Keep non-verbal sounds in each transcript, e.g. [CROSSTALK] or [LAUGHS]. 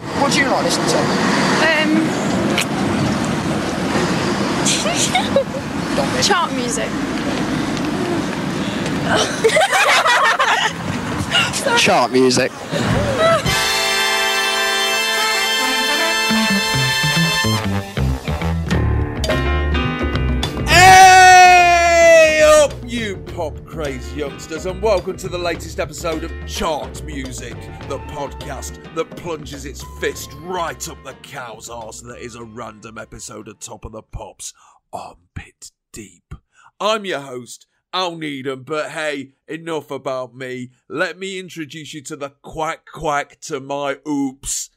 What do you like listening to? Um, chart music. Chart music. Crazed youngsters, and welcome to the latest episode of Chart Music, the podcast that plunges its fist right up the cow's arse that is a random episode of Top of the Pops, armpit deep. I'm your host, Needham, but hey, enough about me. Let me introduce you to the quack quack to my oops.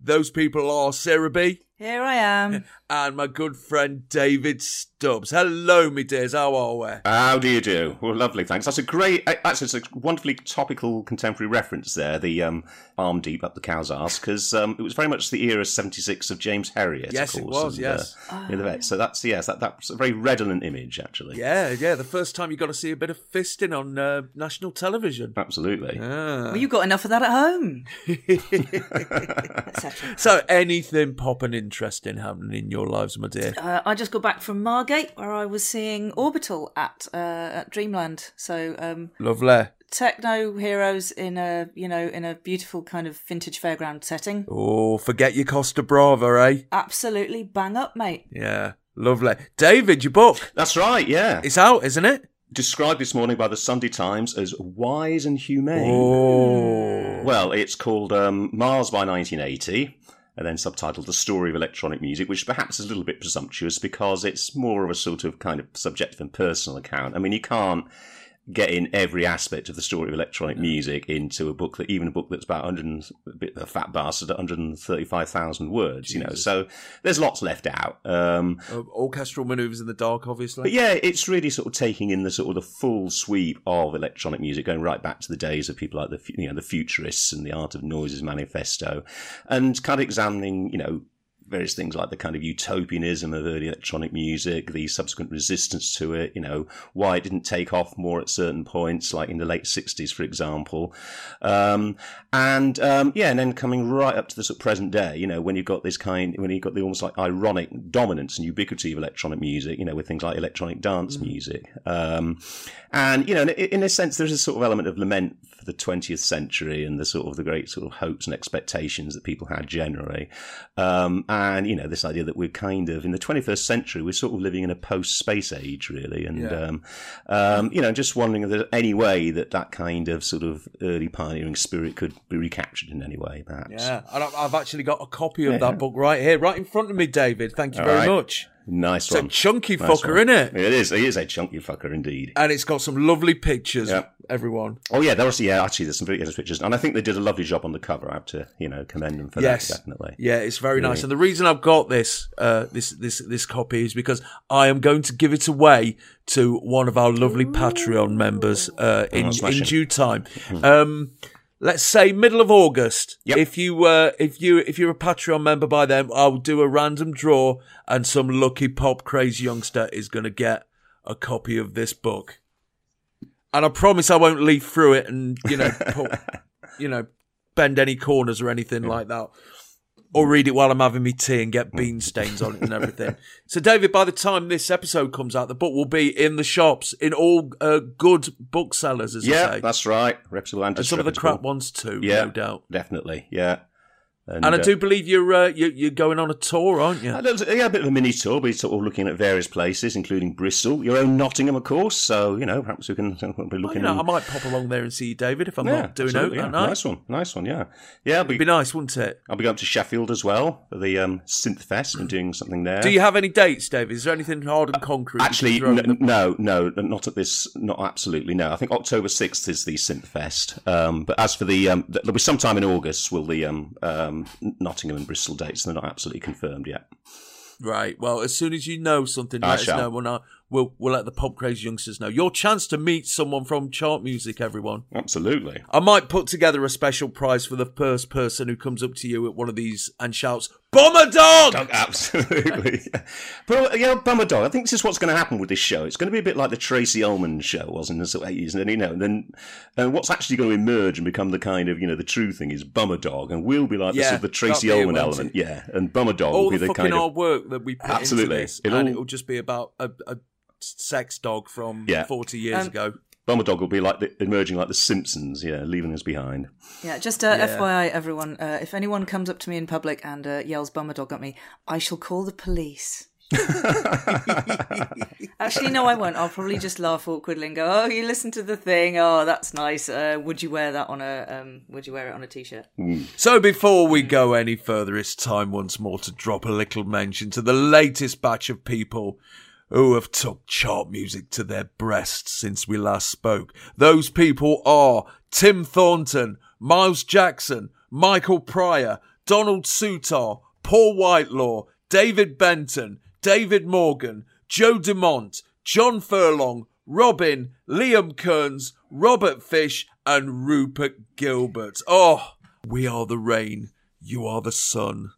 Those people are Sarah Bee Here I am. [LAUGHS] and my good friend David Stubbs. Hello, me dears. How are we? How do you do? Well, lovely, thanks. That's a great, actually, it's a wonderfully topical contemporary reference there, the um, arm deep up the cow's arse, because um, it was very much the era 76 of James Herriot, Yes, of it was, and, yes. Uh, yeah, the vet. So that's, yes, that, that's a very redolent image, actually. Yeah, yeah. The first time you got to see a bit of fisting on uh, national television. Absolutely. Ah. Well, you've got enough of that at home. [LAUGHS] [LAUGHS] So, anything popping interesting happening in your lives, my dear? Uh, I just got back from Margate, where I was seeing Orbital at uh, at Dreamland. So um, Lovely. techno heroes in a you know in a beautiful kind of vintage fairground setting. Oh, forget your Costa Brava, eh? Absolutely bang up, mate. Yeah, lovely. David, your book. That's right, yeah. It's out, isn't it? Described this morning by the Sunday Times as wise and humane. Oh. Well, it's called um, Mars by 1980, and then subtitled The Story of Electronic Music, which perhaps is a little bit presumptuous because it's more of a sort of kind of subjective and personal account. I mean, you can't get in every aspect of the story of electronic music into a book that even a book that's about 100 a bit of a fat bastard at 135,000 words, you know. So there's lots left out. Um, Uh, orchestral maneuvers in the dark, obviously. but yeah, it's really sort of taking in the sort of the full sweep of electronic music, going right back to the days of people like the you know the futurists and the Art of Noises manifesto, and kind of examining you know various things like the kind of utopianism of early electronic music, the subsequent resistance to it, you know, why it didn't take off more at certain points, like in the late 60s, for example. Um, and, um, yeah, and then coming right up to the sort of present day, you know, when you've got this kind, when you've got the almost like ironic dominance and ubiquity of electronic music, you know, with things like electronic dance music. Um, and, you know, in, in a sense, there's a sort of element of lament the 20th century and the sort of the great sort of hopes and expectations that people had generally. Um, and, you know, this idea that we're kind of, in the 21st century, we're sort of living in a post-space age, really. And, Yeah. um, um, you know, just wondering if there's any way that that kind of sort of early pioneering spirit could be recaptured in any way, perhaps. Yeah, I've actually got a copy of that book right here, right in front of me, David. Thank you All very right. much. Nice one. It's a chunky Nice fucker, one. it? It is. It is a chunky fucker indeed. And it's got some lovely pictures, Yeah. everyone. Oh yeah, there was yeah. Actually, there's some very good pictures, and I think they did a lovely job on the cover. I have to you know commend them for yes, that. Definitely. Yeah, it's very nice. And the reason I've got this, uh, this, this, this copy is because I am going to give it away to one of our lovely Patreon members uh, in in due time. Um, let's say middle of August. Yep. If you uh, if you if you're a Patreon member by then, I'll do a random draw, and some lucky pop crazy youngster is going to get a copy of this book. And I promise I won't leaf through it and you know [LAUGHS] put, you know bend any corners or anything like that. Or read it while I'm having me tea and get bean stains on it and everything. [LAUGHS] So, David, by the time this episode comes out, the book will be in the shops, in all uh, good booksellers, as I Yeah, say. that's right. Reputable and some of the crap ones too, Yeah, no doubt. definitely. Yeah. And I uh, do believe you're, uh, you're you're going on a tour, aren't you? Yeah, a bit of a mini tour, but sort of looking at various places, including Bristol, your own Nottingham, of course. So you know, perhaps we can [LAUGHS] we'll be Well, you looking. know, I might pop along there and see you, David, if I'm yeah, not doing out yeah. that night. Nice one, nice one. Yeah, yeah. It'd be, be nice, wouldn't it? I'll be going to Sheffield as well for the um, Synth Fest and doing something there. Do you have any dates, David? Is there anything hard and concrete? can Actually, n- no, no, not at this. Not absolutely. No, I think October sixth is the Synth Fest. Um, but as for the, um, there'll be sometime in August. Will the um, um, Um, Nottingham and Bristol dates? They're not absolutely confirmed yet. Right. Well, as soon as you know something, I let us shall. know. We'll, know. we'll we'll let the pop crazy youngsters know. Your chance to meet someone from chart music, everyone. Absolutely. I might put together a special prize for the first person who comes up to you at one of these and shouts, "Bomber dog!" Dog, absolutely. [LAUGHS] but yeah, bummer dog. I think this is what's going to happen with this show. It's going to be a bit like the Tracey Ullman show was in the sort of eighties, and then you know, and then and what's actually going to emerge and become the kind of you know the true thing is bummer dog, and we'll be like the, Yeah, sort of the Tracey that'll it, Ullman element, it? yeah, and bummer dog All will be the the fucking kind of hard work that we put Absolutely. into this, It'll- and it'll just be about a, a sex dog from Yeah. forty years Um, ago. Bummer dog will be like the, emerging like the Simpsons, yeah, leaving us behind. Yeah, just uh, Yeah. FYI, everyone, uh, if anyone comes up to me in public and uh, yells bummer dog at me, I shall call the police. [LAUGHS] Actually, no, I won't. I'll probably just laugh awkwardly and go, "Oh, you listen to the thing? Oh, that's nice. Uh, would you wear that on a? Um, would you wear it on a t-shirt?" So before we go any further, it's time once more to drop a little mention to the latest batch of people who have took chart music to their breasts since we last spoke. Those people are Tim Thornton, Miles Jackson, Michael Pryor, Donald Sutar, Paul Whitelaw, David Benton, David Morgan, Joe DeMont, John Furlong, Robin, Liam Kearns, Robert Fish, and Rupert Gilbert. Oh, we are the rain, you are the sun,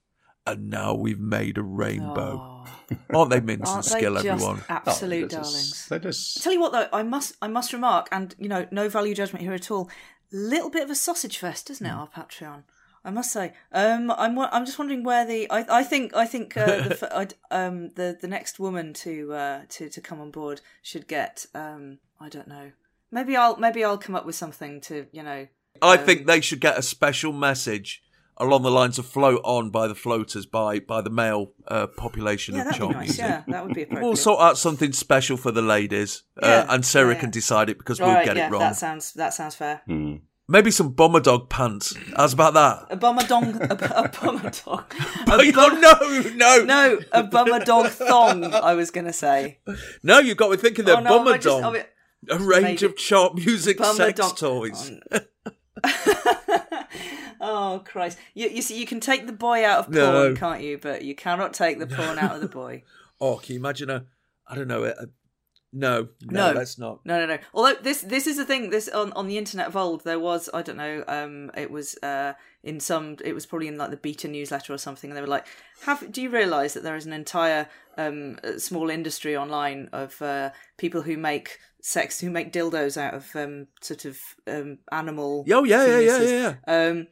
and now we've made a rainbow. [LAUGHS] Aren't they mince and Aren't they skill, just everyone? absolute Oh, they're darlings? just- They're just Tell you what, though, I must, I must remark, and you know, no value judgment here at all. Little bit of a sausage fest, isn't it? Our Patreon, I must say. Um, I'm, wa- I'm just wondering where the, I, I think, I think uh, the, [LAUGHS] um, the, the next woman to, uh, to, to come on board should get, um, I don't know. Maybe I'll, maybe I'll come up with something to, you know. I um, think they should get a special message along the lines of "float on" by the floaters by by the male uh, population Yeah, of that'd be chart nice. music. Yeah, that would be [LAUGHS] appropriate. We'll sort out something special for the ladies, uh, and Sarah yeah, yeah. can decide it because All we'll get yeah, it wrong. that sounds, that sounds fair. Maybe some bomber dog pants. How's about that? A bummer dong, a, a bummer dog. [LAUGHS] oh A bum- no, no, no, a bummer dog thong. I was gonna say. no! You got me thinking they're Oh, no, bomber I just- dog. I mean- a range made of chart music Bummer sex dog- toys. oh [LAUGHS] [LAUGHS] Christ! You, you see, you can take the boy out of porn, No. can't you? But you cannot take the porn out of the [LAUGHS] boy. Oh, can you imagine a? I don't know. A, a, no, no, No. that's not. No, no, no. Although this this is the thing. This on on the internet of old, there was I don't know. Um, it was uh in some. It was probably in like the beta newsletter or something. And they were like, "Have do you realise that there is an entire um small industry online of uh people who make sex who make dildos out of um sort of um animal. Oh, yeah, yeah, yeah, penises. yeah, Um,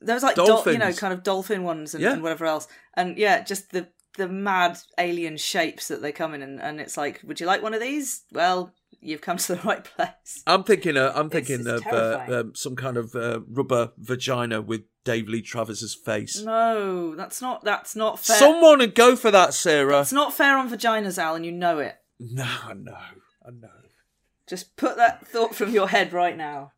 there was like dol- you know kind of dolphin ones and, Yeah. and whatever else, and yeah, just the the mad alien shapes that they come in, and, and it's like, would you like one of these? Well, you've come to the right [LAUGHS] place. I'm thinking. Uh, I'm thinking it's of uh, um, some kind of uh, rubber vagina with Dave Lee Travis's face. No, that's not that's not fair. Someone would go for that, Sarah. It's not fair on vaginas, Alan. you know it. No, I know, I know. Just put that thought from your head right now.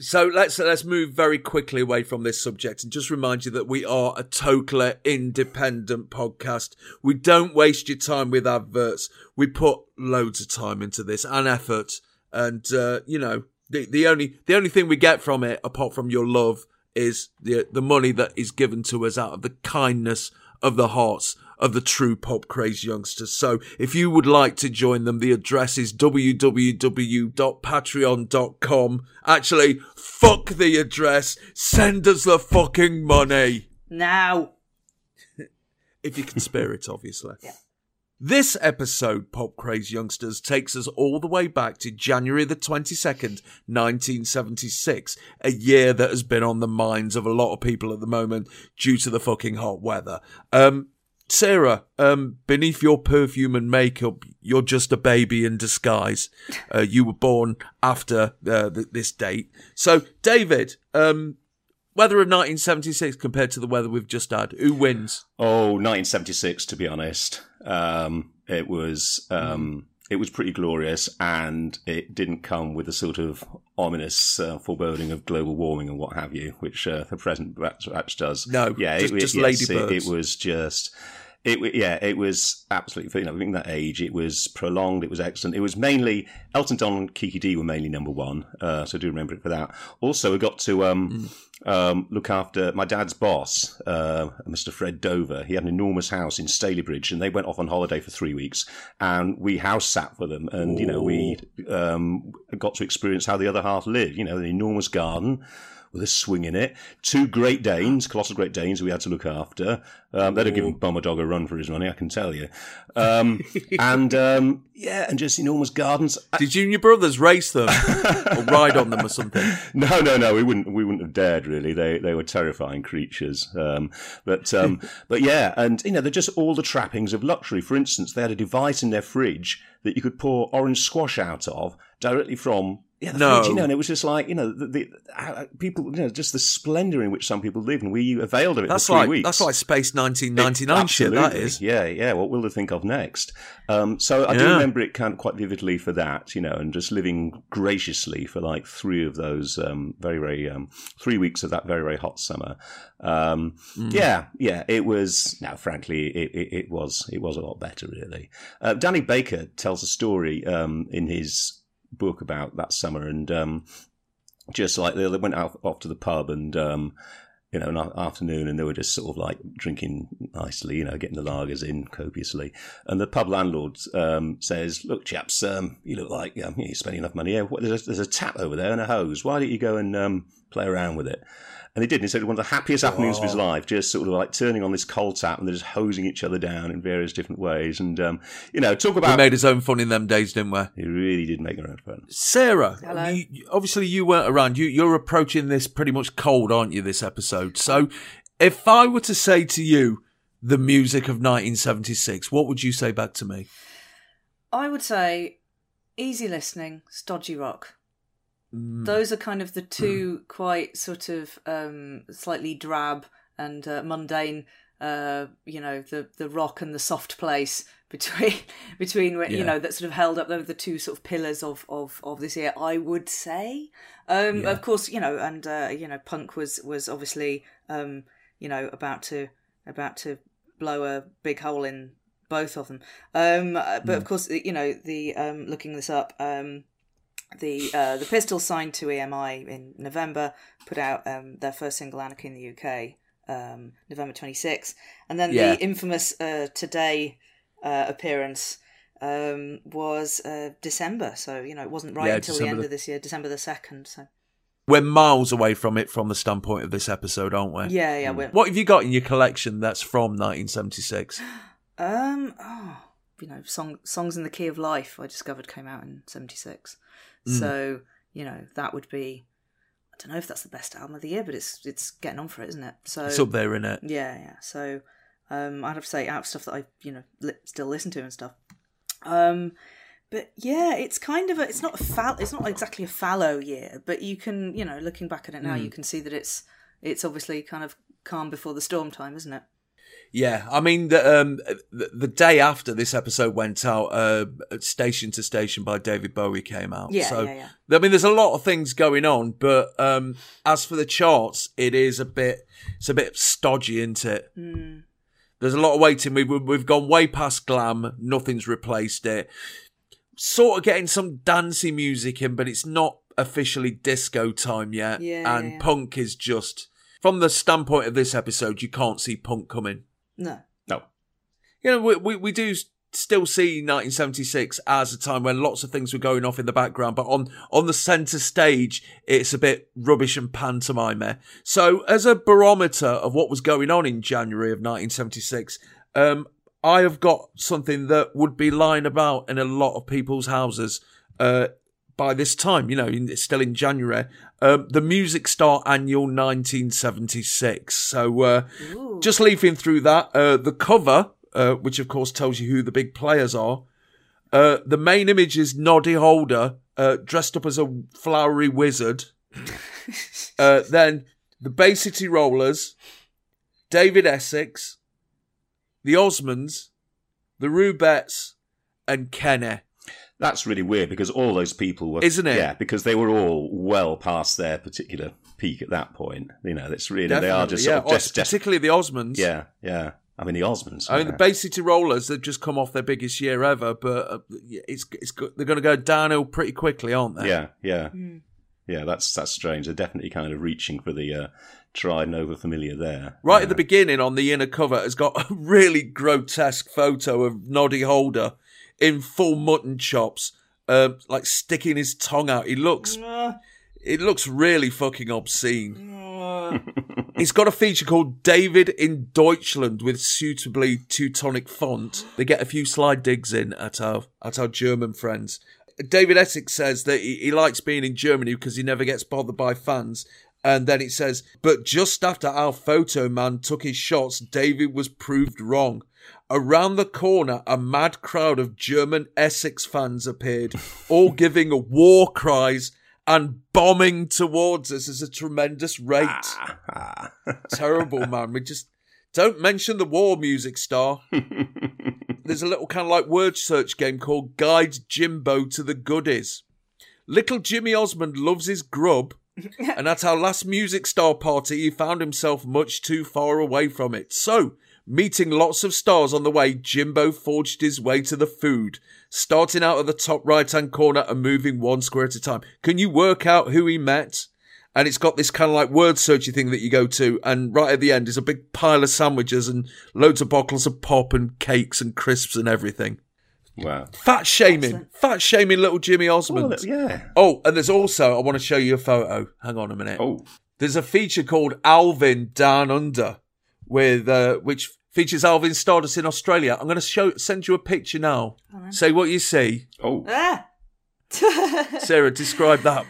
So let's let's move very quickly away from this subject and just remind you that we are a totally independent podcast. We don't waste your time with adverts. We put loads of time into this and effort, and uh, you know the the only the only thing we get from it, apart from your love, is the the money that is given to us out of the kindness of the hearts of the true pop craze youngsters. So if you would like to join them, the address is www.patreon.com. Actually, fuck the address. Send us the fucking money. Now. [LAUGHS] If you can spare it, obviously. This episode, Pop Craze Youngsters, takes us all the way back to January the 22nd, 1976, a year that has been on the minds of a lot of people at the moment due to the fucking hot weather. Um, Sarah, um, beneath your perfume and makeup, you're just a baby in disguise. [LAUGHS] Uh, you were born after uh, th- this date. So, David, um, weather of 1976 compared to the weather we've just had? Who wins? Oh, 1976, to be honest. Um, it was um, it was pretty glorious, and it didn't come with a sort of ominous uh, foreboding of global warming and what have you, which uh, the present batch, does. No, yeah, just- it, just yes, it, ladybirds. it was just. It yeah, it was absolutely. You know, being that age, it was prolonged. It was excellent. It was mainly Elton John and Kiki Dee were mainly number one, uh, so I do remember it for that. Also, we got to um, um, look after my dad's boss, uh, Mr. Fred Dover. He had an enormous house in Stalybridge, and they went off on holiday for three weeks, and we house sat for them, and you know we um, got to experience how the other half lived. You know, an enormous garden with a swing in it. Two Great Danes, colossal Great Danes, we had to look after. Um, they'd have given Bomber Dog a run for his money, I can tell you. Um, [LAUGHS] and um, yeah, and just enormous gardens. Did you and your brothers race them or ride on them or something? [LAUGHS] No, no, no. We wouldn't. We wouldn't have dared. Really, they they were terrifying creatures. Um, but um, [LAUGHS] but yeah, and you know, they're just all the trappings of luxury. For instance, they had a device in their fridge that you could pour orange squash out of directly from. Yeah, the No. fridge, you know, and it was just like you know the, the how, people, you know, just the splendour in which some people live, and we availed of it That's for three like weeks. that's like Space 1999 shit. That is. Yeah, yeah. What will they think of next? Um, so I do remember it kind of quite vividly for that, you know, and just living graciously for like three of those um, very, very um, three weeks of that very, very hot summer. Um, Mm. Yeah, yeah. It was. Now, frankly, it, it, it was it was a lot better, really. Uh, Danny Baker tells a story um, in his book about that summer, and um, just like they, went out off to the pub and. Um, you know, an afternoon, and they were just sort of like drinking nicely, you know, getting the lagers in copiously. And the pub landlord um, says, "Look, chaps, um, you look like um, you're spending enough money here. There's, a, there's a tap over there and a hose. Why don't you go and um, play around with it?" And he did. And he said one of the happiest afternoons of his life, just sort of like turning on this cold tap and they're just hosing each other down in various different ways. And um, you know, talk We about made his own fun in them days, didn't we? he really did make their own fun. Sarah, Hello. you, you- obviously you weren't around. You, you're approaching this pretty much cold, aren't you? This episode. So, if I were to say to you the music of 1976, what would you say back to me? I would say easy listening, stodgy rock. Mm. Those are kind of the two quite sort of um, slightly drab and uh, mundane. Uh, you know, the the rock and the soft place [LAUGHS] between between you know that sort of held up. Those are the two sort of pillars of of of this year. I would say. Um, Yeah. Of course, you know, and uh, you know, punk was was obviously um, you know about to about to blow a big hole in both of them. Um, uh, but of course, you know, the um, looking this up, um, the uh, the Pistols signed to EMI in November, put out um, their first single "Anarchy" in the UK, um, November twenty sixth, and then Yeah. the infamous uh, "Today" uh, appearance um, was uh, December. So you know, it wasn't right Yeah, until the end the- of this year, December the second. So We're miles away from it from the standpoint of this episode, aren't we? yeah, yeah. We're, What have you got in your collection that's from 1976? [GASPS] Um, oh, you know, song songs in the key of life. I discovered came out in '76, Mm. so you know that would be. I don't know if that's the best album of the year, but it's it's getting on for it, isn't it? So It's up there, isn't it? yeah, yeah. So um, I'd have to say out of stuff that I you know li- still listen to and stuff. Um, but yeah, it's kind of a. It's not a fall. It's not exactly a fallow year, but you can you know looking back at it now, you can see that it's it's obviously kind of calm before the storm time, isn't it? Yeah, I mean the um the, the day after this episode went out, uh, Station to Station by David Bowie came out. Yeah, so, yeah, yeah. I mean, there's a lot of things going on, but um, as for the charts, it is a bit it's a bit stodgy, isn't it? Hmm. There's a lot of waiting. We've we've gone way past glam. Nothing's replaced it. Sort of getting some dancey music in, but it's not officially disco time yet. Yeah, and yeah, yeah. punk is just from the standpoint of this episode, you can't see punk coming No. No, you know, we, we, we do still see 1976 as a time when lots of things were going off in the background, but on, on the centre stage, it's a bit rubbish and pantomime. So, as a barometer of what was going on in January of 1976, um, I have got something that would be lying about in a lot of people's houses uh, by this time, you know, in, still in January. Um, the Music Star Annual 1976. So, uh, just leafing through that, uh, the cover, uh, which of course tells you who the big players are. Uh, the main image is Noddy Holder, uh, dressed up as a flowery wizard. [LAUGHS] uh, then the Bay City Rollers, David Essex, the Osmonds, the Rubettes, and Kenny. That's really weird because all those people were, Isn't it? Yeah, because they were all well past their particular peak at that point. You know, it's really they are just yeah. sort of just, just particularly the Osmonds. yeah, yeah. I mean the Osmonds. I mean, yeah. the Bay City Rollers, they've just come off their biggest year ever, but uh, it's, it's go- they're going to go downhill pretty quickly, aren't they? Yeah, yeah, yeah. That's that's strange. They're definitely kind of reaching for the uh, tried and over familiar there. Right Yeah. at the beginning, on the inner cover, has got [LAUGHS] a really grotesque photo of Noddy Holder in full mutton chops, um, like sticking his tongue out. He looks, it looks really fucking obscene. It's got a feature called David in Deutschland with suitably Teutonic font. They get a few slide digs in at our at our German friends. David Essex says that he, he likes being in Germany because he never gets bothered by fans. And then it says, but just after our photo man took his shots, David was proved wrong. Around the corner, a mad crowd of German Essex fans appeared, all [LAUGHS] giving war cries and bombing towards us at a tremendous rate. Ah, ah. [LAUGHS] Terrible, man. We just don't mention the war music star. [LAUGHS] There's a little kind of like word search game called Guide Jimbo to the Goodies. Little Jimmy Osmond loves his grub, and at our last music star party, he found himself much too far away from it. So, meeting lots of stars on the way, Jimbo forged his way to the food, starting out at the top right hand corner and moving one square at a time. Can you work out who he met? and it's got this kind of like word searchy thing that you go to, and right at the end is a big pile of sandwiches and loads of bottles of pop and cakes and crisps and everything. wow. Fat shaming, fat shaming little Jimmy Osmond. Well, yeah. Oh, and there's also I want to show you a photo. Hang on a minute. Oh, There's a feature called Alvin Down Under, with uh, which features Alvin Stardust in Australia. I'm going to show send you a picture now. Say what you see, oh. Ah. [LAUGHS] Sarah. describe that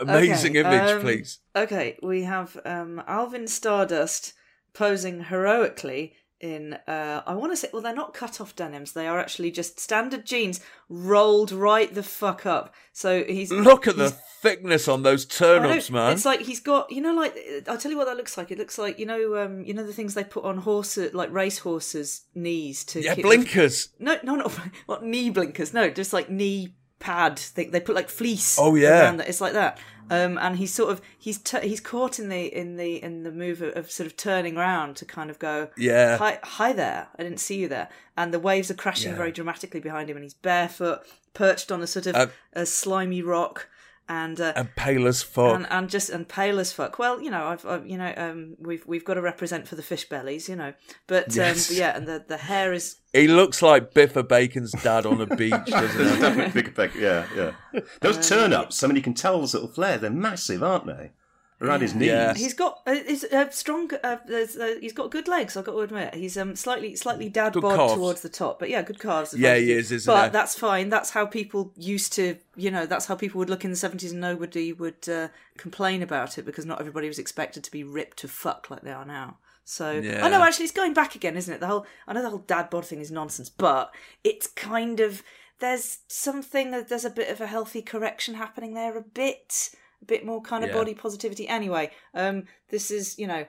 amazing Okay, image, um, please. Okay, we have um, Alvin Stardust posing heroically in, uh, I want to say, well, they're not cut off denims. They are actually just standard jeans rolled right the fuck up. So he's. [LAUGHS] Look at the thickness on those turnips, man. It's like he's got, you know, like I'll tell you what that looks like. It looks like you know, um, you know the things they put on horses, like race horses' knees to yeah, keep blinkers. no, no, not [LAUGHS] what knee blinkers. No, just like knee pad. They they put like fleece. Oh, yeah. around that. It's like that. Um, and he's sort of he's t- he's caught in the in the in the move of, of sort of turning around to kind of go. Yeah. Hi, hi there. I didn't see you there. And the waves are crashing Yeah. very dramatically behind him, and he's barefoot, perched on a sort of Uh, a slimy rock, and. Uh, And pale as fuck. and, and just and pale as fuck. Well, you know, I've, I've you know, um, we've we've got to represent for the fish bellies, you know. But, Yes. um, but yeah, and the the hair is he looks like Biffa Bacon's dad on a beach, [LAUGHS] doesn't he? Definitely big effect. Yeah, yeah. Those turn ups, I mean, you can tell those little flares. They're massive, aren't they? Around his knees. Yeah. He's got uh, he's uh, strong. Uh, there's, uh, he's got good legs. I've got to admit. He's um slightly slightly dad Good bod calves. towards the top, but yeah, good calves. Yeah, he is, isn't But he? that's fine. That's how people used to. You know, that's how people would look in the seventies, and nobody would uh, complain about it because not everybody was expected to be ripped to fuck like they are now. So Yeah. I know actually it's going back again, isn't it? The whole I know the whole dad bod thing is nonsense, but it's kind of there's something there's a bit of a healthy correction happening there a bit a bit more kind of Yeah. body positivity anyway um this is you know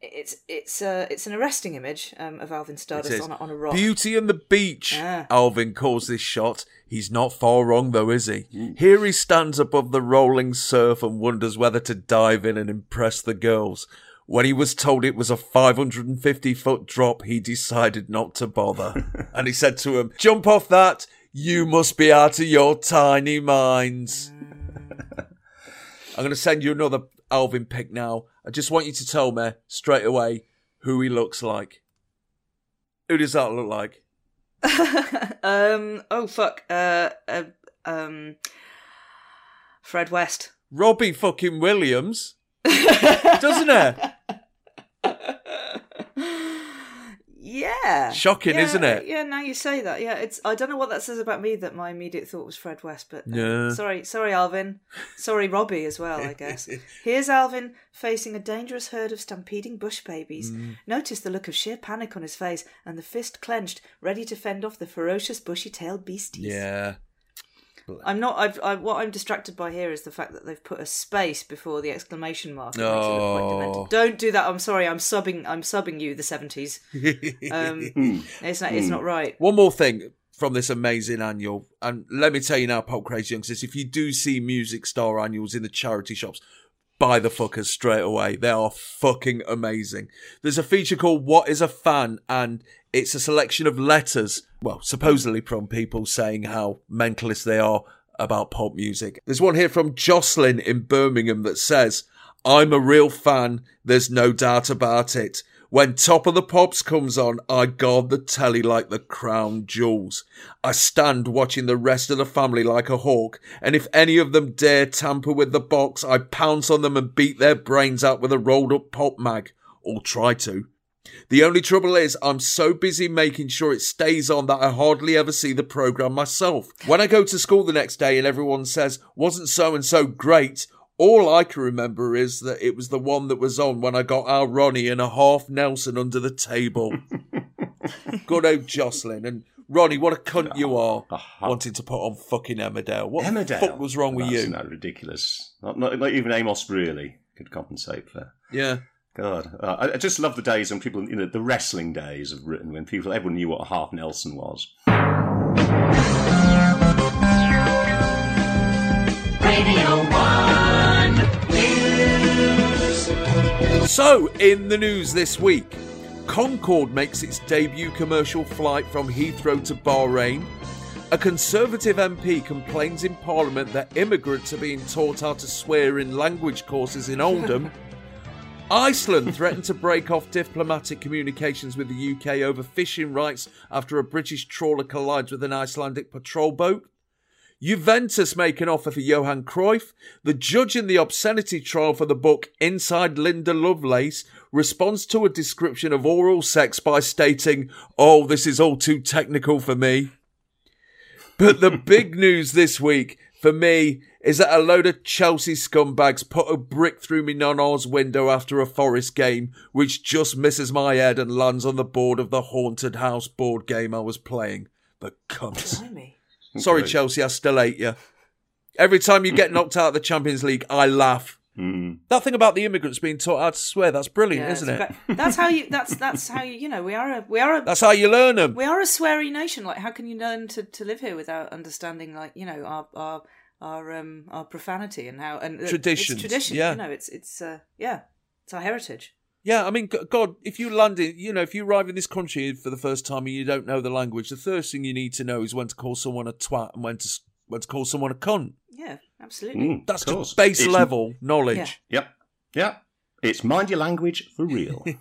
it's it's uh it's an arresting image um of alvin It stardust is. on a, on a rock Beauty and the Beach. Ah. Alvin calls this shot. He's not far wrong, though, is he? Here he stands above the rolling surf and wonders whether to dive in and impress the girls. When he was told it was a 550 foot drop, he decided not to bother. [LAUGHS] and he said to him, Jump off that. You must be out of your tiny minds. I'm going to send you another Alvin pick now. I just want you to tell me straight away who he looks like. Who does that look like? [LAUGHS] um oh fuck uh, uh um fred west Robbie fucking Williams. [LAUGHS] Doesn't it? Yeah Shocking, Yeah, isn't it? yeah now you say that yeah it's i don't know what that says about me that my immediate thought was fred west but uh, Yeah. sorry sorry alvin sorry robbie as well i guess [LAUGHS] here's alvin facing a dangerous herd of stampeding bush babies Mm. notice the look of sheer panic on his face and the fist clenched ready to fend off the ferocious bushy-tailed beasties Yeah. I'm not. I've, I, what I'm distracted by here is the fact that they've put a space before the exclamation mark. It makes it look quite Oh. Don't do that. I'm sorry. I'm subbing. I'm subbing you the seventies. [LAUGHS] Um, it's not. It's not right. One more thing from this amazing annual, and let me tell you now, Pop Crazy Youngsters, if you do see Music Star annuals in the charity shops, buy the fuckers straight away. They are fucking amazing. There's a feature called What is a Fan, and it's a selection of letters, well, supposedly from people saying how mentalist they are about pop music. There's one here from Jocelyn in Birmingham that says, I'm a real fan, there's no doubt about it. When Top of the Pops comes on, I guard the telly like the crown jewels. I stand watching the rest of the family like a hawk, and if any of them dare tamper with the box, I pounce on them and beat their brains out with a rolled up pop mag. Or try to. The only trouble is, I'm so busy making sure it stays on that I hardly ever see the programme myself. When I go to school the next day and everyone says, wasn't so and so great, all I can remember is that it was the one that was on when I got our Ronnie and a half Nelson under the table. [LAUGHS] Good old Jocelyn. And Ronnie, what a cunt you ah, are, ah, ah. wanting to put on fucking Emmerdale. What Emmerdale. the fuck was wrong with That's you? Not ridiculous. Not, not, not even Amos really could compensate for. Yeah. God, uh, I, I just love the days when people, you know, the wrestling days of written when people, everyone knew what a half Nelson was. Radio One News. So, in the news this week, Concorde makes its debut commercial flight from Heathrow to Bahrain. A Conservative MP complains in Parliament that immigrants are being taught how to swear in language courses in Oldham. [LAUGHS] Iceland threatened to break off diplomatic communications with the UK over fishing rights after a British trawler collides with an Icelandic patrol boat. Juventus make an offer for Johan Cruyff. The judge in the obscenity trial for the book Inside Linda Lovelace responds to a description of oral sex by stating, Oh, this is all too technical for me. But the big news this week for me is that a load of Chelsea scumbags put a brick through me nonna's window after a Forest game, which just misses my head and lands on the board of the haunted house board game I was playing. The cunts. Blimey. Sorry, Chelsea, I still hate you. Every time you get knocked out of the Champions League, I laugh. That thing about the immigrants being taught how to swear, that's brilliant, Yeah, isn't it? ba- That's how you. That's that's how you. You know, we are a we are a That's how you learn them. we are a sweary nation. Like, how can you learn to, to live here without understanding, like, you know, our our our um our profanity and how and uh, Traditions, tradition. yeah. You know, it's it's uh, yeah, it's our heritage. Yeah, I mean, God, if you land in, you know, if you arrive in this country for the first time and you don't know the language, the first thing you need to know is when to call someone a twat and when to when to call someone a cunt. Yeah, absolutely. Mm, That's of just base It's- level knowledge. Yeah. Yep. Yep. It's mind your language for real. [LAUGHS]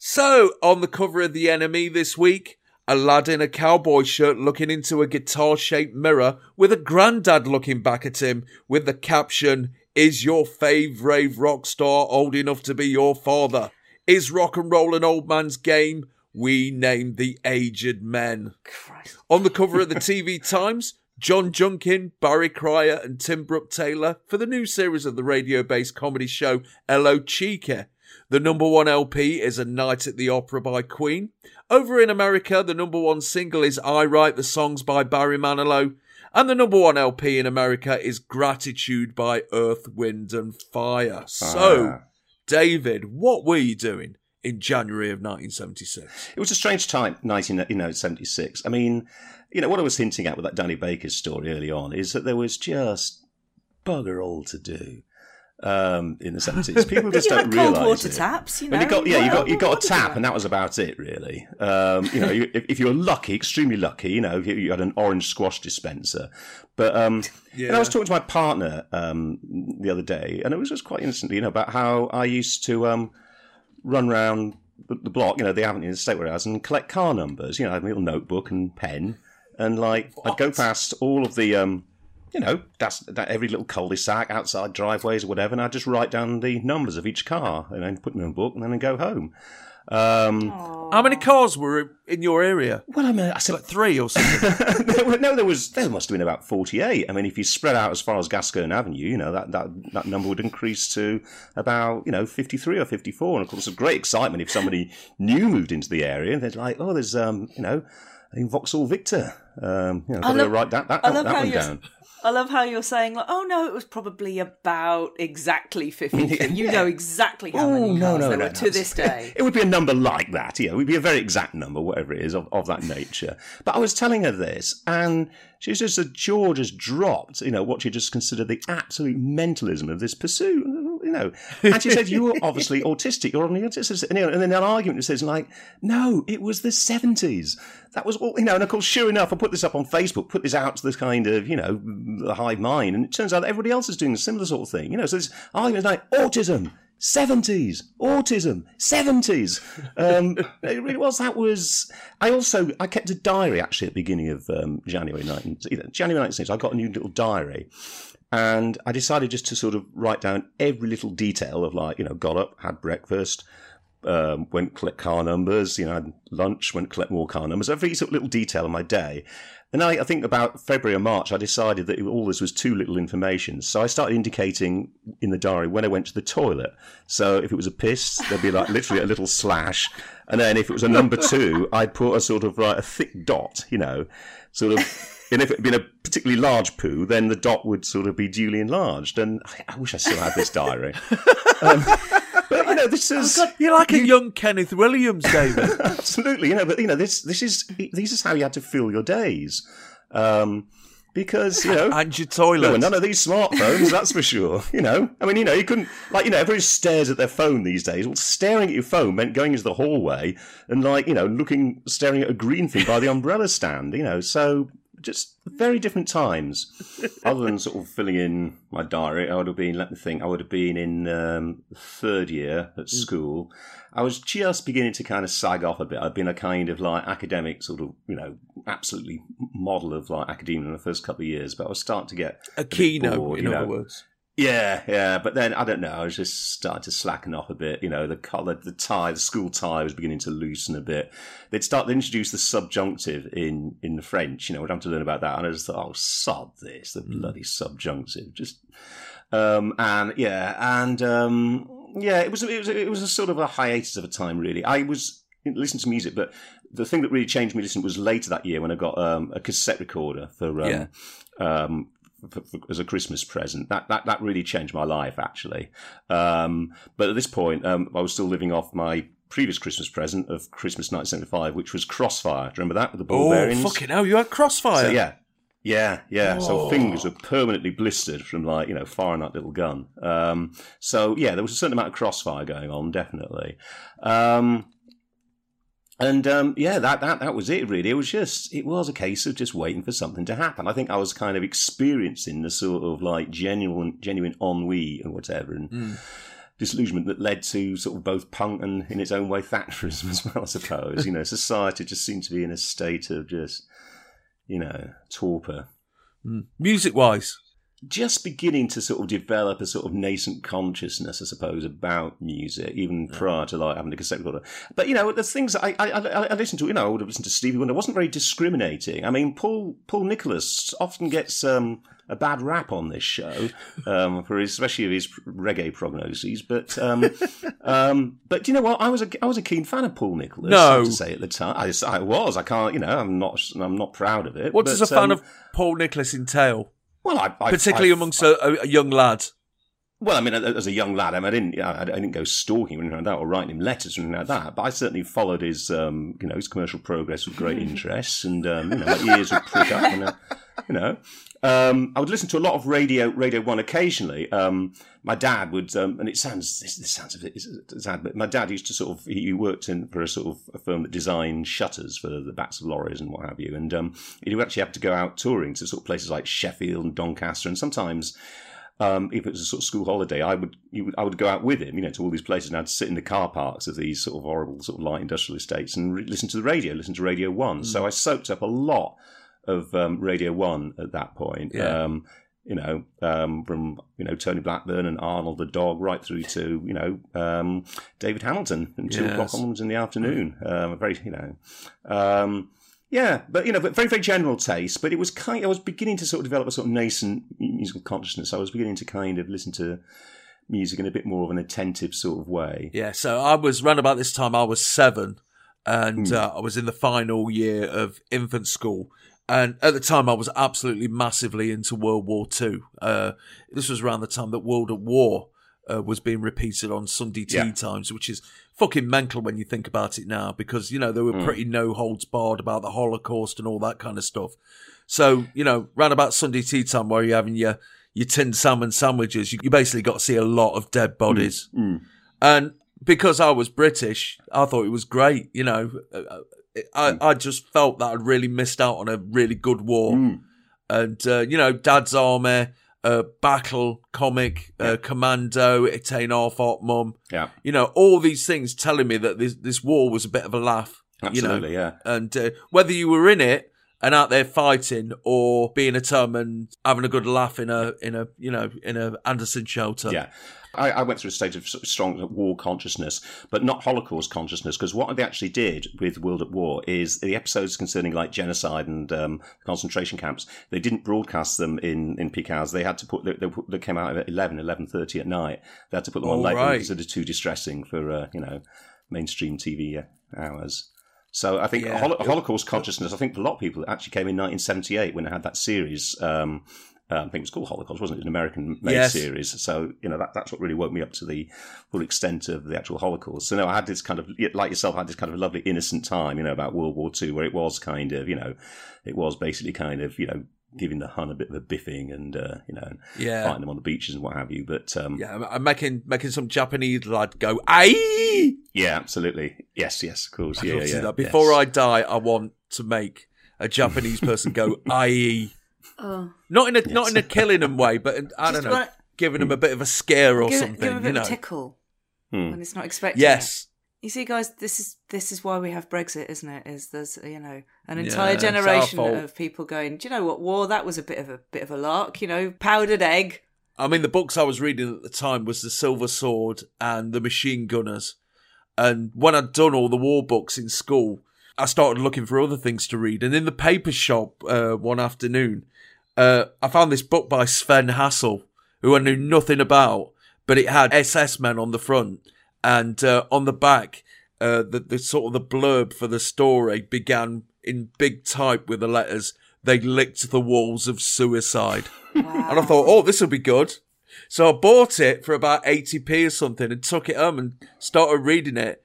So, on the cover of The NME this week, a lad in a cowboy shirt looking into a guitar shaped mirror with a granddad looking back at him with the caption, Is your fave rave rock star old enough to be your father? Is rock and roll an old man's game? We named the aged men. Christ. On the cover of the TV Times, John Junkin, Barry Cryer, and Tim Brooke Taylor for the new series of the radio based comedy show Hello Cheeky. The number one LP is A Night at the Opera by Queen. Over in America, the number one single is I Write the Songs by Barry Manilow. And the number one LP in America is Gratitude by Earth, Wind and Fire. So, Ah. David, what were you doing in January of 1976? It was a strange time, 19, you know, 76. I mean, you know, what I was hinting at with that Danny Baker's story early on is that there was just bugger all to do um, in the 70s. [LAUGHS] People just you don't had cold realise water it. taps, you Well, know. you got, yeah, you got you got a tap, and that was about it, really. Um, you know, [LAUGHS] you, if, if you were lucky, extremely lucky, you know, if you, you had an orange squash dispenser. But um, [LAUGHS] and I was talking to my partner um, the other day, and it was just quite instantly, you know, about how I used to um, run around the, the block, you know, the avenue, in the state where I was, and collect car numbers. You know, I had a little notebook and pen, and like I'd go past all of the. Um, you know, that's that every little cul-de-sac, outside driveways or whatever, and I'd just write down the numbers of each car and then put them in a book and then I'd go home. Um, How many cars were in your area? well, I mean, I said, Like three or something? [LAUGHS] there were- no, there was there must have been about forty-eight. I mean, if you spread out as far as Gascoigne Avenue, you know that, that that number would increase to about you know fifty-three or fifty-four. And of course, a great excitement if somebody new moved into the area. And they're like, oh, there's um, you know, in Vauxhall Victor Um, you know, I love- write that, that, I love that how one you're- down. I love how you're saying like, oh no, it was probably about exactly [LAUGHS] fifty. and you know exactly how many Oh, cars there were to this day. It would be a number like that, yeah. It would be a very exact number, whatever it is, of, of that nature. But I was telling her this, and she was just, her jaw just dropped, you know, what she just considered the absolute mentalism of this pursuit, you know. And she said, You're obviously autistic, you're on the autistic. And, you know, and then an argument says, like, no, it was the 70s. That was all, you know, and of course, sure enough, I put this up on Facebook, put this out to this kind of, you know, the hive mind, and it turns out everybody else is doing a similar sort of thing, you know. So this argument is like, autism, 70s, autism, 70s. Um, [LAUGHS] it really was. That was. I also I kept a diary actually at the beginning of um, January 19, January 19th I got a new little diary. And I decided just to sort of write down every little detail of like, you know, got up, had breakfast, um, went collect car numbers, you know, had lunch, went collect more car numbers, every sort of little detail of my day. And I, I think about February or March, I decided that all this was too little information. So I started indicating in the diary when I went to the toilet. So if it was a piss, there'd be like literally a little slash. And then if it was a number two, I'd put a sort of like a thick dot, you know, sort of. And if it had been a particularly large poo, then the dot would sort of be duly enlarged. And I, I wish I still had this diary. Um, but you know, this is You're like a young Kenneth Williams, David. [LAUGHS] absolutely, you know, but you know, this this is this is how you had to fill your days, um, because you know. and your There were none of these smartphones, that's for sure. You know, I mean, you know, you couldn't like, you know, everybody stares at their phone these days. Well, staring at your phone meant going into the hallway and like, you know, looking, staring at a green thing by the umbrella stand. You know, so just very different times. Other than sort of filling in my diary, I would have been. Let me think. I would have been in um, third year at school. I was just beginning to kind of sag off a bit. I'd been a kind of like academic sort of, you know, absolutely model of like academia in the first couple of years, but I was starting to get a bit keynote, bored, in you other know. words. Yeah, yeah, but then I don't know. I was just starting to slacken off a bit. You know, the collar, the tie, the school tie was beginning to loosen a bit. They'd start to introduce the subjunctive in in the French. You know, we'd have to learn about that, and I just thought, oh, sod this, the bloody subjunctive. Just um, and yeah, and um, yeah, it was it was it was a sort of a hiatus of a time. Really, I was listening to music, but the thing that really changed me listening was later that year when I got um, a cassette recorder for um, Yeah. um, for, for, as a Christmas present. That that that really changed my life actually. Um, but at this point, um, I was still living off my previous Christmas present of Christmas 1975, which was Crossfire. Do you remember that with the ball Oh, bearings? fucking hell, you had crossfire. So yeah. Yeah, yeah. So Oh. fingers were permanently blistered from like, you know, firing that little gun. Um, so yeah, there was a certain amount of crossfire going on, definitely. Um, and um, yeah, that, that that was it really. It was just it was a case of just waiting for something to happen. I think I was kind of experiencing the sort of like genuine genuine ennui and whatever and disillusionment that led to sort of both punk and in its own way Thatcherism as well, I suppose. you know, [LAUGHS] society just seemed to be in a state of just you know, torpor. Music wise. Just beginning to sort of develop a sort of nascent consciousness, I suppose, about music, even prior to like having a cassette recorder. But you know, the things I I, I, I listened to, you know, I would have listened to Stevie Wonder. I wasn't very discriminating. I mean, Paul Paul Nicholas often gets um, a bad rap on this show um, for his, especially his reggae prognoses. But um, [LAUGHS] um, but you know what? I was a I was a keen fan of Paul Nicholas. No. to say at the time, I, I was. I can't, you know, I'm not I'm not proud of it. What but, does a fan um, of Paul Nicholas entail? Well, I, I Particularly I- amongst a, young lad. Well, I mean, as a young lad, I, mean, I didn't, I didn't go stalking or anything like that, or writing him letters or anything like that. But I certainly followed his, um, you know, his commercial progress with great [LAUGHS] interest, and um, you know, my ears would prick up, and uh, you know, um, I would listen to a lot of radio, Radio One occasionally. Um, my dad would, um, and it sounds, this, this sounds a bit sad, but my dad used to sort of, he worked in for a sort of a firm that designed shutters for the backs of lorries and what have you, and um, he would actually have to go out touring to sort of places like Sheffield and Doncaster, and sometimes um, if it was a sort of school holiday, I would, you would I would go out with him, you know, to all these places, and I'd sit in the car parks of these sort of horrible sort of light industrial estates and re- listen to the radio, listen to Radio One. So I soaked up a lot of um, Radio One at that point. Yeah. Um, you know, um, from you know Tony Blackburn and Arnold the dog, right through to you know um, David Hamilton and two Yes. o'clock onwards in the afternoon. Um, very you know. Um, yeah, but you know, but very, very general taste. But it was kind. I was beginning to sort of develop a sort of nascent musical consciousness. I was beginning to kind of listen to music in a bit more of an attentive sort of way. Yeah, so I was round about this time. I was seven, Hmm. and uh, I was in the final year of infant school. And at the time, I was absolutely massively into World War Two. Uh, this was around the time that World at War uh, was being repeated on Sunday tea Yeah. times, which is fucking mental when you think about it now, because you know they were mm. pretty no holds barred about the Holocaust and all that kind of stuff. So you know, round about Sunday tea time, where you're having your your tinned salmon sandwiches, you, you basically got to see a lot of dead mm. bodies. Mm. And because I was British, I thought it was great. You know, uh, uh, Uh, I, I just felt that I'd really missed out on a really good war. And, uh, you know, Dad's Army, uh, Battle, Comic, uh, Commando, It Ain't Half Hot Mum. Yeah. You know, all these things telling me that this, this war was a bit of a laugh. Absolutely, you know? yeah. And uh, whether you were in it and out there fighting or being a tum and having a good laugh in a, in a, you know, in a Anderson shelter. Yeah. I, I went through a stage of strong war consciousness, but not Holocaust consciousness, because what they actually did with World at War is the episodes concerning like genocide and um, concentration camps, they didn't broadcast them in, in peak hours. They had to put, they, they, they came out at 11, 11.30 at night. They had to put them on Oh, late right. because it was too distressing for, uh, you know, mainstream TV hours. So I think Yeah. Holocaust consciousness, I think for a lot of people, it actually came in 1978 when they had that series. Um, uh, I think it was called Holocaust, wasn't it? An American-made Yes. series. So you know that, that's what really woke me up to the full extent of the actual Holocaust. So no, I had this kind of like yourself, I had this kind of lovely innocent time, you know, about World War Two, where it was kind of, you know, it was basically kind of, you know, giving the Hun a bit of a biffing and uh, you know, Yeah. fighting them on the beaches and what have you. But um, Yeah, I'm- making making some Japanese lad go aye. yeah, absolutely, yes, yes, of course, I'd yeah, yeah. Before yes. I die, I want to make a Japanese person go [LAUGHS] aye. Oh. Not in a not in a killing them way, but in, I Just don't know, wanna- giving them a bit of a scare or give, something. give him a bit you know. of a tickle Hmm. when it's not expected. Yes. You see, guys, this is this is why we have Brexit, isn't it? Is there's you know an entire it's our generation of people going, do you know what war? That was a bit of a bit of a lark, you know, powdered egg. I mean, the books I was reading at the time was the Silver Sword and the Machine Gunners. And when I'd done all the war books in school, I started looking for other things to read. And in the paper shop uh, one afternoon, uh, I found this book by Sven Hassel, who I knew nothing about, but it had SS men on the front, and uh, on the back, uh, the, the sort of the blurb for the story began in big type with the letters. They licked the walls of suicide. And I thought, oh, this will be good. So I bought it for about 80p or something and took it home and started reading it.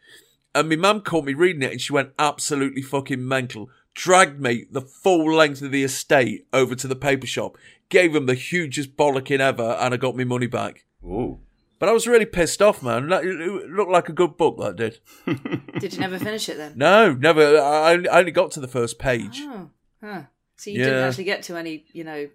And my mum caught me reading it and she went absolutely fucking mental. Dragged me the full length of the estate over to the paper shop, gave him the hugest bollocking ever, and I got my money back. Ooh. But I was really pissed off, man. It looked like a good book, that did. [LAUGHS] Did you never finish it then? No, never. I I only got to the first page. Oh, huh. So you didn't actually get to any, you know,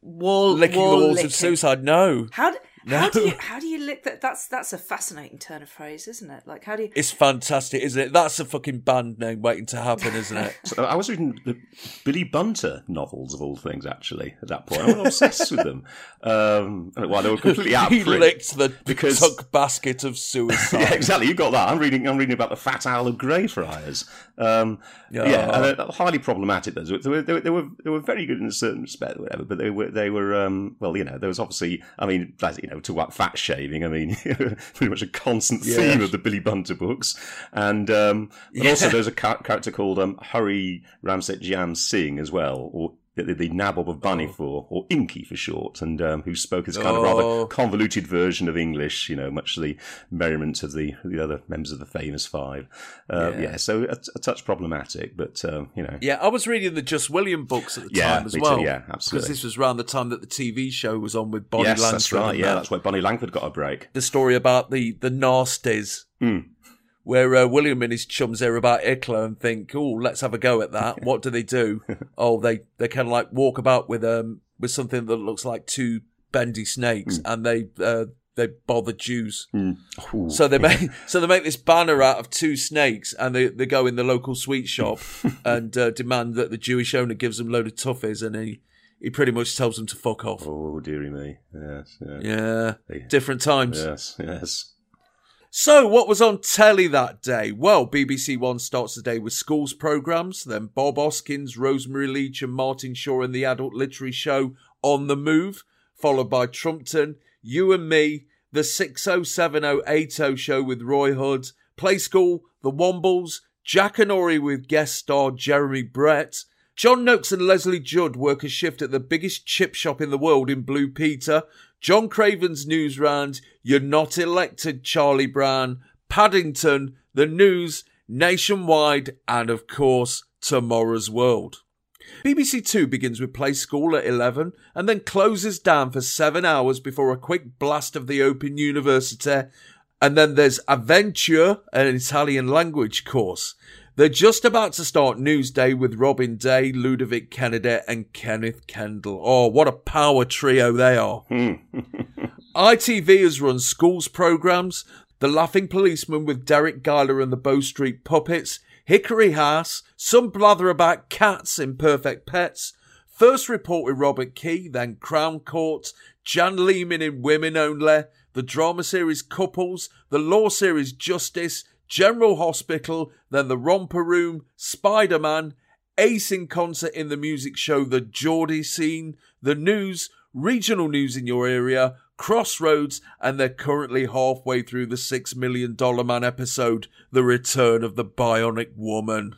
wall Licking wall the walls licking. of suicide, no. How do, [LAUGHS] how do you how do you lick that? That's that's a fascinating turn of phrase, isn't it? Like how do you? It's fantastic, isn't it? That's a fucking band name waiting to happen, isn't it? So I was reading the Billy Bunter novels of all things. Actually, at that point, I was obsessed with them. Um, well, they were completely [LAUGHS] out he print. licked the because- tuck basket of [LAUGHS] suicide. yeah, exactly. You got that. I'm reading. I'm reading about the Fat Owl of Greyfriars. Um, Yeah. Yeah, and highly problematic. Those they were, they were they were they were very good in a certain respect, or whatever. But they were they were um, well, you know, there was obviously. I mean, you know, talk about fat shaving. I mean, [LAUGHS] pretty much a constant theme Yeah. of the Billy Bunter books, and um, but also there's a char- character called um, Hurry Ramset Jam Singh as well, or. The, the Nabob of Bhanipur, or Inky for short, and um, who spoke this kind of rather Oh. convoluted version of English, you know, much to the merriment of the the other members of the famous five. Uh, Yeah. yeah. so a, a touch problematic, but um, you know, Yeah, I was reading the Just William books at the Yeah, time as me too, well. yeah, Because this was around the time that the TV show was on with Bonnie yes, Langford. that's right. Yeah, that's why Bonnie Langford got a break. the story about the the nasties, Hmm. Where uh, William and his chums hear about Ickler and think, "Oh, let's have a go at that." what do they do? [LAUGHS] oh, they they kind of like walk about with um with something that looks like two bendy snakes, and they uh, they bother Jews. Ooh. So they [LAUGHS] make so they make this banner out of two snakes, and they, they go in the local sweet shop [LAUGHS] and uh, demand that the Jewish owner gives them a load of toffees, and he he pretty much tells them to fuck off. Oh dearie me. Yes, yeah. Yeah, different times. Yes, yes. So, what was on telly that day? Well, BBC One starts the day with schools programmes, then Bob Hoskins, Rosemary Leach, and Martin Shaw in the adult literary show On the Move, followed by Trumpton, You and Me, the 607080 show with Roy Hudd, Play School, The Wombles, Jackanory with guest star Jeremy Brett, John Noakes and Lesley Judd work a shift at the biggest chip shop in the world in Blue Peter. John Craven's Newsround, You're Not Elected, Charlie Brown, Paddington, The News, Nationwide, and of course, Tomorrow's World. BBC Two begins with Play School at 11 and then closes down for seven hours before a quick blast of the Open University. And then there's Avventure, an Italian language course. They're just about to start Newsday with Robin Day, Ludovic Kennedy, and Kenneth Kendall. Oh, what a power trio they are. Hmm. [LAUGHS] ITV has run schools programmes, The Laughing Policeman with Deryck Guyler and the Bow Street Puppets, Hickory House, some blather about cats in Perfect Pets, First Report with Robert Kee, then Crown Court, Jan Leeming in Women Only, the drama series Couples, the law series Justice, General Hospital, then The Romper Room, Spider Man, Ace in concert in the music show The Geordie Scene, The News, Regional News in your area, Crossroads, and they're currently halfway through the Six Million Dollar Man episode, The Return of the Bionic Woman.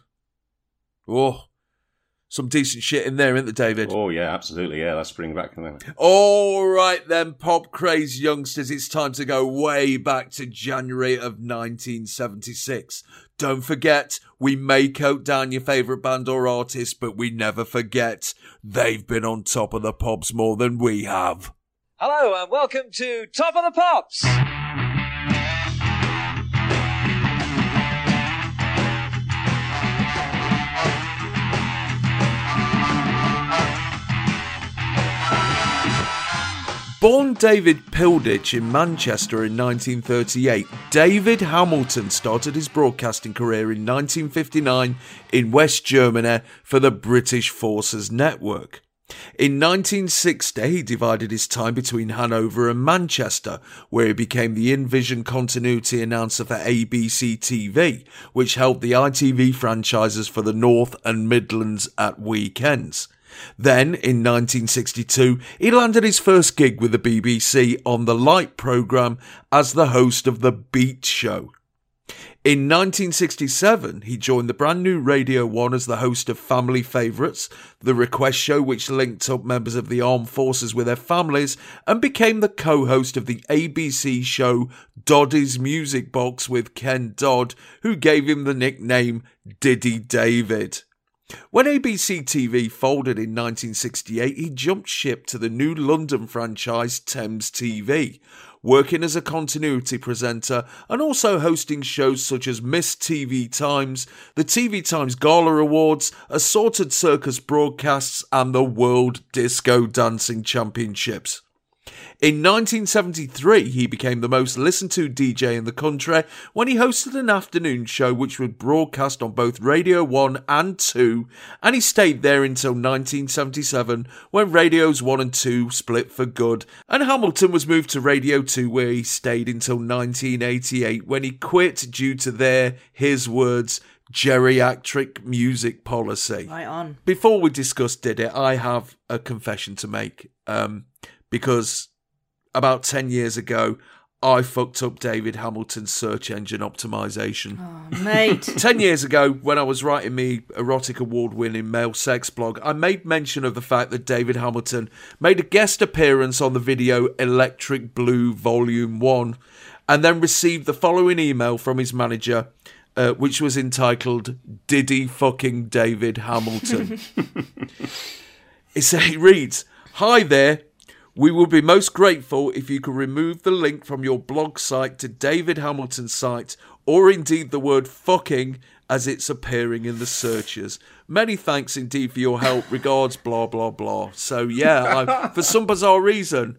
Oh, some decent shit in there, isn't there, David? Oh yeah, absolutely. Yeah, that's bringing back. All right then, pop craze youngsters, it's time to go way back to January of 1976. Don't forget, we may coat down your favourite band or artist, but we never forget they've been on top of the pops more than we have. Hello and welcome to Top of the Pops. Born David Pilditch in Manchester in 1938, David Hamilton started his broadcasting career in 1959 in West Germany for the British Forces Network. In 1960, he divided his time between Hanover and Manchester, where he became the in-vision continuity announcer for ABC TV, which held the ITV franchises for the North and Midlands at weekends. Then, in 1962, he landed his first gig with the BBC on the Light programme as the host of The Beat Show. In 1967, he joined the brand new Radio 1 as the host of Family Favourites, the request show which linked up members of the armed forces with their families, and became the co host of the ABC show Doddy's Music Box with Ken Dodd, who gave him the nickname Diddy David. When ABC TV folded in 1968, he jumped ship to the new London franchise Thames TV, working as a continuity presenter and also hosting shows such as Miss TV Times, the TV Times Gala Awards, assorted circus broadcasts, and the World Disco Dancing Championships. In 1973, he became the most listened to DJ in the country when he hosted an afternoon show which was broadcast on both Radio 1 and 2, and he stayed there until 1977 when Radios 1 and 2 split for good, and Hamilton was moved to Radio 2 where he stayed until 1988 when he quit due to their, his words, geriatric music policy. Right on. Before we discuss Diddy, I have a confession to make. Um, because about 10 years ago, I fucked up David Hamilton's search engine optimization. Oh, mate. [LAUGHS] 10 years ago, when I was writing me erotic award winning male sex blog, I made mention of the fact that David Hamilton made a guest appearance on the video Electric Blue Volume 1 and then received the following email from his manager. Uh, which was entitled Diddy fucking David Hamilton. [LAUGHS] it, it reads, Hi there, we would be most grateful if you could remove the link from your blog site to David Hamilton's site, or indeed the word fucking as it's appearing in the searches. Many thanks indeed for your help. Regards, blah, blah, blah. So, yeah, I, for some bizarre reason,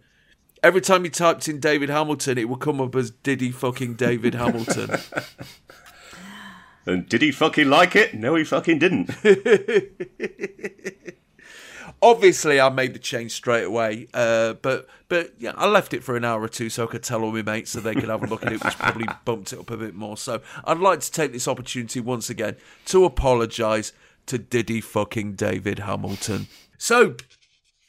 every time you typed in David Hamilton, it would come up as Diddy fucking David Hamilton. And did he fucking like it? No, he fucking didn't. [LAUGHS] Obviously, I made the change straight away, uh, but but yeah, I left it for an hour or two so I could tell all my mates so they could have a look at it, which probably [LAUGHS] bumped it up a bit more. So I'd like to take this opportunity once again to apologise to Diddy fucking David Hamilton. So,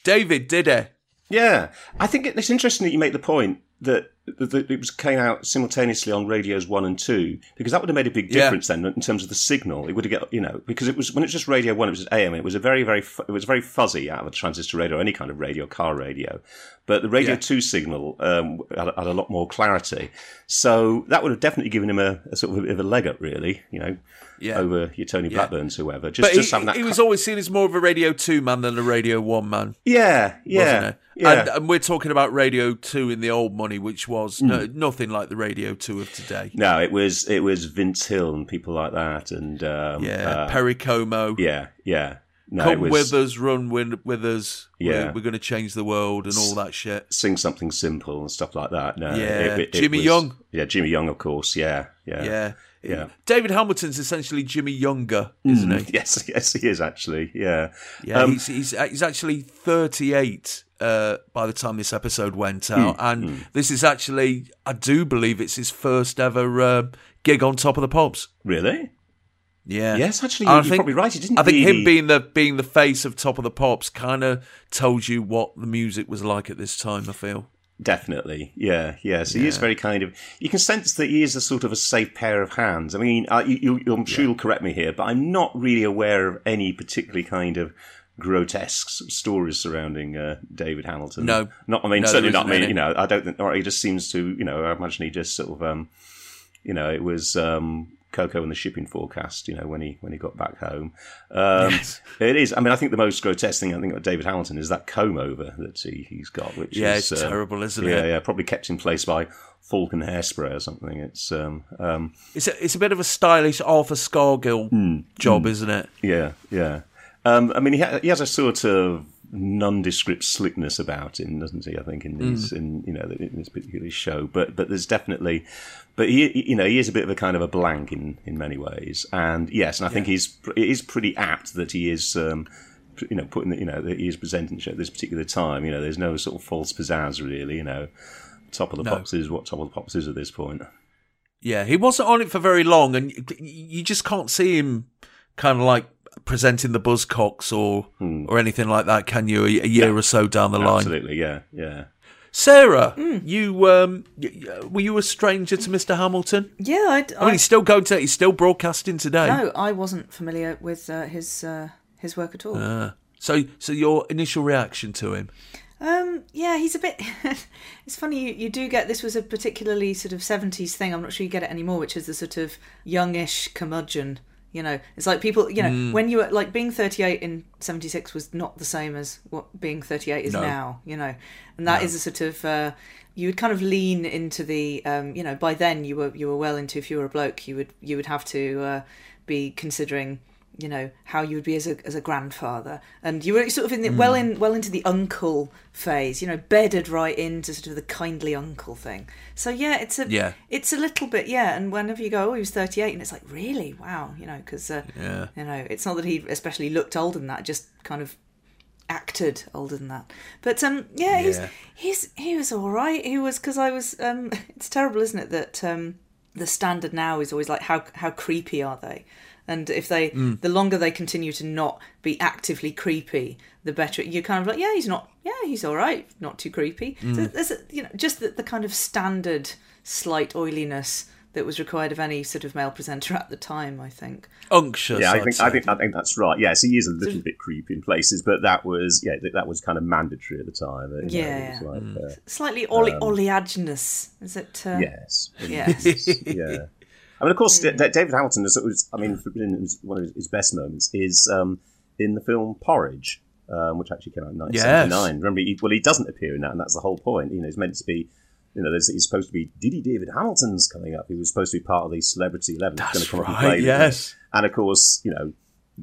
David, did it? Yeah, I think it's interesting that you make the point that the, the, it was came out simultaneously on radios one and two because that would have made a big Yeah. difference then in terms of the signal. It would have get you know because it was when it was just radio one, it was AM. It was a very very it was very fuzzy out of a transistor radio or any kind of radio, car radio. But the radio Yeah. two signal um, had, had a lot more clarity, so that would have definitely given him a, a sort of a of a leg up, really. You know, Yeah. over your Tony Blackburns, whoever. Just But just he, having that. he cl- was always seen as more of a Radio 2 man than a Radio 1 man. yeah, yeah, yeah. And, and we're talking about Radio 2 in the old money, which was no, nothing like the Radio 2 of today. no, it was it was Vince Hill and people like that, and um, Yeah, uh, Perry Como. yeah, yeah. No, Come was, with us, run with, with us. Yeah. We're, we're going to change the world and all that shit. sing something simple and stuff like that. No, Yeah. Jimmy was- Young. Yeah, Jimmy Young, of course. Yeah, yeah, Yeah. Yeah. David Hamilton's essentially Jimmy Younger, isn't he? Yes, [LAUGHS] yes, he is actually. Yeah, Yeah, Um, he's, he's he's actually 38 uh, by the time this episode went Hmm, out, and this is actually, I do believe, it's his first ever uh, gig on Top of the Pops. really. Yeah, Yes, actually, I you're think- probably right. He didn't. I think really... him being the being the face of Top of the Pops kind of told you what the music was like at this time. I feel. Definitely, yeah, yeah. So he is very kind of. You can sense that he is a sort of a safe pair of hands. I mean, I, you, you, I'm sure you'll correct me here, but I'm not really aware of any particularly kind of grotesque stories surrounding uh, David Hamilton. No. not. I mean, No, certainly not. I any. you know, I don't think. Or he just seems to. You know, I imagine he just sort of. um You know, it was. um Coco and the shipping forecast, you know, when he when he got back home, um, Yes. it is. I mean, I think the most grotesque thing I think about David Hamilton is that comb over that he, he's got, which Yeah, is it's uh, terrible, isn't yeah, it? yeah, yeah. probably kept in place by Falcon hairspray or something. It's um, um, It's a, it's a bit of a stylish Arthur Scargill Hmm. job, isn't it? yeah, yeah. Um, I mean, he, ha- he has a sort of nondescript slickness about him, doesn't he? I think in these, in you know, in this particular show. But but there's definitely, but he, you know, he is a bit of a kind of a blank in in many ways. And yes, and I think he's it is pretty apt that he is. Um, you know, putting the, you know that he is presenting show at this particular time. You know, there's no sort of false pizzazz really. You know, top of the No. pops is what top of the pops is at this point. Yeah, he wasn't on it for very long, and you just can't see him kind of like presenting the Buzzcocks or or anything like that, can you? A, a year or so down the line, Hmm. Absolutely, yeah, yeah. Sarah, Hmm. you um, y- y- were you a stranger to Mr. Hamilton? Yeah, I'd, I mean, he's still going to, he's still broadcasting today. no, I wasn't familiar with uh, his uh, his work at all. Uh, so, so your initial reaction to him? Um, yeah, he's a bit. [LAUGHS] it's funny you, you do get this was a particularly sort of seventies thing. I'm not sure you get it anymore, which is the sort of youngish curmudgeon. You know, it's like people. You know, when you were like being 38 in 76 was not the same as what being 38 is No. now. You know, and that is a sort of. Uh, you would kind of lean into the. Um, you know, by then you were you were well into if you were a bloke, you would you would have to uh, be considering you know how you would be as a as a grandfather, and you were sort of in the, well in well into the uncle phase, you know, bedded right into sort of the kindly uncle thing. So yeah, it's a Yeah. it's a little bit yeah. And whenever you go, oh, he was thirty eight, and it's like really wow, you know, because uh, Yeah. you know, it's not that he especially looked older than that, just kind of acted older than that. But um, yeah, he's he's he was all right. He was because I was um, [LAUGHS] it's terrible, isn't it, that um, the standard now is always like how how creepy are they? And if they, Mm. the longer they continue to not be actively creepy, the better. You're kind of like, yeah, he's not, yeah, he's all right, not too creepy. Mm. So there's, a, you know, just the, the kind of standard slight oiliness that was required of any sort of male presenter at the time. I think. Unctuous. Yeah, I think. I think I think that's right. Yes, he is a little bit creepy in places, but that was yeah, that, that was kind of mandatory at the time. you know, Yeah. it was like, uh, Slightly oli- oleaginous, is it? Uh, yes, [LAUGHS] Yes. yeah. I mean, of course, D- David Hamilton is. was- I mean, in one of his best moments is um, in the film Porridge, um, which actually came out in 1979. Remember, he, well, he doesn't appear in that, and that's the whole point. You know, he's meant to be. You know, there's, he's supposed to be Diddy David Hamilton's coming up. He was supposed to be part of the Celebrity Eleven. That's gonna come up and right, play with them. yes. And of course, you know,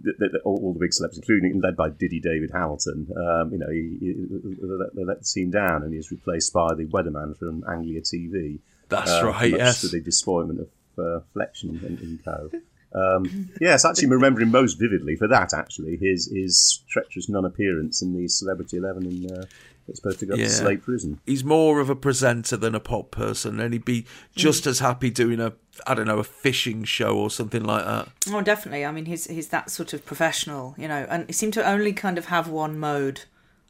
the, the, all, all the big celebrities, including led by Diddy David Hamilton, um, you know, he, he, they, let, the scene down, and he's replaced by the weatherman from Anglia TV. That's uh, right, much yes. To the disappointment of uh, Fletcher and, and co. Um, yes, actually, remember him most vividly for that. Actually, his his treacherous non-appearance in the Celebrity Eleven in uh, that's supposed to go Yeah. to Slade Prison. he's more of a presenter than a pop person, and he'd be just as happy doing a, I don't know, a fishing show or something like that. Oh, definitely. I mean, he's he's that sort of professional, you know, and he seemed to only kind of have one mode.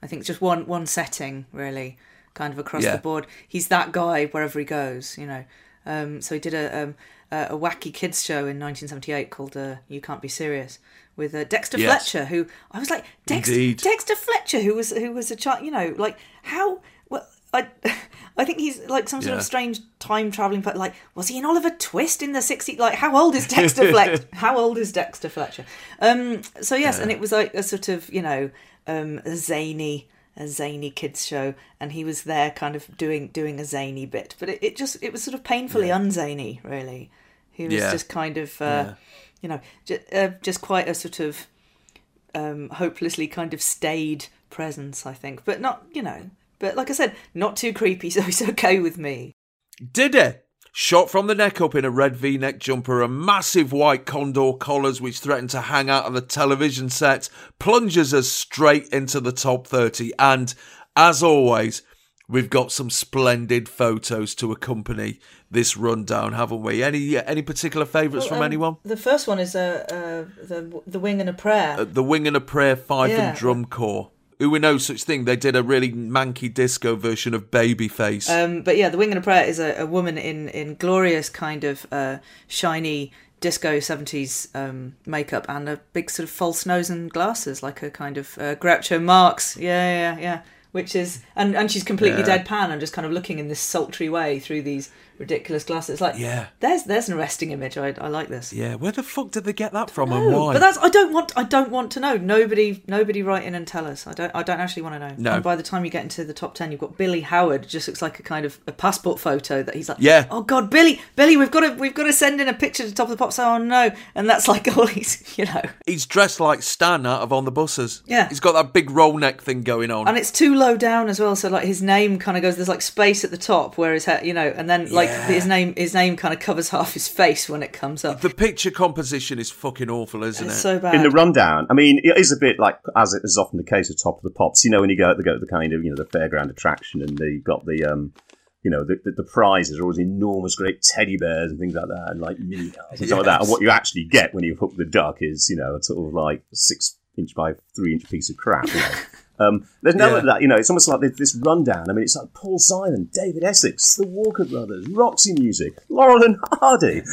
I think just one one setting really, kind of across Yeah. the board. He's that guy wherever he goes, you know. Um, so he did a um, a a wacky kids show in 1978 called uh, "You Can't Be Serious" with uh, Dexter Yes. Fletcher, who I was like Dexter, Dexter Fletcher, who was who was a child, you know, like how. Well, I, [LAUGHS] I think he's like some sort Yeah. of strange time traveling. But like, was he in Oliver Twist in the 60s? Like, how old is Dexter [LAUGHS] Fletcher? how old is Dexter Fletcher? Um, so yes, and it was like a sort of you know um, a zany a zany kids show, and he was there kind of doing doing a zany bit, but it, it just it was sort of painfully unzany, really. He was Yeah. just kind of uh, you know just, uh, just quite a sort of um, hopelessly kind of staid presence, I think, but not you know. But like I said, not too creepy, [LAUGHS] so it's okay with me. Diddy? Shot from the neck up in a red v neck jumper and massive white condor collars which threaten to hang out of the television set, plunges us straight into the top 30. And as always, we've got some splendid photos to accompany this rundown, haven't we? Any any particular favourites from Um, anyone? The first one is uh, uh, the the wing and a prayer. Uh, the Wing and a Prayer Fife Yeah. and Drum Corps. Who we know such thing. They did a really manky disco version of Babyface. Um, but yeah, the wing and a prayer is a, a woman in in glorious kind of uh, shiny disco seventies um, makeup and a big sort of false nose and glasses, like a kind of uh, Groucho Marx. Yeah, yeah, yeah. Which is and and she's completely Yeah. deadpan and just kind of looking in this sultry way through these ridiculous glasses. Like, Yeah. there's there's an arresting image. I, I like this. yeah, where the fuck did they get that from and why? But that's I don't want I don't want to know. Nobody nobody write in and tell us. I don't I don't actually want to know. No. And by the time you get into the top ten, you've got Billy Howard. Just looks like a kind of a passport photo that he's like, Yeah. Oh God, Billy, Billy, we've got to we've got to send in a picture to Top of the Pops. Oh no, and that's like [LAUGHS] all he's you know. He's dressed like Stan out of On the Buses. Yeah. He's got that big roll neck thing going on. And it's too low down as well, so like his name kind of goes. There's like space at the top where his head, you know, and then like Yeah. his name, his name kind of covers [LAUGHS] half his face when it comes up. the picture composition is fucking awful, isn't It's it? so bad. in the rundown. I mean, it is a bit like as it is often the case with Top of the Pops. You know, when you go, they go to the kind of you know the fairground attraction, and they've got the um, you know, the, the, the prizes are always enormous, great teddy bears and things like that, and like mini cars and stuff like that. And what you actually get when you hook the duck is you know a sort of like six inch by three inch piece of crap. You know. [LAUGHS] Um, there's none Yeah. of that, you know. It's almost like this, this rundown. I mean, it's like Paul Simon, David Essex, the Walker Brothers, Roxy Music, Laurel and Hardy. [LAUGHS]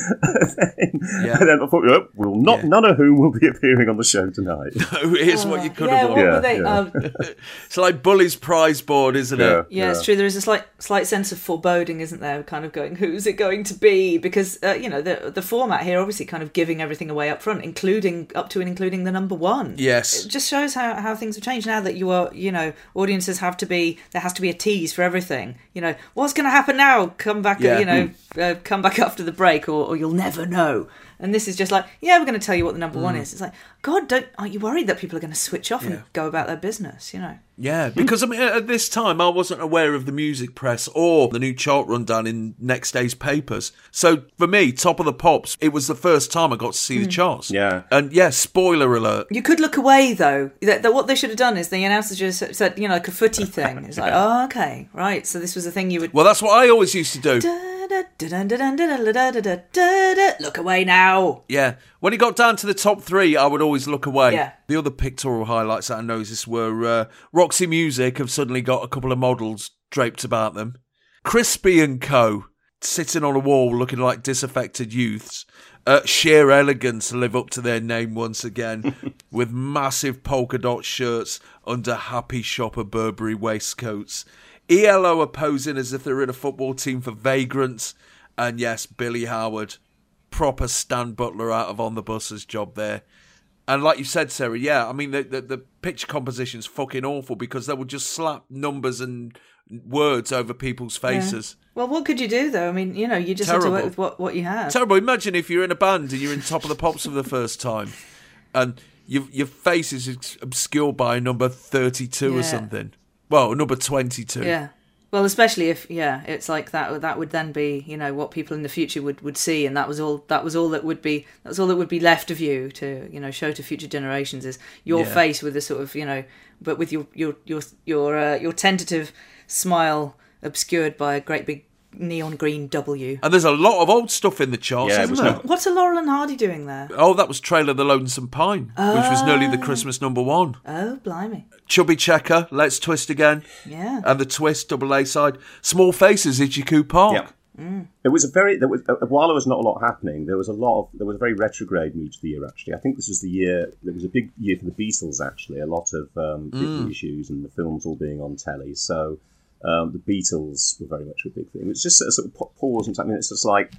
Yeah. And then I thought, oh, well, not Yeah. none of whom will be appearing on the show tonight. [LAUGHS] No, Here's what you could yeah, have what won. Yeah, they? yeah. Um, [LAUGHS] It's like Bully's prize board, isn't Yeah. it? Yeah, it's true. There is a slight slight sense of foreboding, isn't there? Kind of going, who's it going to be? Because uh, you know the the format here, obviously, kind of giving everything away up front, including up to and including the number one. Yes. it just shows how how things have changed now that you are, you know, audiences have to be there has to be a tease for everything. You know, what's going to happen now? Come back, Yeah. you know, uh, come back [LAUGHS] after the break, or, or you'll never know. And this is just like, yeah, we're going to tell you what the number one is. It's like, God, don't aren't you worried that people are going to switch off Mm. Yeah. and go about their business? You know. Yeah, because I mean, at this time, I wasn't aware of the music press or the new chart rundown in next day's papers. So for me, Top of the Pops, it was the first time I got to see the charts. Yeah. And yeah, spoiler alert. You could look away though. That, that what they should have done is the announcers just said, you know, like a footy thing. It's like, oh, okay, right. So this was the thing you would. Well, that's what I always used to do. Look away now. Yeah. When it got down to the top three, I would always look away. Yeah. The other pictorial highlights that I noticed were uh, Roxy Music have suddenly got a couple of models draped about them. Crispy and Co. sitting on a wall looking like disaffected youths. Uh, sheer elegance live up to their name once again [LAUGHS] with massive polka dot shirts under happy shopper Burberry waistcoats. ELO are posing as if they're in a football team for vagrants. And yes, Billy Howard proper Stan Butler out of on the buses job there. And like you said, Sarah, yeah, I mean the the, the picture composition's fucking awful because they would just slap numbers and words over people's faces. Well, what could you do though? I mean, you know, you just have to work with what what you have. Terrible. Imagine if you're in a band and you're in top of the pops for the first time, and your your face is obscured by a number thirty-two Yeah. or something. Well, number twenty-two. Yeah. Well, especially if yeah, it's like that. That would then be you know what people in the future would, would see, and that was all. That was all that would be. That was all that would be left of you to you know show to future generations is your Yeah. face with a sort of you know, but with your your your your uh, your tentative smile obscured by a great big neon green W. And there's a lot of old stuff in the charts, Yeah, it isn't was there? not- What's a Laurel and Hardy doing there? Oh, that was Trail of the Lonesome Pine, which was nearly the Christmas number one. Oh, blimey. Chubby Checker, Let's Twist Again, Yeah. and the Twist double A side. Small Faces, Itchycoo Park. Yeah. It was a very there was uh, while there was not a lot happening. There was a lot of there was a very retrograde mood to the year. Actually, I think this was the year. There was a big year for the Beatles. Actually, a lot of um, Britney issues and the films all being on telly. So um, the Beatles were very much a big thing. It's just a sort of pa- pause and something. It's just like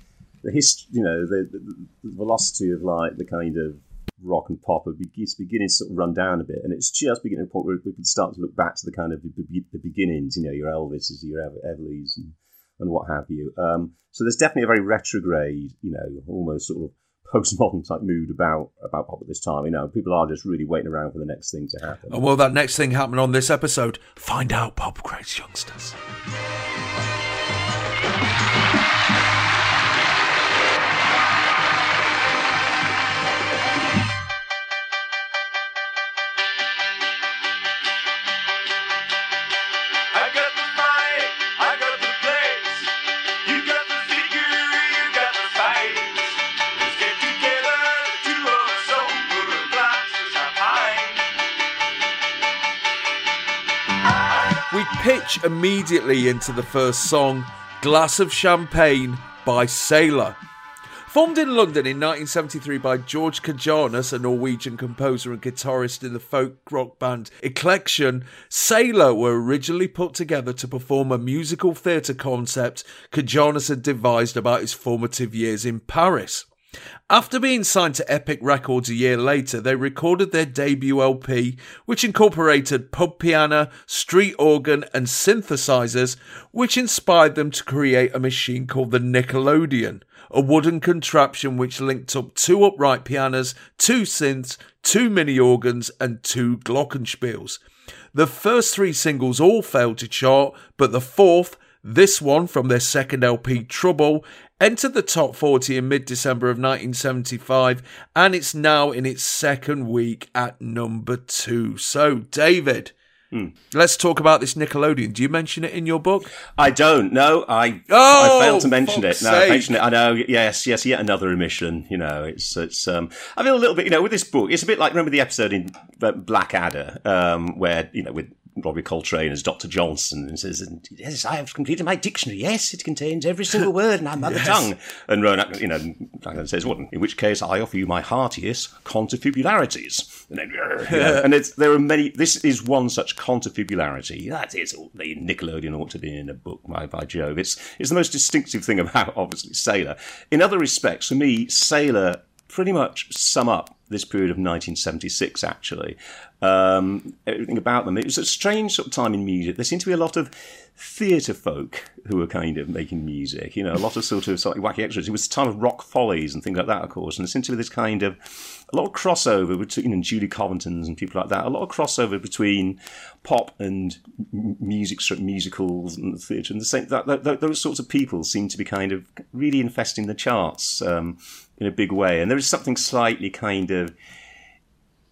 the history, you know, the, the, the velocity of like the kind of rock and pop are beginning to sort of run down a bit, and it's just beginning to point where we can start to look back to the kind of the, beginnings. You know, your Elvises, your Ev- Everlys, and and what have you. Um, so there's definitely a very retrograde, you know, almost sort of postmodern type mood about about pop at this time. You know, people are just really waiting around for the next thing to happen. And will that next thing happen on this episode? Find out, Pop Craze Youngsters. Pitch immediately into the first song, Glass of Champagne by Sailor. Formed in London in 1973 by George Kajanus, a Norwegian composer and guitarist in the folk rock band Eclection, Sailor were originally put together to perform a musical theatre concept Kajanus had devised about his formative years in Paris. After being signed to Epic Records a year later, they recorded their debut LP, which incorporated pub piano, street organ, and synthesizers, which inspired them to create a machine called the Nickelodeon, a wooden contraption which linked up two upright pianos, two synths, two mini organs, and two glockenspiels. The first three singles all failed to chart, but the fourth, this one from their second LP, Trouble, entered the top 40 in mid December of 1975, and it's now in its second week at number two. So, David, let's talk about this Nickelodeon. Do you mention it in your book? I don't No, I Oh, I failed to mention it. No, I mentioned it. I know. Yes, yes. Yet another omission. You know, it's it's. Um, I feel a little bit. You know, with this book, it's a bit like remember the episode in uh, Blackadder, um, where you know with. Robbie Coltrane as Dr. Johnson and says, Yes, I have completed my dictionary. Yes, it contains every single [LAUGHS] word in our mother tongue. And Ronak, you know, says, Well, in which case I offer you my heartiest contrafibularities. And, then, [LAUGHS] you know, [LAUGHS] and it's, there are many, this is one such contrafibularity. That is the Nickelodeon ought to be in a book by, by Jove. It's, it's the most distinctive thing about, obviously, Sailor. In other respects, for me, Sailor pretty much sum up this period of 1976, actually. Um, everything about them. It was a strange sort of time in music. There seemed to be a lot of theatre folk who were kind of making music, you know, a lot of sort of slightly wacky extras. It was the time of rock follies and things like that, of course. And there seemed to be this kind of, a lot of crossover between, you know, Julie Covington's and people like that, a lot of crossover between pop and music, sort of musicals and theatre. And the same, that, that, those sorts of people seemed to be kind of really infesting the charts um, in a big way. And there is something slightly kind of,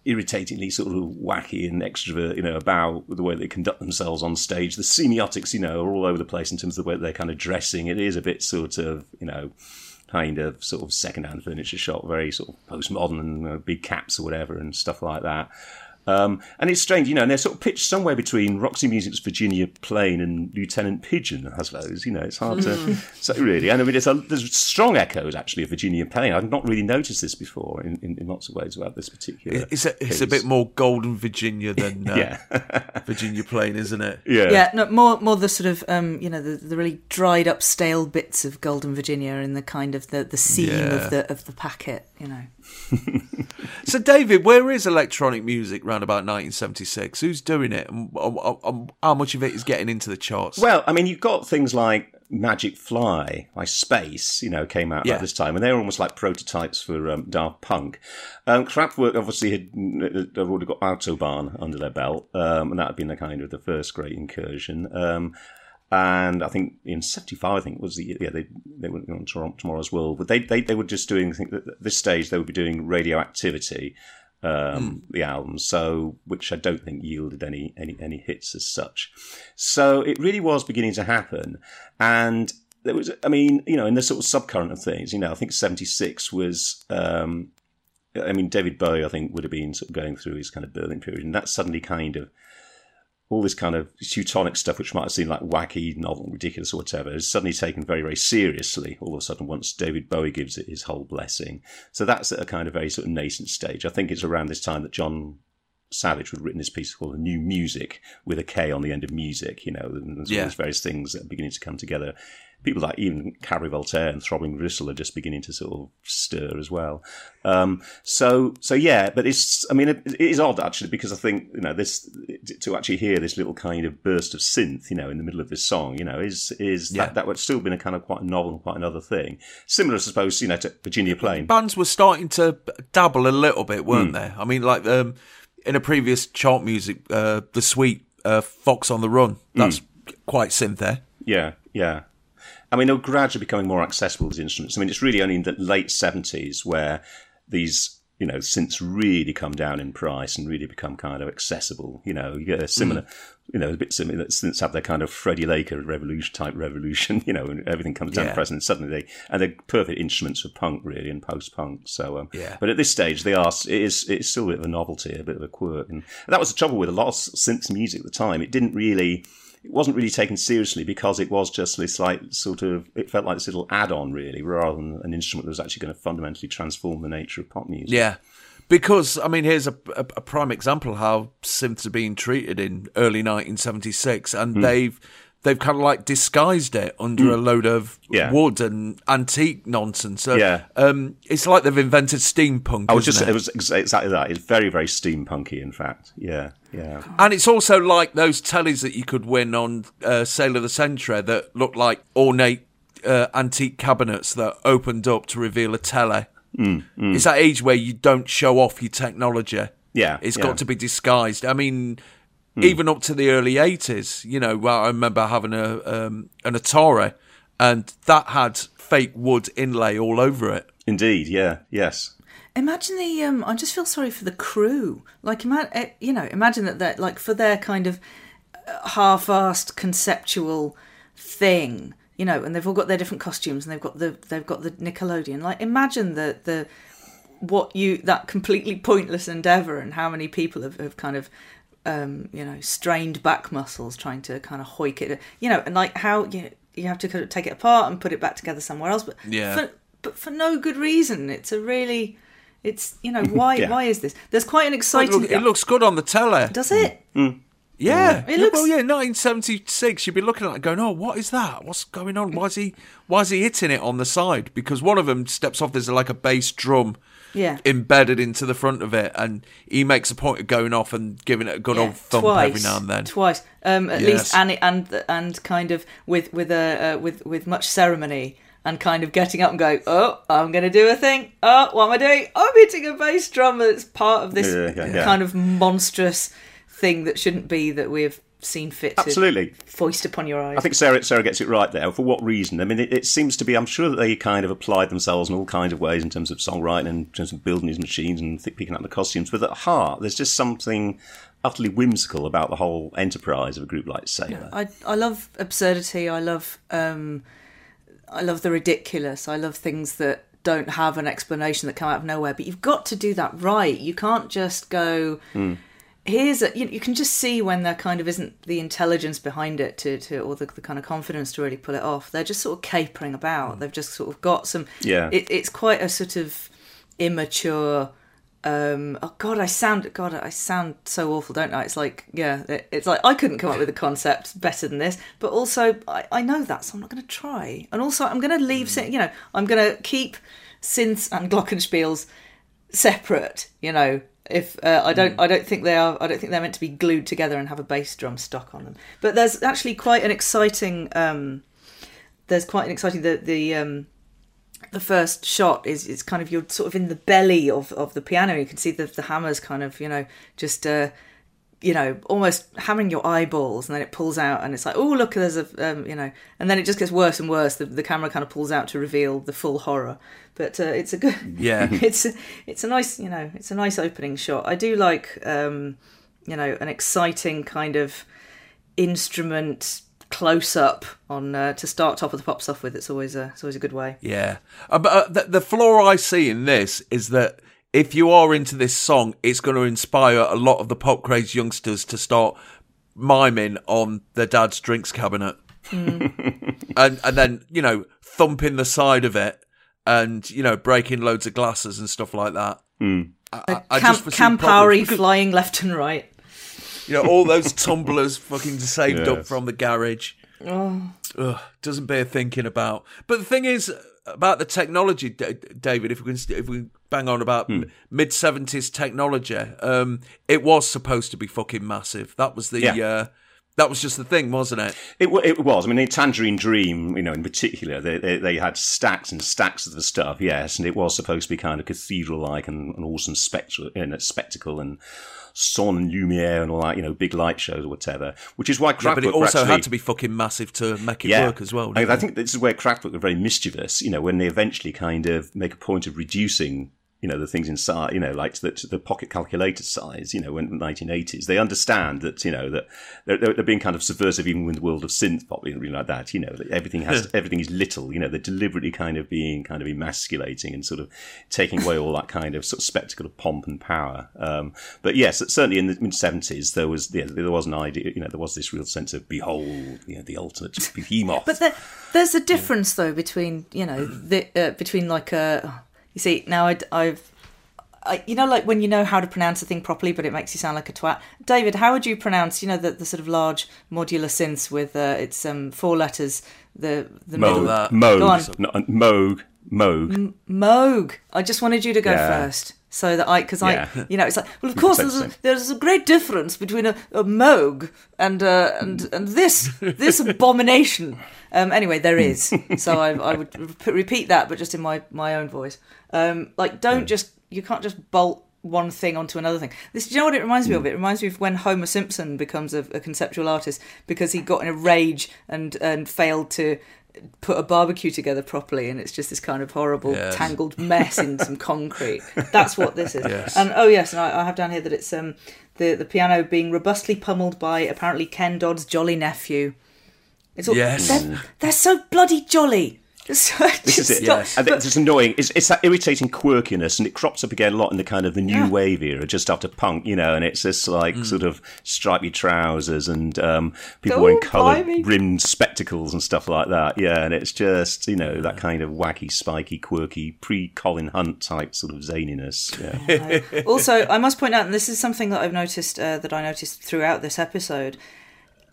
irritatingly sort of wacky and extrovert, you know, about the way they conduct themselves on stage. The semiotics, you know, are all over the place in terms of the way they're kind of dressing. It is a bit sort of, you know, kind of sort of second-hand furniture shop, very sort of postmodern and you know, big caps or whatever and stuff like that. Um, and it's strange, you know, and they're sort of pitched somewhere between Roxy Music's Virginia Plain and Lieutenant Pigeon, I suppose. You know, it's hard to [LAUGHS] say really. And I mean, it's a, there's strong echoes actually of Virginia Plain. I've not really noticed this before in, in, in lots of ways about this particular. It's a, it's a bit more Golden Virginia [LAUGHS] than uh, Yeah. [LAUGHS] Virginia Plain, isn't it? yeah. Yeah, no, more more the sort of um, you know the, the really dried up stale bits of Golden Virginia in the kind of the, the seam Yeah. of the of the packet, you know. So, David, where is electronic music round about 1976? Who's doing it, and, how much of it is getting into the charts? Well, I mean, you've got things like Magic Fly by Space, you know, came out Yeah. at this time, and they were almost like prototypes for um, Daft Punk. Um, Kraftwerk obviously had had already got Autobahn under their belt, um, and that had been the kind of the first great incursion. Um, and I think in '75, I think was the yeah they they went on Tomorrow's World, but they they, they were just doing I think at this stage they would be doing Radioactivity, um, the album, so which I don't think yielded any any any hits as such. So it really was beginning to happen, and there was, I mean, you know, in the sort of subcurrent of things, you know, I think '76 was. Um, I mean, David Bowie, I think, would have been sort of going through his kind of Berlin period, and that suddenly kind of all this kind of Teutonic stuff, which might have seemed like wacky, novel, ridiculous, or whatever, is suddenly taken very, very seriously. All of a sudden, once David Bowie gives it his whole blessing, so that's at a kind of very sort of nascent stage. I think it's around this time that Jon Savage would have written this piece called "New Music" with a K on the end of music. You know, and there's all Yeah. these various things that are beginning to come together. People like even Cabaret Voltaire and Throbbing Gristle are just beginning to sort of stir as well. Um, so, so yeah, but it's, I mean, it, it is odd actually because I think, you know, this, to actually hear this little kind of burst of synth, you know, in the middle of this song, you know, is, is Yeah. that, that would still been a kind of quite a novel, and quite another thing. Similar, I suppose, you know, to Virginia Plain. bands were starting to dabble a little bit, weren't Hmm. they? I mean, like um, in a previous chart music, uh, the sweet uh, Fox on the Run. That's quite synth there. Yeah, yeah. I mean, they're gradually becoming more accessible, these instruments. I mean, it's really only in the late 70s where these, you know, synths really come down in price and really become kind of accessible. You know, you get a similar, you know, a bit similar that synths have their kind of Freddie Laker revolution type revolution, [LAUGHS] you know, and everything comes down Yeah. to price and suddenly they, and they're perfect instruments for punk, really, and post punk. So, um, Yeah. but at this stage, they are, it is, it's still a bit of a novelty, a bit of a quirk. And that was the trouble with a lot of synths music at the time. It didn't really, it wasn't really taken seriously because it was just this like sort of it felt like this little add-on really rather than an instrument that was actually going to fundamentally transform the nature of pop music Yeah. Because, I mean, here's a, a, a prime example how synths are being treated in early 1976, and Hmm. they've they've kind of like disguised it under a load of Yeah. wood and antique nonsense. So, Yeah. um, it's like they've invented steampunk. i was just it? it was exactly that it's very very steampunky in fact yeah yeah And it's also like those tellies that you could win on uh, Sale of the Century that looked like ornate uh, antique cabinets that opened up to reveal a telly. Mm, It's that age where you don't show off your technology. Yeah, It's yeah. got to be disguised. I mean, Hmm. even up to the early 80s, you know, well, I remember having a um, an Atari and that had fake wood inlay all over it. indeed yeah yes Imagine the. Um, I just feel sorry for the crew. Like, ima- you know, imagine that that like for their kind of uh, half-assed conceptual thing, you know, and they've all got their different costumes and they've got the they've got the Nickelodeon. Like, imagine the the what you that completely pointless endeavor and how many people have, have kind of um, you know strained back muscles trying to kind of hoik it you know and like how you you have to kind of take it apart and put it back together somewhere else but Yeah. for, but for no good reason it's a really it's you know [LAUGHS] why Yeah. why is this there's quite an It, exciting look- it looks good on the telly. does it Yeah, It looks- Well, yeah, 1976. You'd be looking at it going, "Oh, what is that? What's going on? Why is he? Why is he hitting it on the side?" Because one of them steps off. There's like a bass drum yeah embedded into the front of it, and he makes a point of going off and giving it a good Yeah, old thump twice, every now and then. Twice, um, at Yes. least, and and and kind of with with a uh, with with much ceremony, and kind of getting up and going, oh, I'm going to do a thing. Oh, what am I doing? I'm hitting a bass drum that's part of this Yeah, yeah, yeah. kind of monstrous thing that shouldn't be that we have seen fit to absolutely foist upon your eyes. I think Sarah, Sarah gets it right there. For what reason? I mean, it, it seems to be. I'm sure that they kind of applied themselves in all kinds of ways in terms of songwriting and in terms of building these machines and th- picking up the costumes. But at heart, there's just something utterly whimsical about the whole enterprise of a group like Sailor. I I love absurdity. I love um, I love the ridiculous. I love things that don't have an explanation that come out of nowhere. But you've got to do that right. You can't just go. Here's a you, you can just see when there kind of isn't the intelligence behind it to, to or the, the kind of confidence to really pull it off. They're just sort of capering about. They've just sort of got some. Yeah. It, it's quite a sort of immature um oh god i sound god i sound so awful don't i it's like yeah it, it's like i couldn't come up with a concept better than this but also i, I know that so i'm not going to try and also i'm going to leave syn- you know i'm going to keep synths and glockenspiels separate you know if uh, i don't i don't think they are i don't think they're meant to be glued together and have a bass drum stuck on them but there's actually quite an exciting um there's quite an exciting the the um the first shot is is kind of you're sort of in the belly of of the piano. You can see the the hammers kind of you know just uh you know almost hammering your eyeballs, and then it pulls out, and it's like oh look, there's a um, you know, and then it just gets worse and worse. The the camera kind of pulls out to reveal the full horror. But uh, it's a good Yeah. [LAUGHS] it's a, it's a nice you know it's a nice opening shot. I do like um you know an exciting kind of instrument close up on uh, to start top of the pops off with. It's always a it's always a good way. Yeah, uh, but uh, the, the flaw I see in this is that if you are into this song, it's going to inspire a lot of the pop craze youngsters to start miming on their dad's drinks cabinet, [LAUGHS] and and then you know thumping the side of it, and you know breaking loads of glasses and stuff like that. I, I, I Camp, just Campari problems [LAUGHS] flying left and right. You know all those tumblers fucking saved up from the garage. Ugh, doesn't bear thinking about. But the thing is about the technology, D- David. If we can, if we bang on about mid seventies technology, um, it was supposed to be fucking massive. That was the. Yeah. Uh, that was just the thing, wasn't it? It, it was. I mean, in Tangerine Dream, you know, in particular, they, they, they had stacks and stacks of the stuff, yes, and it was supposed to be kind of cathedral-like and an awesome spectacle, you know, spectacle and son and lumiere and all that, you know, big light shows or whatever. Which is why Yeah, Kraftwerk but it also actually, had to be fucking massive to make it work as well. I, I think this is where Kraftwerk were very mischievous. You know, when they eventually kind of make a point of reducing, you know, the things inside, you know, like to the, the pocket calculator size. You know, when the 1980s, they understand that you know that they're, they're, they're being kind of subversive even in the world of synth pop and everything like that. You know, that everything has everything is little. You know, they're deliberately kind of being kind of emasculating and sort of taking away all that kind of sort of spectacle of pomp and power. Um, but yes, certainly in the mid 70s, there was yeah, there was an idea. You know, there was this real sense of behold, you know, the ultimate behemoth. But there, there's a difference though between you know the uh, between like a you see now I, I've I, you know like when you know how to pronounce a thing properly but it makes you sound like a twat. David, how would you pronounce you know the, the sort of large modular synths with uh, its um, four letters the the middle Moog, that. Moog, Go on. no, uh, Moog, Moog. Moog. I just wanted you to go Yeah. first. So that I, because Yeah. I, you know, it's like, well, of [LAUGHS] course, there's a, there's a great difference between a, a Moog and uh, and and this [LAUGHS] this abomination. Um, anyway, there is. So I, I would [LAUGHS] re- repeat that, but just in my my own voice. Um, like, don't just you can't just bolt one thing onto another thing. This, do you know what it reminds me of? It reminds me of when Homer Simpson becomes a, a conceptual artist because he got in a rage and and failed to put a barbecue together properly and it's just this kind of horrible Yes. tangled mess in some [LAUGHS] concrete that's what this is Yes. and oh yes and I, I have down here that it's um the the piano being robustly pummeled by apparently ken dodd's jolly nephew it's all, Yes. they're, they're so bloody jolly [LAUGHS] so- This is just it. stop. Yes. And it's annoying. It's, it's that irritating quirkiness, and it crops up again a lot in the kind of the new Yeah. wave era, just after punk, you know. And it's just like Mm. sort of stripy trousers and um, people Oh, wearing coloured rimmed spectacles and stuff like that. Yeah, and it's just you know that kind of wacky, spiky, quirky, pre-Colin Hunt type sort of zaniness. Yeah. [LAUGHS] also, I must point out, and this is something that I've noticed uh, that I noticed throughout this episode.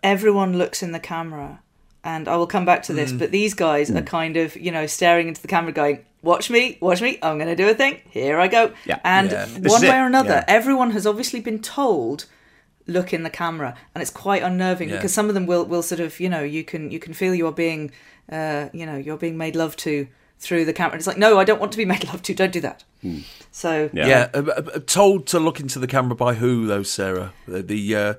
Everyone looks in the camera, and I will come back to Mm. this. But these guys are kind of, you know, staring into the camera, going, "Watch me, watch me! I'm going to do a thing. Here I go." Yeah. And Yeah. One way or another, Yeah. everyone has obviously been told look in the camera and it's quite unnerving Yeah. because some of them will will sort of you know you can you can feel you're being uh you know you're being made love to through the camera it's like no i don't want to be [LAUGHS] made love to don't do that so Yeah. Yeah, uh, uh, told to look into the camera by who though, Sarah? The the uh,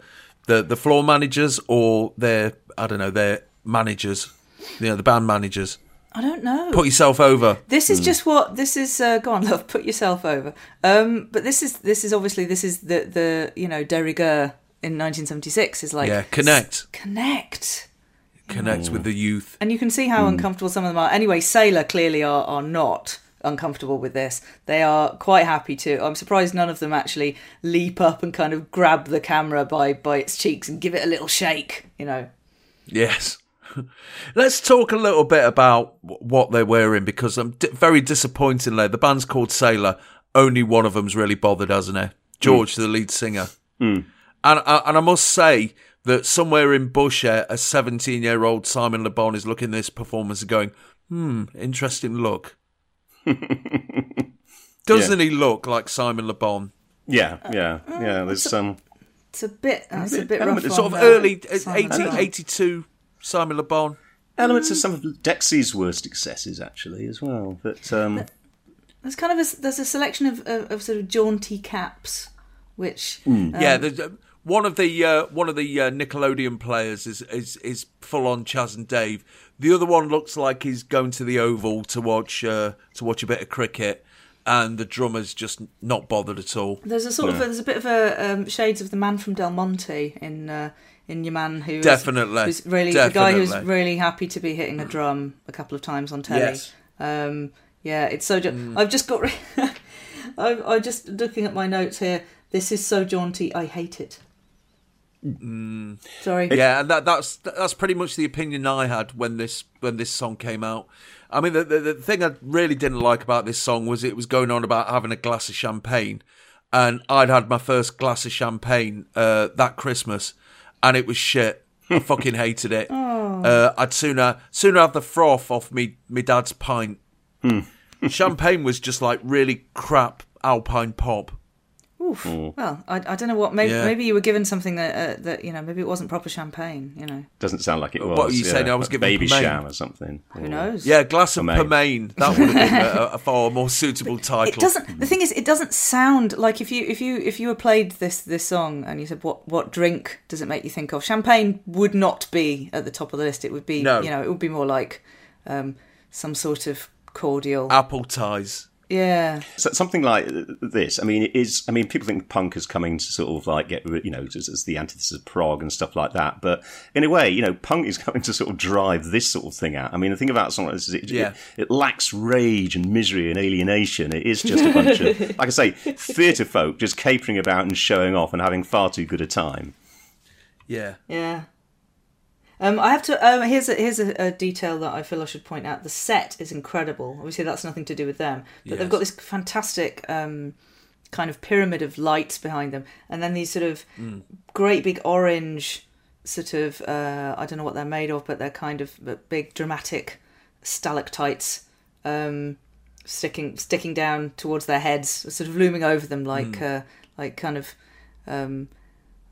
the, the floor managers or their I don't know their managers, you know the band managers. i don't know Put yourself over. This is just what this is. Uh, go on, [LAUGHS] love. Put yourself over. Um, but this is this is obviously this is the the you know de rigueur in 1976 is like Yeah, connect. s- connect, Connect with the youth. and you can see how uncomfortable some of them are. Anyway, Sailor clearly are are not uncomfortable with this. They are quite happy to. I'm surprised none of them actually leap up and kind of grab the camera by by its cheeks and give it a little shake. You know. Yes. [LAUGHS] Let's talk a little bit about what they're wearing because I'm di- very disappointingly the band's called Sailor. Only one of them's really bothered, hasn't he? George, hmm. the lead singer. Hmm. And I, and I must say that somewhere in Bushey, uh, a 17 year old Simon Le Bon is looking at this performance and going, "Hmm, interesting look." [LAUGHS] Doesn't he look like Simon Le Bon? yeah, yeah, uh, yeah. There's some. It's a bit. That's a bit- bit rough. it's Sort of uh, early uh, 80, 82 Simon Le Bon. Elements of some of Dexy's worst excesses, actually, as well. But um, There's kind of a, there's a selection of, of, of sort of jaunty caps, which Yeah, there's, uh, one of the uh, one of the uh, Nickelodeon players is is is full on Chas and Dave. The other one looks like he's going to the Oval to watch uh, to watch a bit of cricket, and the drummer's just not bothered at all. there's a sort of there's a bit of a um, shades of the man from Del Monte in uh, in your man who Definitely, who's really the guy who's definitely. really happy to be hitting a drum a couple of times on telly. Yes. Um, yeah, it's so. Mm. I've just got. Re- I'm, I'm just looking at my notes here. This is so jaunty. I hate it. Sorry. Yeah, and that, that's that's pretty much the opinion I had when this when this song came out. I mean, the, the the thing I really didn't like about this song was it was going on about having a glass of champagne, and I'd had my first glass of champagne uh, that Christmas, and it was shit. I [LAUGHS] fucking hated it. Uh, I'd sooner sooner have the froth off me me dad's pint. Champagne was just like really crap Alpine pop. Oof. Well, I, I don't know what. Maybe Yeah. maybe you were given something that uh, that you know. Maybe it wasn't proper champagne. You know. Doesn't sound like it was. What are you saying? I was a given baby Pomagne? sham or something. Who knows? Yeah, glass of Pomagne. pomagne. That would have been a, [LAUGHS] a far more suitable title. It doesn't. The thing is, it doesn't sound like if you if you if you were played this this song and you said what what drink does it make you think of? Champagne would not be at the top of the list. It would be No. you know it would be more like um, some sort of cordial. Appletiser. Yeah. So something like this. I mean, it is. I mean, people think punk is coming to sort of like get you know, as, as the antithesis of prog and stuff like that. But in a way, you know, punk is [LAUGHS] coming to sort of drive this sort of thing out. I mean, the thing about something like this is it, Yeah. it, it lacks rage and misery and alienation. It is just a bunch of, [LAUGHS] like I say, theatre folk just capering about and showing off and having far too good a time. Yeah. Yeah. Um, I have to. Um, here's a, here's a, a detail that I feel I should point out. The set is incredible. Obviously, that's nothing to do with them, but they've got this fantastic um, kind of pyramid of lights behind them, and then these sort of great big orange sort of. Uh, I don't know what they're made of, but they're kind of big dramatic stalactites um, sticking sticking down towards their heads, sort of looming over them like uh, like kind of.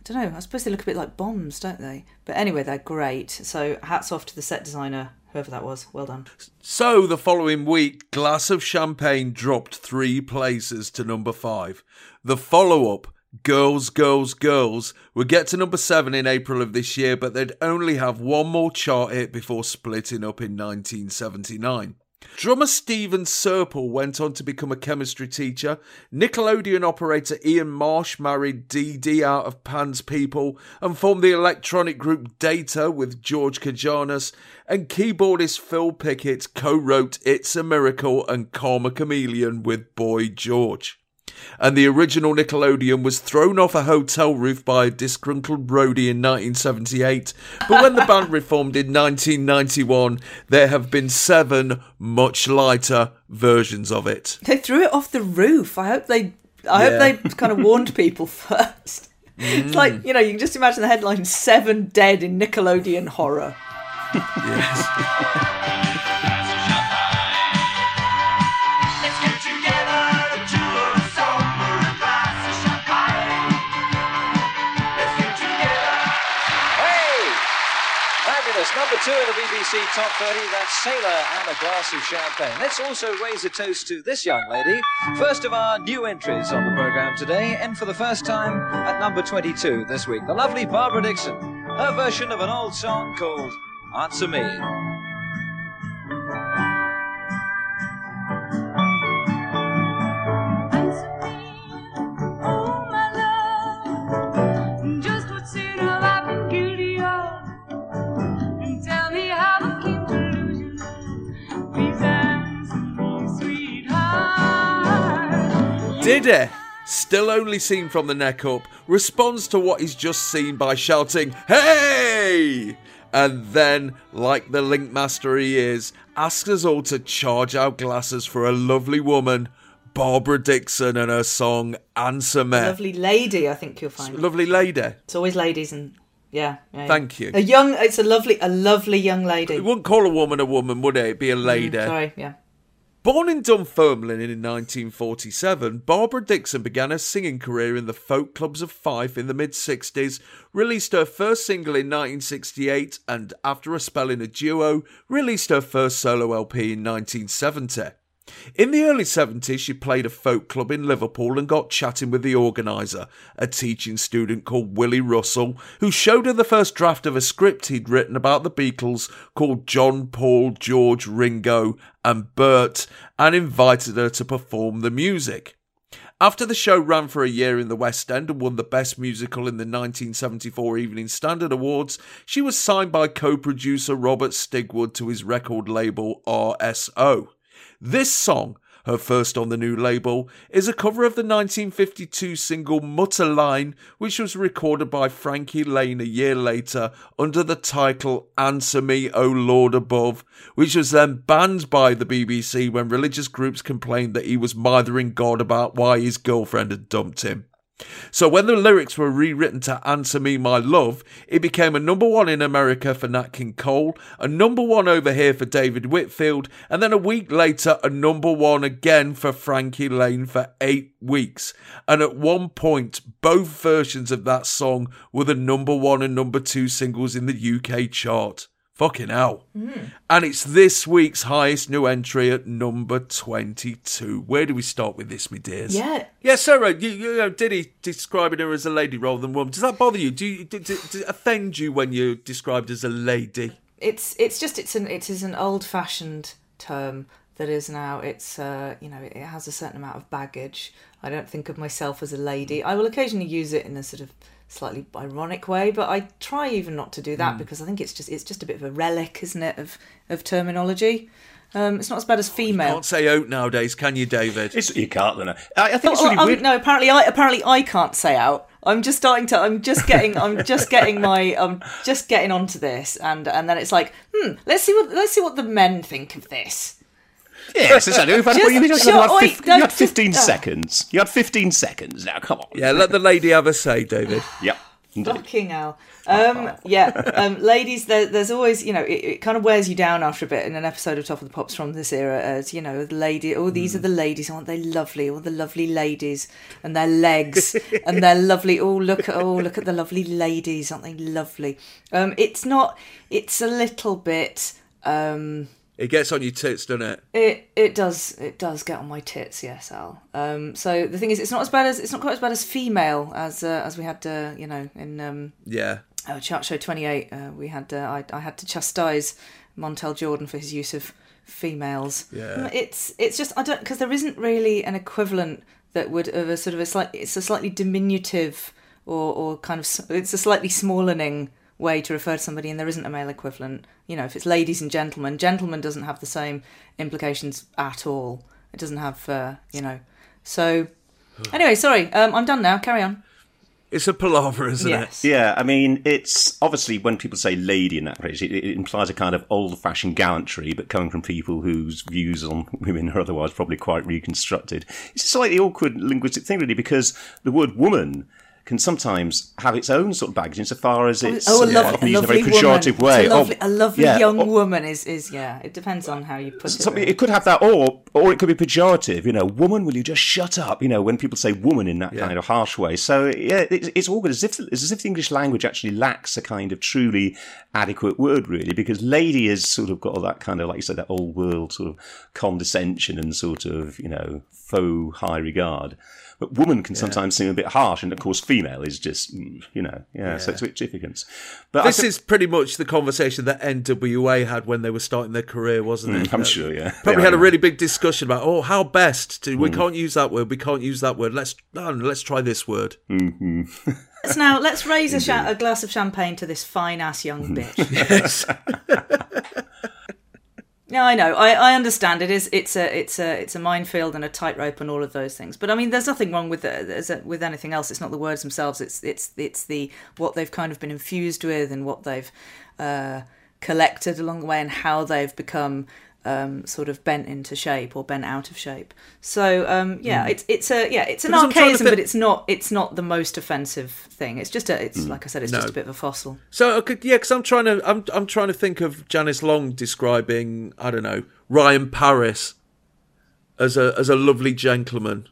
I don't know. I suppose they look a bit like bombs, don't they? But anyway, they're great. So hats off to the set designer, whoever that was. Well done. So the following week, Glass of Champagne dropped three places to number five. The follow up, Girls, Girls, Girls, would get to number seven in April of this year, but they'd only have one more chart hit before splitting up in 1979. Drummer Steven Serpell went on to become a chemistry teacher. Nickelodeon operator Ian Marsh married Dee Dee out of Pan's People and formed the electronic group Data with George Kajanus. And keyboardist Phil Pickett co wrote It's a Miracle and Karma Chameleon with Boy George and the original Nickelodeon was thrown off a hotel roof by a disgruntled roadie in 1978. But when the band reformed in 1991, there have been seven much lighter versions of it. They threw it off the roof. I hope they. I Yeah. hope they kind of warned people [LAUGHS] first. It's like mm. you know, you can just imagine the headline: Seven dead in Nickelodeon horror. Yes. [LAUGHS] Number two in the BBC Top 30. That's Sailor and a glass of champagne. Let's also raise a toast to this young lady. First of our new entries on the programme today, and for the first time at number 22 this week, the lovely Barbara Dickson. Her version of an old song called Answer Me. Diddy, still only seen from the neck up, responds to what he's just seen by shouting, Hey! And then, like the link master he is, asks us all to charge our glasses for a lovely woman, Barbara Dickson, and her song Answer Me. Lovely lady, I think you'll find. Lovely lady. It's always ladies and yeah. yeah. Thank you. A young. It's a lovely, a lovely young lady. You wouldn't call a woman a woman, would it? It'd be a mm, lady. Sorry, yeah. Born in Dunfermline in 1947, Barbara Dickson began her singing career in the folk clubs of Fife in the mid 60s, released her first single in 1968, and after a spell in a duo, released her first solo LP in 1970. In the early 70s, she played a folk club in Liverpool and got chatting with the organiser, a teaching student called Willy Russell, who showed her the first draft of a script he'd written about the Beatles called John, Paul, George, Ringo, and Bert, and invited her to perform the music. After the show ran for a year in the West End and won the Best Musical in the 1974 Evening Standard Awards, she was signed by co producer Robert Stigwood to his record label RSO. This song, her first on the new label, is a cover of the 1952 single Mutterlein, which was recorded by Frankie Laine a year later under the title Answer Me, O Lord Above, which was then banned by the BBC when religious groups complained that he was mithering God about why his girlfriend had dumped him. So when the lyrics were rewritten to Answer Me My Love, it became a number one in America for Nat King Cole, a number one over here for David Whitfield, and then a week later a number one again for Frankie Laine for eight weeks. And at one point, both versions of that song were the number one and number two singles in the UK chart. Fucking hell. And it's this week's highest new entry at number 22. Where do we start with this, me dears? Yeah. Yeah, Sarah, you, you know, Diddy describing her as a lady rather than woman. Does that bother you? Do you did, did it offend you when you're described as a lady? It's it's just it's an it is an old fashioned term that is now it's uh you know it has a certain amount of baggage. I don't think of myself as a lady. I will occasionally use it in a sort of slightly ironic way, but I try even not to do that because I think it's just it's just a bit of a relic, isn't it, of of terminology. Um, it's not as bad as female. Can't say out nowadays, can you, David? It's, you can't, then. I, I think it's Oh, really um, weird. no, apparently I apparently I can't say out. I'm just starting to. I'm just getting. I'm just getting my. I'm just getting onto this, and and then it's like, hmm. Let's see what let's see what the men think of this. Yes, exactly. You've had, Just- you, had, sure, you had oi, fif- no, you had 15 uh. seconds. You had 15 seconds. Now, come on. Yeah, let the lady have a say, David. [LAUGHS] Yep. Indeed. Fucking hell. Um, yeah, um, ladies, there, there's always, you know, it, it kind of wears you down after a bit in an episode of Top of the Pops from this era as, you know, the lady, oh, these are the ladies, aren't they lovely? All the lovely ladies and their legs [LAUGHS] and their lovely, oh, look at, oh, look at the lovely ladies, aren't they lovely? Um, it's not, it's a little bit, um, It gets on your tits, doesn't it? it it does it does get on my tits, yes, Al. Um, so the thing is, it's not as bad as it's not quite as bad as female as uh, as we had, uh, you know, in um, Yeah. uh, Chart Show 28, uh, we had uh, I, I had to chastise Montel Jordan for his use of females. Yeah. It's it's just I don't because there isn't really an equivalent that would of a sort of a slight it's a slightly diminutive or or kind of it's a slightly smallening way to refer to somebody and there isn't a male equivalent. You know, if it's ladies and gentlemen, gentlemen doesn't have the same implications at all. It doesn't have uh, you know. So [SIGHS] anyway, sorry, um, I'm done now. Carry on. It's a palaver, isn't yes. Yeah, I mean, it's obviously when people say lady in that phrase, it, it implies a kind of old fashioned gallantry, but coming from people whose views on women are otherwise probably quite reconstructed. It's a slightly awkward linguistic thing, really, because the word woman can sometimes have its own sort of baggage insofar as oh, it's Oh, a lovely, often a used in a very lovely woman. pejorative way. A oh, lovely, Oh, a lovely yeah, young oh, woman is, is yeah. It depends on how you put it. Something, really. it could have that, or or it could be pejorative. You know, woman, will you just shut up? You know, when people say woman in that Yeah. kind of harsh way. So yeah, it's, it's awkward as if it's as if the English language actually lacks a kind of truly adequate word, really, because lady has sort of got all that kind of like you said, that old world sort of condescension and sort of you know faux high regard. But woman can sometimes seem a bit harsh, and of course, female is just mm, you know yeah. So it's a bit difficult. But This thi- is pretty much the conversation that NWA had when they were starting their career, wasn't it? Mm, I'm That- sure, yeah. Probably They had a really big discussion about, oh, how best to. Mm. We can't use that word. We can't use that word. Let's no, no, let's try this word. Mm. Let's now let's raise a, cha- a glass of champagne to this fine ass young [LAUGHS] bitch. Yes. [LAUGHS] Yeah, I know. I, I understand. It is. It's a. It's a. It's a minefield and a tightrope and all of those things. But I mean, there's nothing wrong with the, a- with anything else. It's not the words themselves. It's it's it's the what they've kind of been infused with and what they've uh, collected along the way and how they've become um, sort of bent into shape or bent out of shape. So um, yeah, it's it's a yeah, it's an Because I'm trying to archaism, think- but it's not it's not the most offensive thing. It's just a. It's like I said, it's No. just a bit of a fossil. So okay, yeah, because I'm trying to I'm I'm trying to think of Janice Long describing I don't know Ryan Paris as a as a lovely gentleman,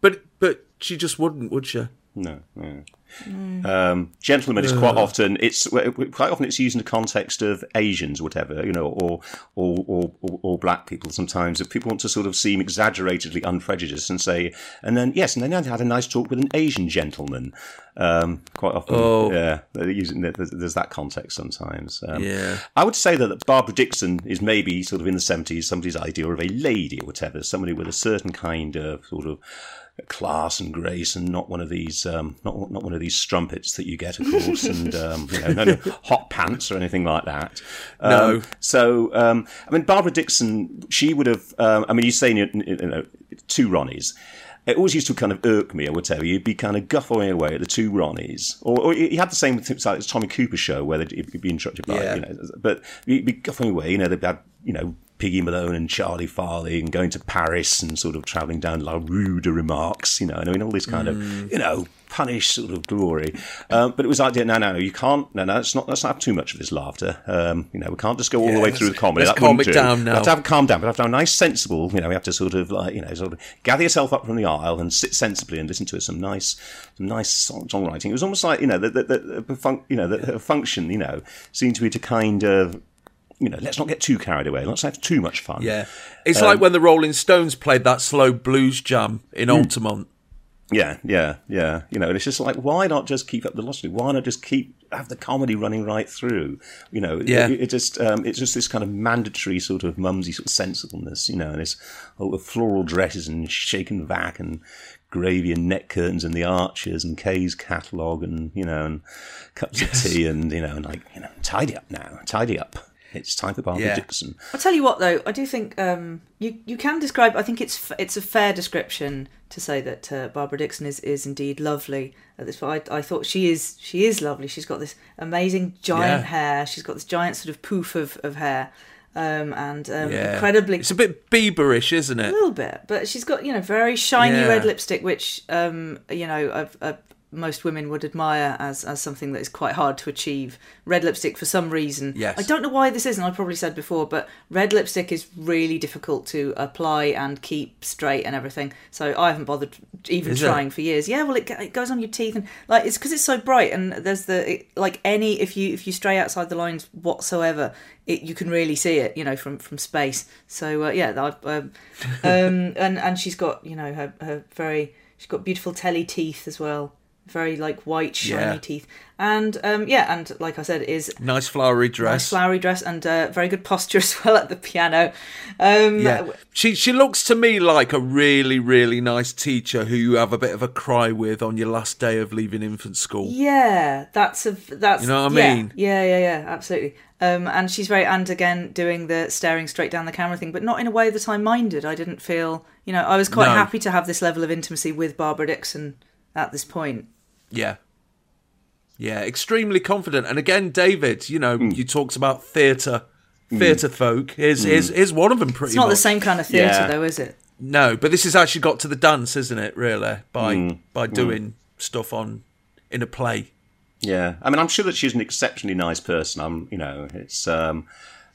but but she just wouldn't, would she? No, no. Um, gentleman is quite often it's quite often it's used in the context of Asians, or whatever you know, or or, or or or black people. Sometimes if people want to sort of seem exaggeratedly unprejudiced and say, and then yes, and then I had a nice talk with an Asian gentleman. Um, quite often, Oh. yeah, using there's, there's that context sometimes. Um, Yeah. I would say that Barbara Dickson is maybe sort of in the seventies somebody's idea of a lady or whatever, somebody with a certain kind of sort of class and grace, and not one of these um, not not one of these strumpets that you get, of course, and [LAUGHS] um, you know, no, no hot pants or anything like that. Um, No. So, um, I mean, Barbara Dickson, she would have. Um, I mean, you say you know, two Ronnies. It always used to kind of irk me, or whatever. you. You'd be kind of guffawing away at the two Ronnies. Or, or you had the same with things like the Tommy Cooper show where they'd you'd be interrupted by, Yeah. you know, but you'd be guffawing away. You know, they'd have, you know, Piggy Malone and Charlie Farley and going to Paris and sort of travelling down La Rue de Remarques, you know, and I mean, all this kind Mm. of, you know, punish sort of glory. Um, but it was like, no, no, no, you can't, no, no, let's not, let's not have too much of this laughter. Um, you know, we can't just go all the way through the comedy. let's That calm it do. down We now. have to have calm down, but have to have a nice, sensible, you know, we have to sort of like, you know, sort of gather yourself up from the aisle and sit sensibly and listen to some nice, some nice song, songwriting. It was almost like, you know, the, the, the, the fun, you know, the, the function, you know, seemed to be to kind of, you know, let's not get too carried away. Let's have too much fun. Yeah. It's Um, like when the Rolling Stones played that slow blues jam in Hmm. Altamont. Yeah, yeah, yeah. You know, and it's just like, why not just keep up the velocity? Why not just keep have the comedy running right through? You know, Yeah. it, it just um, it's just this kind of mandatory sort of mumsy sort of sensibleness. You know, and it's oh, floral dresses and Shake n' Vac and gravy and neck curtains and the Archers and Kay's catalogue and you know and cups of tea and you know and like you know tidy up now, tidy up. It's time for Barbara Yeah. Dickson. I'll tell you what, though, I do think um, you you can describe. I think it's it's a fair description to say that uh, Barbara Dickson is, is indeed lovely at this point. I, I thought she is she is lovely. She's got this amazing giant Yeah. hair. She's got this giant sort of poof of, of hair, um, and um, Yeah. incredibly It's a bit Bieberish, isn't it? a little bit, but she's got you know very shiny Yeah. red lipstick, which um, you know I've, i most women would admire as as something that is quite hard to achieve. Red lipstick for some reason. Yes. I don't know why this is, and I probably said before, but red lipstick is really difficult to apply and keep straight and everything. So I haven't bothered even Is it? trying for years. Yeah, well, it, it goes on your teeth and like it's because it's so bright, and there's the it, like any if you if you stray outside the lines whatsoever, it you can really see it, you know, from from space. So uh, yeah, I've, um, [LAUGHS] um, and and she's got you know her her very she's got beautiful telly teeth as well, very like white shiny Yeah. teeth, and um yeah, and like I said, is Nice flowery dress nice flowery dress and uh, very good posture [LAUGHS] as well at the piano. Um, Yeah. She she looks to me like a really, really nice teacher who you have a bit of a cry with on your last day of leaving infant school. Yeah, that's a that's You know what I yeah, mean? Yeah, yeah, yeah, absolutely. Um, and she's very and again doing the staring straight down the camera thing, but not in a way that I minded. I didn't feel, you know, I was quite No. happy to have this level of intimacy with Barbara Dickson at this point. Yeah. Yeah, extremely confident. And again, David, you know, hmm. you talked about theatre, hmm. theatre folk. Here's, hmm. here's, here's one of them pretty It's not much. the same kind of theatre, Yeah. though, is it? No, but this has actually got to the dance, isn't it, really? By, by doing stuff on in a play. Yeah, I mean, I'm sure that she's an exceptionally nice person. I'm, you know, it's. Um,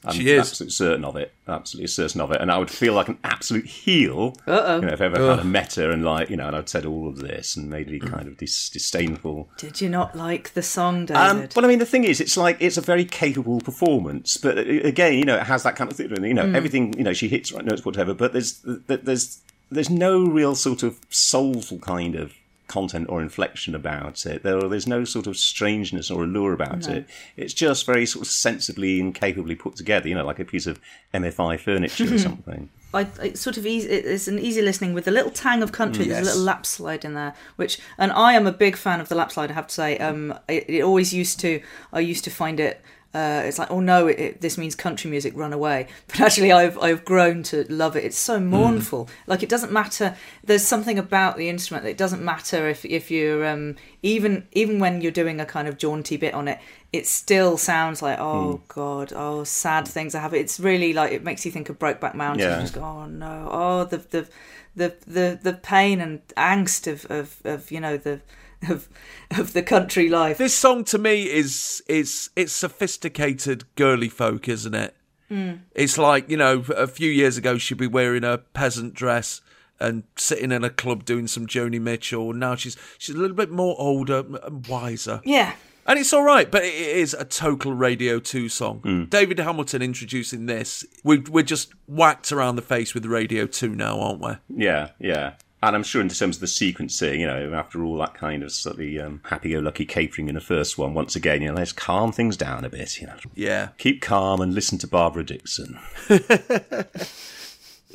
I'm She is. absolutely certain of it. Absolutely certain of it. And I would feel like an absolute heel, you know, if I ever kind of met her and like, you know, and I'd said all of this and made it kind of dis- disdainful. Did you not like the song, David? Um, well, I mean, the thing is, it's like it's a very capable performance, but uh, again, you know, it has that kind of thing. You know, everything, you know, she hits right notes, whatever. But there's there's there's no real sort of soulful kind of content or inflection about it. There, there's no sort of strangeness or allure about it. It's just very sort of sensibly and capably put together. You know, like a piece of MFI furniture or something. I, it's sort of easy. It's an easy listening with a little tang of country. There's Yes. a little lap slide in there, which, and I am a big fan of the lap slide. I have to say, um, it, it always used to. I used to find it. Uh, it's like, oh no, it, it, this means country music, run away. [LAUGHS] But actually, I've I've grown to love it. It's so mournful. Like it doesn't matter. There's something about the instrument that it doesn't matter if if you're um, even even when you're doing a kind of jaunty bit on it. It still sounds like oh god, oh sad things are happening. It's really like it makes you think of Brokeback Mountain. Yeah. Just go, oh no, oh the the the the, the pain and angst of, of, of you know the [LAUGHS] of of the country life. This song to me is is it's sophisticated girly folk, isn't it? Hmm. It's like you know, a few years ago she'd be wearing a peasant dress and sitting in a club doing some Joni Mitchell. Now she's she's a little bit more older and wiser, Yeah, and it's all right. But it is a total Radio Two song. Hmm. David Hamilton introducing this. We we're just whacked around the face with Radio Two now, aren't we? Yeah, yeah. And I'm sure in terms of the sequencing, you know, after all that kind of slightly um, happy-go-lucky capering in the first one, once again, you know, let's calm things down a bit, you know. Yeah. Keep calm and listen to Barbara Dickson. [LAUGHS]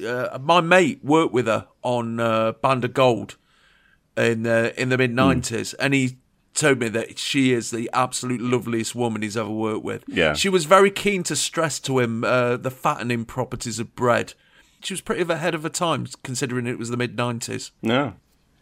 uh, my mate worked with her on uh, Band of Gold, in uh, in the mid nineties, and he told me that she is the absolute loveliest woman he's ever worked with. Yeah. she was very keen to stress to him uh, the fattening properties of bread. She was pretty ahead of her time, considering it was the mid nineties. No.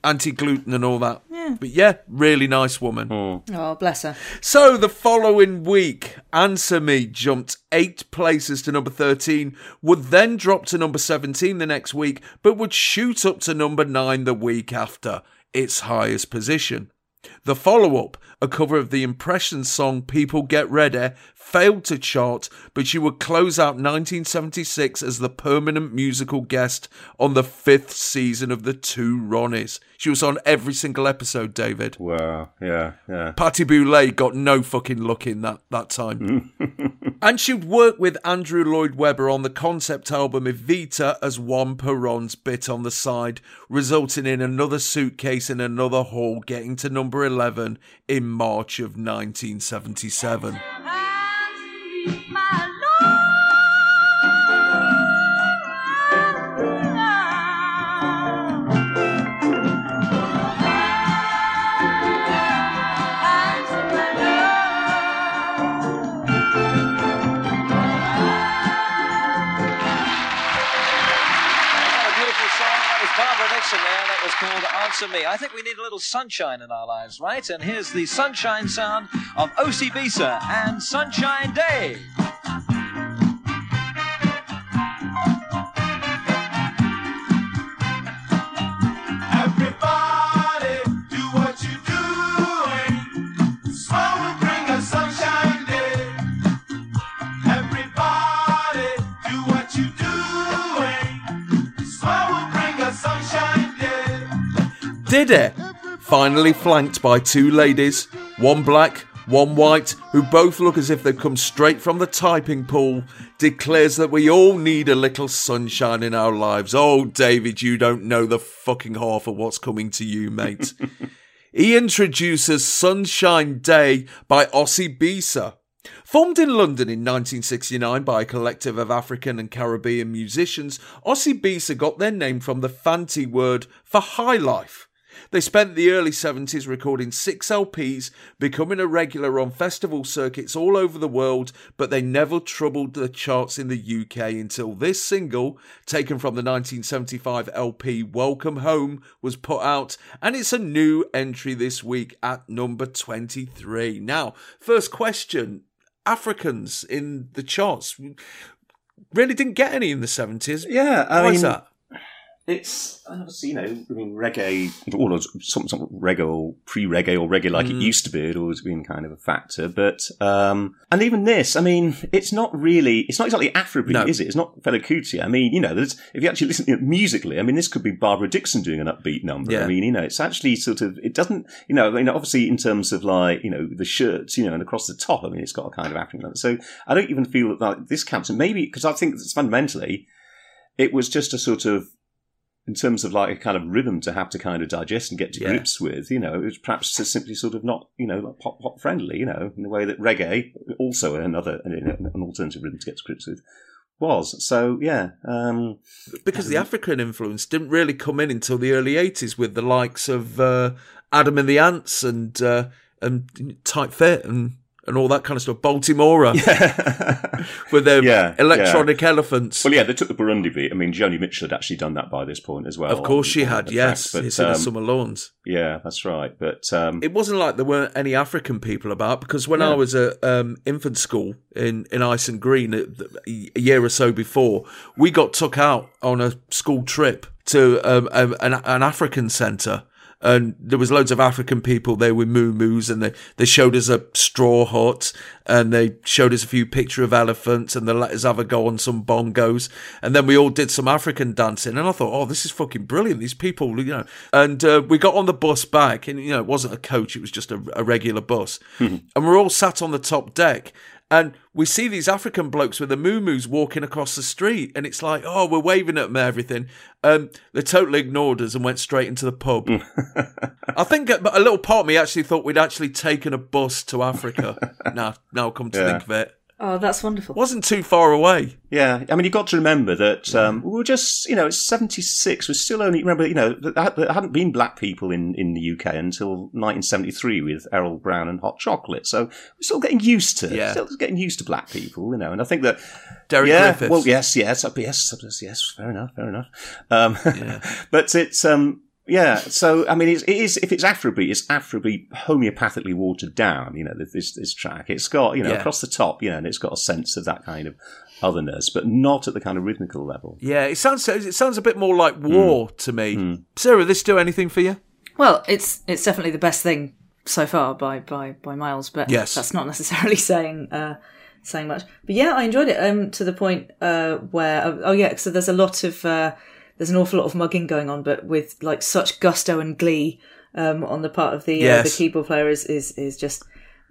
Anti gluten and all that. Yeah. But yeah, really nice woman. Oh. oh, bless her. So the following week, Answer Me jumped eight places to number 13, would then drop to number 17 the next week, but would shoot up to number 9 the week after, its highest position. The follow up, a cover of the Impressions song People Get Ready, failed to chart, but she would close out 1976 as the permanent musical guest on the fifth season of The Two Ronnies. She was on every single episode, David. Wow. Yeah. Yeah. Patti Boulaye got no fucking luck in that, that time. [LAUGHS] and she'd work with Andrew Lloyd Webber on the concept album Evita as Juan Perón's bit on the side, resulting in another suitcase in another hall getting to number 11 in March of 1977. Answer Me. I think we need a little sunshine in our lives, right? And here's the sunshine sound of Osibisa and Sunshine Day. Finally flanked by two ladies, one black, one white, who both look as if they've come straight from the typing pool, declares that we all need a little sunshine in our lives. Oh, David, you don't know the fucking half of what's coming to you, mate. [LAUGHS] he introduces Sunshine Day by Osibisa. Formed in London in 1969 by a collective of African and Caribbean musicians, Osibisa got their name from the Fanti word for high life. They spent the early 70s recording six LPs, becoming a regular on festival circuits all over the world, but they never troubled the charts in the UK until this single, taken from the 1975 LP Welcome Home, was put out, and it's a new entry this week at number 23. Now, first question Africans in the charts really didn't get any in the 70s. Yeah, I Why mean, is that? It's obviously you know, I mean, reggae, or some some reggae, or pre-reggae, or reggae like it used to be, had always been kind of a factor. But um, and even this, I mean, it's not really, it's not exactly Afrobeat, No. is it? It's not Fela Kuti. I mean, you know, there's, if you actually listen to it musically, I mean, this could be Barbara Dickson doing an upbeat number. Yeah. I mean, you know, it's actually sort of, it doesn't, you know, I mean, obviously in terms of like, you know, the shirts, you know, and across the top, I mean, it's got a kind of African. So I don't even feel that like, this counts. And maybe because I think it's fundamentally, it was just a sort of in terms of like a kind of rhythm to have to kind of digest and get to Yeah. grips with, you know, it was perhaps simply sort of not, you know, like pop pop friendly, you know, in the way that reggae, also another an an alternative rhythm to get to grips with, was. So yeah, um, because the African influence didn't really come in until the early 80s with the likes of uh, Adam and the Ants and uh, and Tight Fit and and all that kind of stuff. Baltimora [LAUGHS] with their Yeah, electronic elephants. well, yeah, they took the Burundi beat. I mean, Joni Mitchell had actually done that by this point as well. of course, she on had. Yes, track, it's but, in the um, summer lawns. yeah, that's right. But um, It wasn't like there weren't any African people about because when Yeah. I was at um, infant school in in Ice and Green a, a year or so before, we got took out on a school trip to um, um, an, an African centre. And there was loads of African people there with moo moos and they, they showed us a straw hut, and they showed us a few picture of elephants, and they let us have a go on some bongos, and then we all did some African dancing, and I thought, oh, this is fucking brilliant. These people, you know, and uh, we got on the bus back, and you know, it wasn't a coach; it was just a, a regular bus, and we're all sat on the top deck. And we see these African blokes with the moo walking across the street, and it's like, oh, we're waving at them and everything. Um, they totally ignored us and went straight into the pub. [LAUGHS] I think a, a little part of me actually thought we'd actually taken a bus to Africa. [LAUGHS] now, now come to Yeah. think of it. Oh, that's wonderful. Wasn't too far away. Yeah, I mean, you've got to remember that um, we were just, you know, it's 76. We're still only, remember, you know, that there hadn't been black people in, in the UK until 1973 with Errol Brown and Hot Chocolate. So we're still getting used to, Yeah. still getting used to black people, you know, and I think that. Derek yeah, Griffiths. Well, yes, yes, uh, yes, yes, fair enough, fair enough. Um, [LAUGHS] but it's, um, yeah, so I mean, it's, it is if it's Afrobeat, it's Afrobeat homeopathically watered down. You know, this this track, it's got you know Yeah. across the top, you know, and it's got a sense of that kind of otherness, but not at the kind of rhythmical level. Yeah, it sounds it sounds a bit more like Hmm. war to me. Sarah, this do anything for you? Well, it's it's definitely the best thing so far by by by miles, but Yes. that's not necessarily [LAUGHS] saying uh, saying much. But yeah, I enjoyed it um, to the point uh, where oh, oh yeah, so there's a lot of uh, there's an awful lot of mugging going on, but with like such gusto and glee um, on the part of the uh, the keyboard player is is is just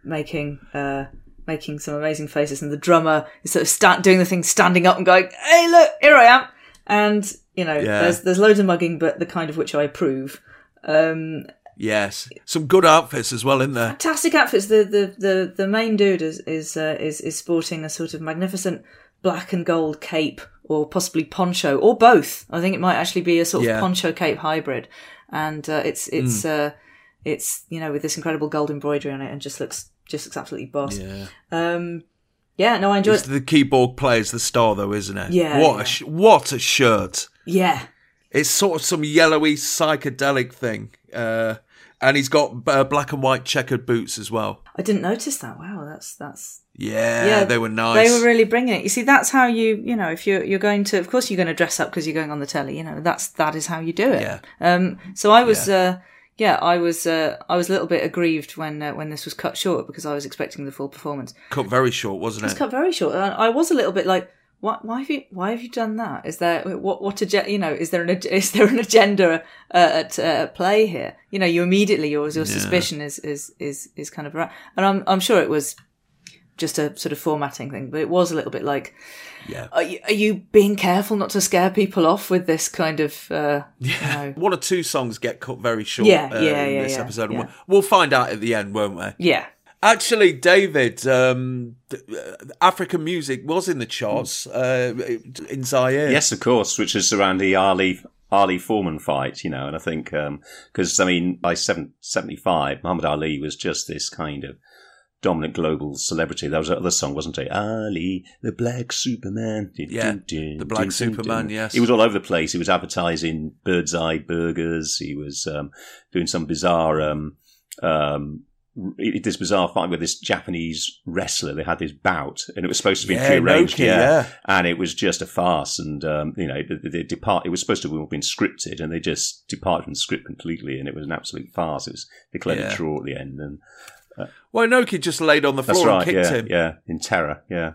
making. Uh, Making some amazing faces, and the drummer is sort of sta- doing the thing, standing up and going, "Hey, look, here I am!" And you know, Yeah. there's there's loads of mugging, but the kind of which I approve. Um, Yes, some good outfits as well in there. fantastic outfits. The the the, the main dude is is, uh, is is sporting a sort of magnificent black and gold cape, or possibly poncho, or both. I think it might actually be a sort of poncho cape hybrid, and uh, it's it's uh, it's you know with this incredible gold embroidery on it, and just looks just looks absolutely boss. Yeah, Um, yeah, no, I enjoyed. it's the keyboard player's the star, though, isn't it? Yeah, What yeah. a sh- what a shirt! Yeah, It's sort of some yellowy psychedelic thing, uh, and he's got uh, black and white checkered boots as well. I didn't notice that. Wow, that's that's Yeah, yeah, they were nice. They were really bringing it. You see, that's how you, you know, if you're you're going to, of course, you're going to dress up because you're going on the telly. You know, that's that is how you do it. Yeah. Um. So I was, uh, yeah, I was, uh, I was a little bit aggrieved when uh, when this was cut short because I was expecting the full performance. cut very short, wasn't It's it? Was cut very short. And I was a little bit like, why, why have you, why have you done that? Is there what, what, ag- you know, is there an, [LAUGHS] is there an agenda uh, at, uh, play here? You know, you immediately your your suspicion is is is is kind of right, and I'm I'm sure it was just a sort of formatting thing, but it was a little bit like, Yeah. are you, are you being careful not to scare people off with this kind of, uh, [LAUGHS] you know, One or two songs get cut very short Yeah, uh, yeah, in yeah, this yeah, episode. yeah. We'll, we'll find out at the end, won't we? yeah, Actually, David, um, uh, African music was in the charts uh, in Zaire. Yes, of course, which is around the Ali Ali Foreman fight, you know, and I think because I mean by seven, 75, Muhammad Ali was just this kind of dominant global celebrity. There was another song, wasn't it? Ali, the Black Superman. Yeah, dun, dun, the Black dun, Superman, yes. he was all over the place. He was advertising Bird's Eye Burgers. He was um, doing some bizarre. Um, um, this bizarre fight with this Japanese wrestler. They had this bout, and it was supposed to be Yeah, prearranged. Noki, yeah. and it was just a farce. And um, you know, they, they depart. It was supposed to have been scripted, and they just departed from the script completely, and it was an absolute farce. It was declared Yeah. a draw at the end, and Well, Noki just laid on the floor right. and kicked Yeah, him. yeah, in terror. Yeah,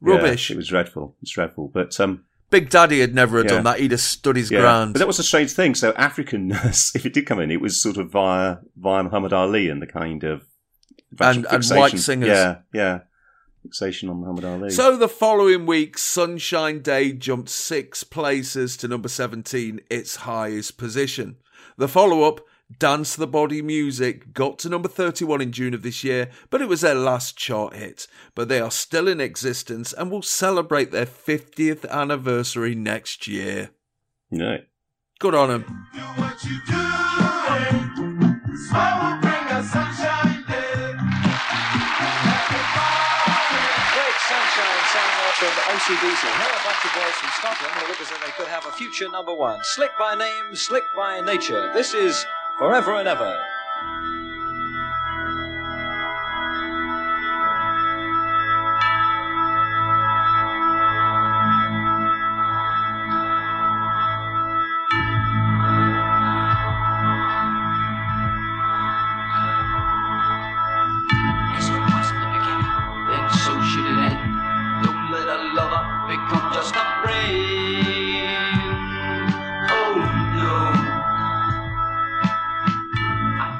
Rubbish. Yeah, it was dreadful. It's dreadful, but um, Big Daddy had never have Yeah. done that. He'd have stood his yeah. ground. But that was a strange thing. So Africanness, [LAUGHS] if it did come in, it was sort of via via Muhammad Ali and the kind of And- and white singers. Yeah, yeah, fixation on Muhammad Ali. So the following week, Sunshine Day jumped six places to number 17, its highest position. The follow up, Dance the Body Music, got to number 31 in June of this year, but it was their last chart hit. But they are still in existence and will celebrate their 50th anniversary next year. no. Good on them. Do what you do. So we'll bring us sunshine sunshine from Osibisa. Here are a bunch of boys from Scotland who look as though they could have a future number one. Slick by name, slick by nature. This is Forever and Ever.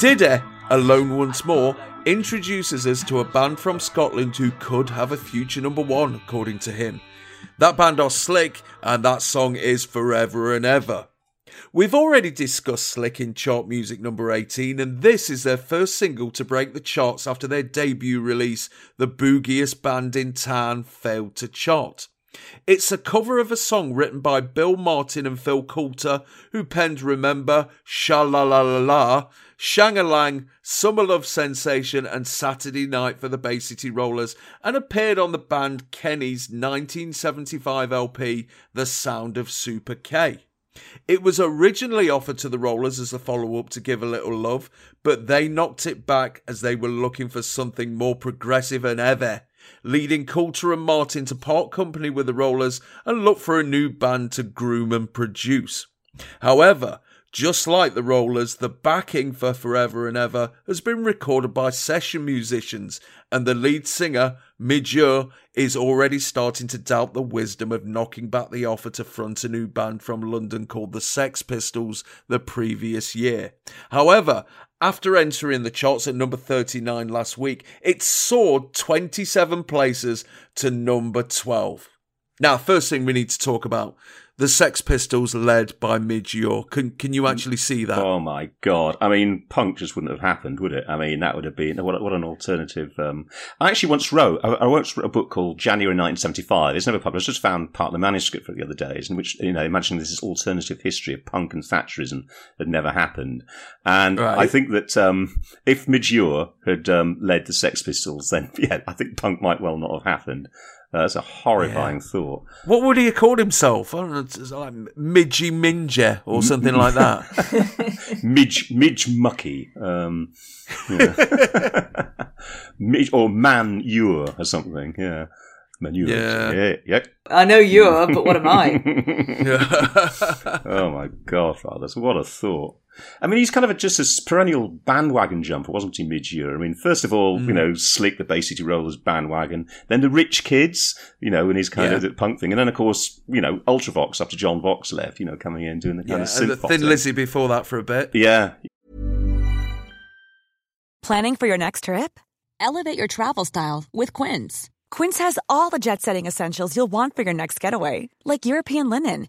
Diddy, alone once more, introduces us to a band from Scotland who could have a future number one, according to him. That band are Slik, and that song is Forever and Ever. We've already discussed Slik in chart music number 18, and this is their first single to break the charts after their debut release, The Boogiest Band in Town, failed to chart. It's a cover of a song written by Bill Martin and Phil Coulter, who penned Remember, Sha La La La La, Shangalang, Summer Love Sensation, and Saturday Night for the Bay City Rollers, and appeared on the band Kenny's 1975 LP, The Sound of Super K. It was originally offered to the Rollers as a follow up to Give a Little Love, but they knocked it back as they were looking for something more progressive than ever, leading Coulter and Martin to part company with the Rollers and look for a new band to groom and produce. However, just like the Rollers, the backing for Forever and Ever has been recorded by session musicians, and the lead singer, Midge Ure, is already starting to doubt the wisdom of knocking back the offer to front a new band from London called the Sex Pistols the previous year. However, after entering the charts at number 39 last week, it soared 27 places to number 12. Now, first thing we need to talk about the Sex Pistols led by Midge. Can, can you actually see that? Oh my god! I mean, punk just wouldn't have happened, would it? I mean, that would have been what, what an alternative. Um, I actually once wrote. I, I once wrote a book called January 1975. It's never published. I just found part of the manuscript for it the other days, in which you know, imagining this is alternative history of punk and Thatcherism had never happened. And Right. I think that um, if Midge had um, led the Sex Pistols, then [LAUGHS] yeah, I think punk might well not have happened. Uh, that's a horrifying thought. What would he have called himself? I don't know, it's like Midgy Minja or something like that. [LAUGHS] Midge, Midge Mucky, um, yeah. [LAUGHS] Midge, or Man Ure or something. Yeah, Manure. Yeah. yeah, yeah. I know you're, but what am I? [LAUGHS] oh my god, fathers, what a thought! I mean, he's kind of a, just a perennial bandwagon jumper, wasn't he? Mid-year. I mean, first of all, you mm. know, Slik, the Bay City Rollers bandwagon, then the Rich Kids, you know, and his kind of Yeah. the punk thing, and then of course, you know, Ultravox after John Foxx left, you know, coming in doing the kind yeah, of and the Thin Lizzy before that for a bit. Yeah, Planning for your next trip? Elevate your travel style with Quince. Quince has all the jet setting essentials you'll want for your next getaway, like European linen,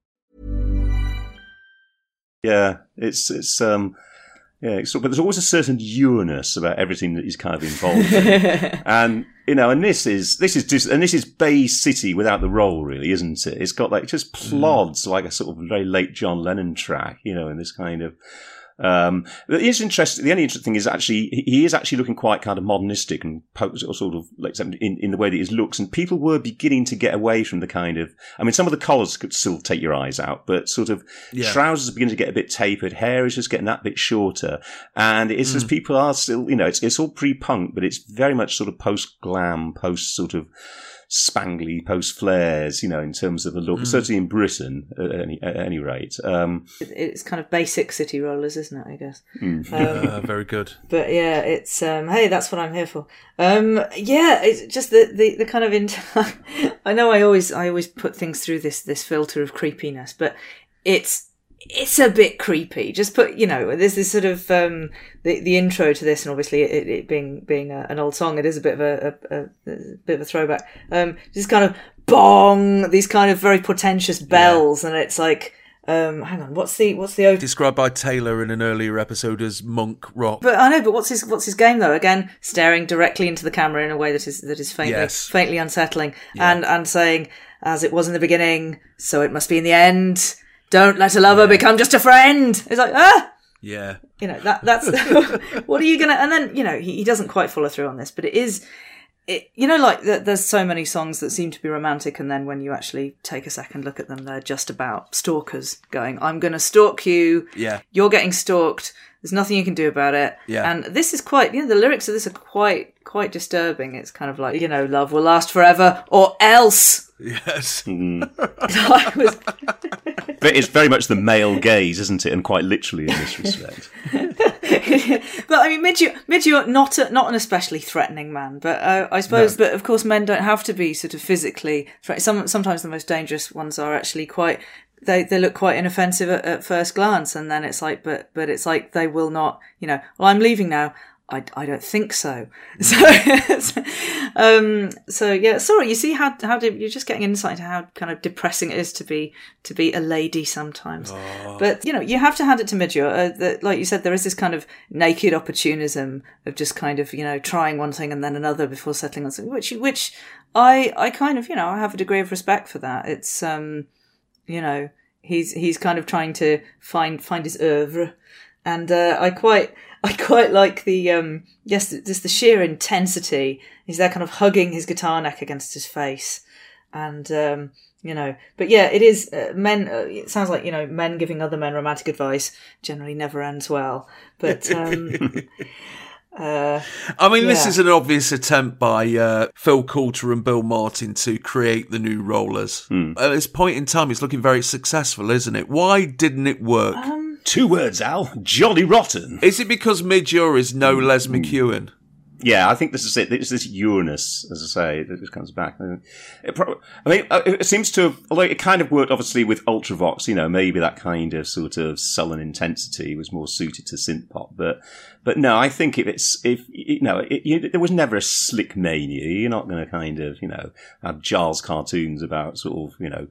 Yeah. It's it's um. Yeah, it's, but there's always a certain ewness about everything that he's kind of involved in, [LAUGHS] and you know, and this is this is just and this is Bay City without the roll, really, isn't it? It's got like just plods like a sort of very late John Lennon track, you know, in this kind of. Um, but it's interesting. The only interesting thing is actually he is actually looking quite kind of modernistic and sort of like in, in the way that his looks. And people were beginning to get away from the kind of. I mean, some of the collars could still take your eyes out, but sort of Yeah. trousers are beginning to get a bit tapered. Hair is just getting that bit shorter, and it's just people are still, you know, it's it's all pre-punk, but it's very much sort of post-glam, post sort of spangly, post flares, you know, in terms of the look. Certainly in Britain, at any, at any rate. Um, It's kind of basic city rollers, isn't it? I guess. Um, [LAUGHS] Uh, very good. But yeah, it's um hey, that's what I'm here for. Um yeah, it's just the the, the kind of inter- [LAUGHS] I know I always I always put things through this this filter of creepiness, but it's it's a bit creepy. Just put, you know, there's this sort of um, the the intro to this, and obviously it, it being being a, an old song, it is a bit of a, a, a, bit of a throwback. Um, just kind of bong, these kind of very portentous bells, and it's like, um, hang on, what's the what's the o- Described by Taylor in an earlier episode as monk rock. But I know, but what's his what's his game though? Again, staring directly into the camera in a way that is that is faintly Yes. faintly unsettling, and and saying, "As it was in the beginning, so it must be in the end. Don't let a lover become just a friend." It's like ah, yeah. you know that that's [LAUGHS] what are you gonna? And then you know he, he doesn't quite follow through on this, but it is it, you know, like th- there's so many songs that seem to be romantic, and then when you actually take a second look at them, they're just about stalkers going, "I'm going to stalk you. Yeah. You're getting stalked. There's nothing you can do about it." Yeah. And this is quite, you know, the lyrics of this are quite quite disturbing. It's kind of like, you know, love will last forever, or else. Yes. [LAUGHS] Mm. [LAUGHS] I was it's very much the male gaze, isn't it? And quite literally in this respect. [LAUGHS] [LAUGHS] but I mean, Midge, Midge, you're not a, not an especially threatening man, but uh, I suppose, but of course, men don't have to be sort of physically. Threat- Some sometimes the most dangerous ones are actually quite. They they look quite inoffensive at, at first glance, and then it's like, but but it's like they will not. You know, well, I'm leaving now. I, I don't think so. So, [LAUGHS] um, so yeah, sorry. You see how how do, you're just getting insight into how kind of depressing it is to be to be a lady sometimes. But you know, you have to hand it to Midger. Uh, that, like you said, there is this kind of naked opportunism of just kind of you know trying one thing and then another before settling on something, which which I I kind of you know I have a degree of respect for that. It's um you know he's he's kind of trying to find find his oeuvre and uh, I quite [LAUGHS] I quite like the um yes just the sheer intensity. He's there kind of hugging his guitar neck against his face, and um you know, but yeah, it is uh, men. Uh, it sounds like you know men giving other men romantic advice generally never ends well. But um, [LAUGHS] uh, I mean, this is an obvious attempt by uh, Phil Coulter and Bill Martin to create the new Rollers. At this point in time, it's looking very successful, isn't it? Why didn't it work? Two words, Al. Johnny Rotten. is it because Midge is no Les McKeown? Yeah, I think this is it. It's this Uranus, as I say, that just comes back. It pro- I mean, uh, it seems to have, although it kind of worked obviously with Ultravox, you know, maybe that kind of sort of sullen intensity was more suited to synth pop. But, but no, I think if it's, if, you know, it, you, there was never a Slik mania. You're not going to kind of, you know, have Giles cartoons about sort of, you know,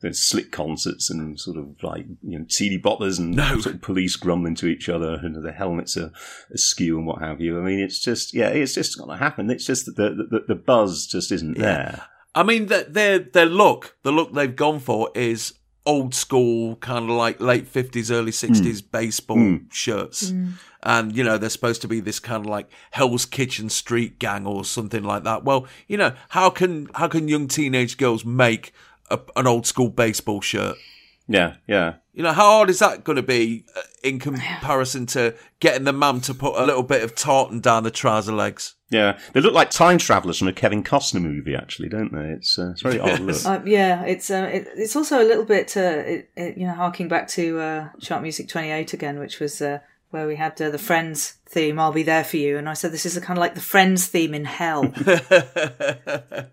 the Slik concerts and sort of like you know seedy boppers and No. sort of police grumbling to each other and the helmets are askew and what have you. I mean, it's just yeah, it's just going to happen. It's just that the, the the buzz just isn't there. I mean, that their their look, the look they've gone for is old school, kind of like late fifties, early hmm. sixties baseball hmm. shirts, hmm. and you know they're supposed to be this kind of like Hell's Kitchen street gang or something like that. Well, you know how can how can young teenage girls make a, an old school baseball shirt? Yeah, yeah. You know, how hard is that going to be uh, in comparison to getting the mum to put a little bit of tartan down the trouser legs? Yeah, they look like time travelers from a Kevin Costner movie, actually, don't they? It's uh, it's very odd look. Uh, yeah, it's uh, it, it's also a little bit uh, it, it, you know harking back to uh, chart music twenty eight again, which was uh, where we had uh, the Friends theme. I'll be there for you, and I said this is a kind of like the Friends theme in hell. [LAUGHS]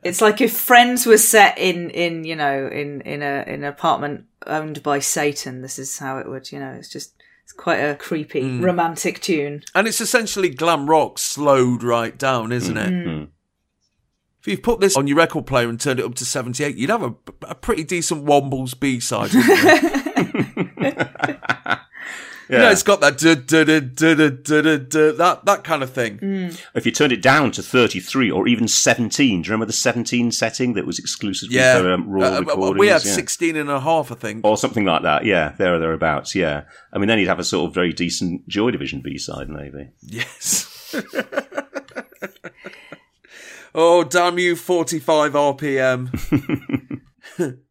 it's like if Friends was set in in you know in in a in an apartment owned by Satan. This is how it would you know. It's just it's quite a creepy romantic tune. And it's essentially glam rock slowed right down, isn't it? Mm. If you put this on your record player and turned it up to 78, you'd have a, a pretty decent Wombles B side. [LAUGHS] [LAUGHS] Yeah. You know, it's got that that that kind of thing. Mm. If you turned it down to 33 or even 17, do you remember the 17 setting that was exclusive yeah. for um, raw uh, uh recordings? We had yeah. 16 and a half, I think. Or something like that, yeah, there or thereabouts, yeah. I mean, then you'd have a sort of very decent Joy Division B-side, maybe. Yes. [LAUGHS] oh, damn you, 45 RPM. [LAUGHS] [LAUGHS]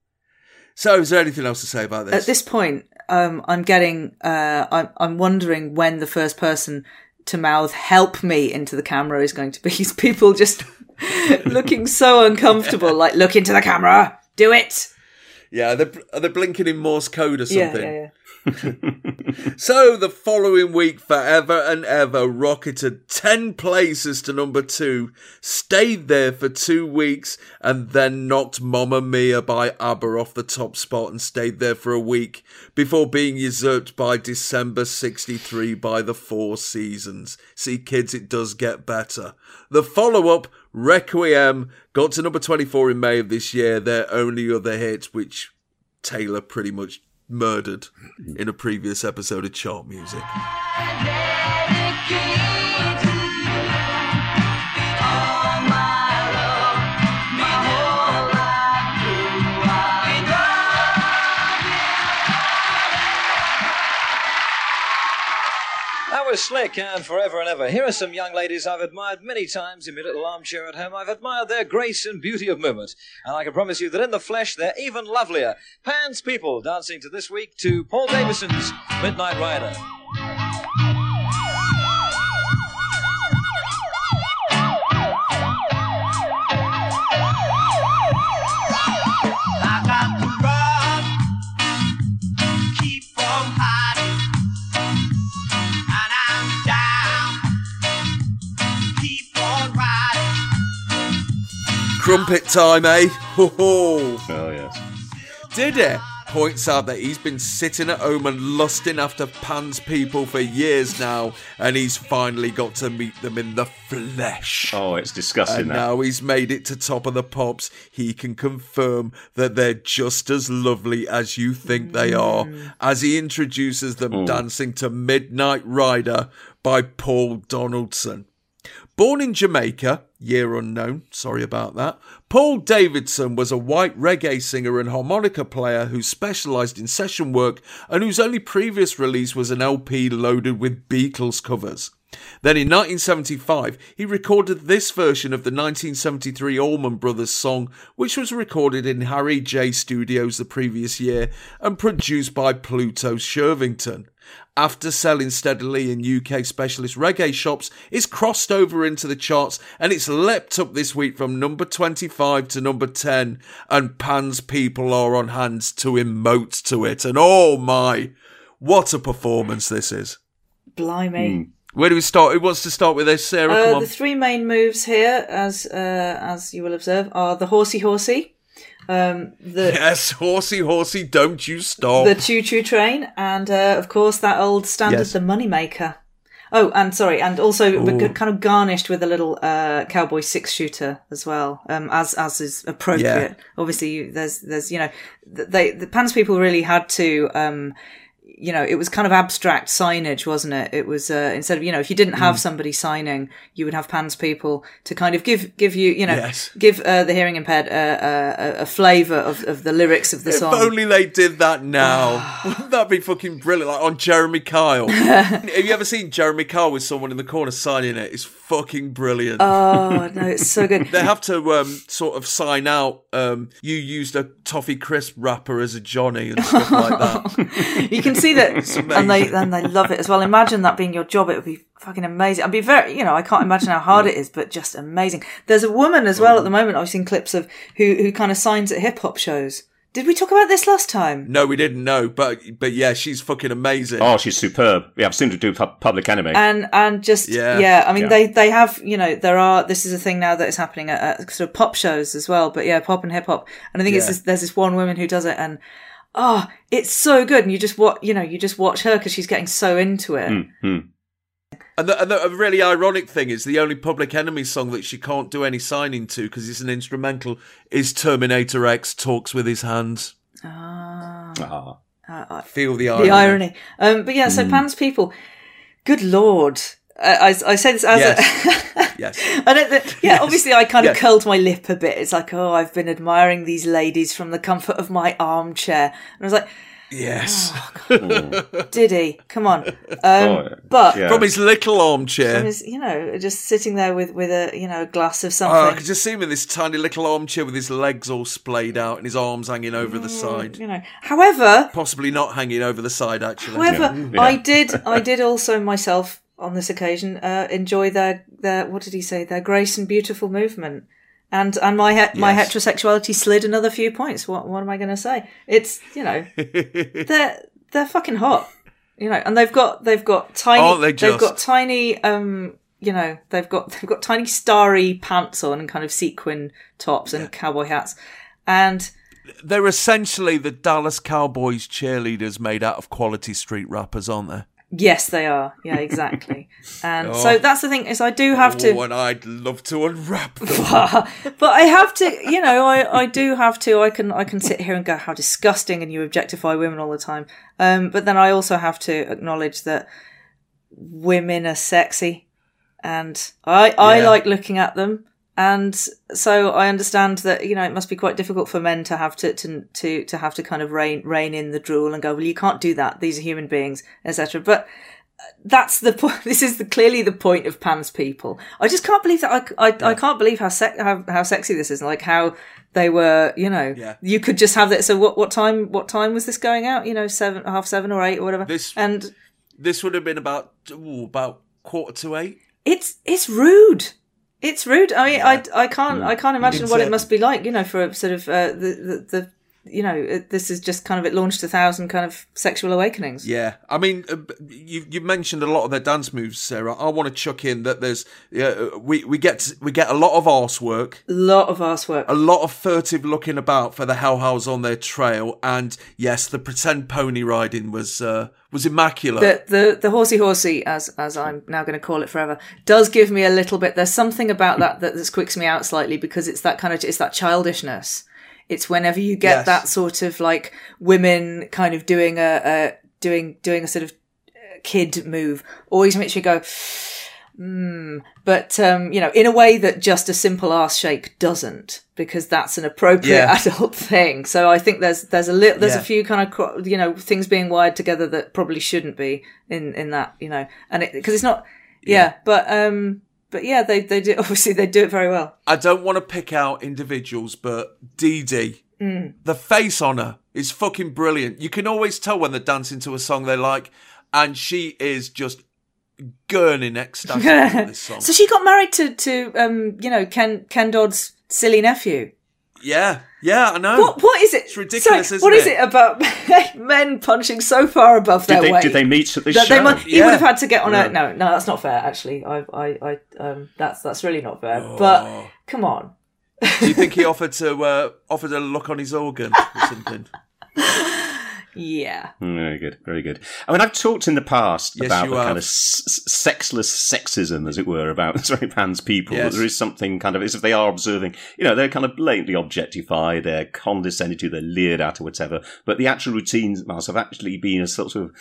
So, is there anything else to say about this? At this point, um, I'm getting, uh, I'm, I'm wondering when the first person to mouth "help me" into the camera is going to be. [LAUGHS] These people just [LAUGHS] looking so [LAUGHS] uncomfortable. Like, look into the camera, do it. yeah, are they, are they blinking in Morse code or Yeah, something? yeah, yeah. [LAUGHS] So the following week, Forever and Ever rocketed 10 places to number two, stayed there for two weeks, and then knocked Mamma Mia by ABBA off the top spot and stayed there for a week before being usurped by December 63 by the Four Seasons. See, kids, it does get better. The follow up, Requiem, got to number 24 in May of this year, their only other hit, which Taylor pretty much murdered in a previous episode of Chart Music. Sarah Slik and Forever and Ever. Here are some young ladies I've admired many times in my little armchair at home. I've admired their grace and beauty of movement. And I can promise you that in the flesh, they're even lovelier. Pan's People dancing to this week to Paul Davidson's Midnight Rider. Crumpet time, eh? Ho ho. Oh, yes. Did it? Points out that he's been sitting at home and lusting after Pan's people for years now, and he's finally got to meet them in the flesh. Oh, it's disgusting. And that. now he's made it to top of the pops. He can confirm that they're just as lovely as you think they are, as he introduces them dancing to Midnight Rider by Paul Donaldson. Born in Jamaica, year unknown, sorry about that, Paul Davidson was a white reggae singer and harmonica player who specialised in session work and whose only previous release was an LP loaded with Beatles covers. Then in 1975, he recorded this version of the 1973 Allman Brothers song, which was recorded in Harry J Studios the previous year and produced by Pluto Shervington. After selling steadily in UK specialist reggae shops, it's crossed over into the charts and it's leapt up this week from number 25 to number 10. And Pan's people are on hand to emote to it. And oh my, what a performance this is. Blimey. Where do we start? Who wants to start with this, Sarah? Uh, Come on. the three main moves here, as uh, as you will observe, are the horsey horsey, um, the Yes, horsey, horsey, don't you stop. the choo choo train, and uh, of course that old standard, Yes. the moneymaker. Oh, and sorry, and also Ooh. we're kind of garnished with a little uh, cowboy six shooter as well, um, as as is appropriate. Yeah. Obviously, you- there's there's you know th- they the Pans people really had to. Um, you know, it was kind of abstract signage, wasn't it? It was uh, instead of you know, if you didn't have Mm. somebody signing, you would have Pans people to kind of give give you you know Yes. give uh, the hearing impaired uh, uh, a, a flavour of, of the lyrics of the song. if only they did that now. [SIGHS] [LAUGHS] Wouldn't that be fucking brilliant? Like on Jeremy Kyle. [LAUGHS] Have you ever seen Jeremy Kyle with someone in the corner signing it? It's fucking brilliant. Oh no, it's so good. [LAUGHS] They have to um, sort of sign out. Um, you used a toffee crisp wrapper as a Johnny and stuff like that. [LAUGHS] you can see that, [LAUGHS] and they and they love it as well. Imagine that being your job; it would be fucking amazing. I'd be very, you know, I can't imagine how hard it is, but just amazing. There's a woman as well at the moment. I've seen clips of who who kind of signs at hip hop shows. Did we talk about this last time? No, we didn't know, but but yeah, she's fucking amazing. Oh, she's superb. Yeah, I've seen her do pu- Public Enemy, And and just Yeah. yeah, I mean Yeah. they they have you know there are this is a thing now that is happening at, at sort of pop shows as well. But yeah, pop and hip hop, and I think it's this, there's this one woman who does it, and oh, it's so good, and you just watch you know you just watch her because she's getting so into it. Hmm. And the, and the really ironic thing is the only Public Enemy song that she can't do any signing to because it's an instrumental is Terminator X talks with his hands. Ah. Uh, Feel the irony. the irony. Um, but yeah, so Pan's people. Good lord. I, I, I say this as a. Yes. [LAUGHS] I don't. Th- yeah, Yes. obviously, I kind of Yes. curled my lip a bit. It's like, oh, I've been admiring these ladies from the comfort of my armchair, and I was like, Yes. [LAUGHS] did he? Come on. Um, Oh, but yeah. From his little armchair. from his, you know, just sitting there with with a you know a glass of Oh, I could just see him in this tiny little armchair with his legs all splayed out and his arms hanging over the side. you know. However, Possibly not hanging over the side, actually. However, Yeah. I did, [LAUGHS] I did also myself on this occasion uh, enjoy their their what did he say their grace and beautiful movement, and and my he- my heterosexuality slid another few points. What what am I going to say? It's you know [LAUGHS] they're they're fucking hot, you know, and they've got they've got tiny they have got tiny um you know they've got they've got tiny starry pants on and kind of sequin tops and cowboy hats, and They're essentially the Dallas Cowboys cheerleaders made out of quality street wrappers, aren't they? Yes they are yeah exactly, [LAUGHS] and Oh. so that's the thing is I do have to. Oh, and I'd love to unwrap them. [LAUGHS] but I have to, you know, I, I do have to. I can I can sit here and go, how disgusting, and you objectify women all the time. Um, but then I also have to acknowledge that women are sexy, and I I Yeah. like looking at them, and so I understand that you know it must be quite difficult for men to have to to to, to have to kind of rein rein in the drool and go, well, you can't do that. These are human beings, etc. But uh, that's the point. [LAUGHS] This is the, clearly the point of Pan's people. I just can't believe that. I, I, I can't believe how, sec- how how sexy this is. Like how they were. You know, Yeah. you could just have that. So what what time what time was this going out? You know, seven half seven or eight or whatever. This- and This would have been about ooh, about quarter to eight. it's it's rude. It's rude. I mean, I, I can't I can't imagine what it must be like. You know, for a sort of uh, the, the the you know it, this is just kind of it launched a thousand kind of sexual awakenings. Yeah, I mean, uh, you you mentioned a lot of their dance moves, Sarah. I want to chuck in that there's uh, we we get we get a lot of arse work, lot of arse work. a lot of furtive looking about for the hellhounds on their trail, and yes, the pretend pony riding was uh, was immaculate. the the the horsey horsey as as I'm now going to call it forever does give me a little bit. There's something about that that that squicks me out slightly because it's that kind of it's that childishness. It's whenever you get Yes. that sort of like women kind of doing a, a doing doing a sort of uh, kid move always makes you go. Hmm. But um, you know, in a way that just a simple ass shake doesn't, because that's an appropriate Yeah. [LAUGHS] adult thing. So I think there's there's a little there's Yeah. a few kind of you know things being wired together that probably shouldn't be in in that you know, and it because it's not yeah, but um but yeah they they do [LAUGHS] obviously they do it very well. I don't want to pick out individuals, but Dee Dee, Mm. the face on her is fucking brilliant. You can always tell when they're dancing to a song they like, and she is just gurning ecstasy [LAUGHS] with this song. so she got married to to um you know Ken Ken Dodd's silly nephew. Yeah, yeah, I know. What what is it? It's ridiculous, Sorry, isn't what is it? it about [LAUGHS] men punching so far above Did their they, weight? did they meet at this that show? they might, he Yeah. would have had to get on Yeah. a no no that's not fair actually I I, I um that's that's really not fair Oh. but come on Do you think he [LAUGHS] offered to uh, offered a look on his organ or something? [LAUGHS] yeah Very good, very good. I mean, I've talked in the past Yes, about the have. kind of s- s- sexless sexism, as it were, about [LAUGHS] sorry, Pan's people. Yes. There is something kind of as if they are observing, you know, they're kind of blatantly objectified, they're condescended to, they're leered at, or whatever. But the actual routines must have actually been a sort of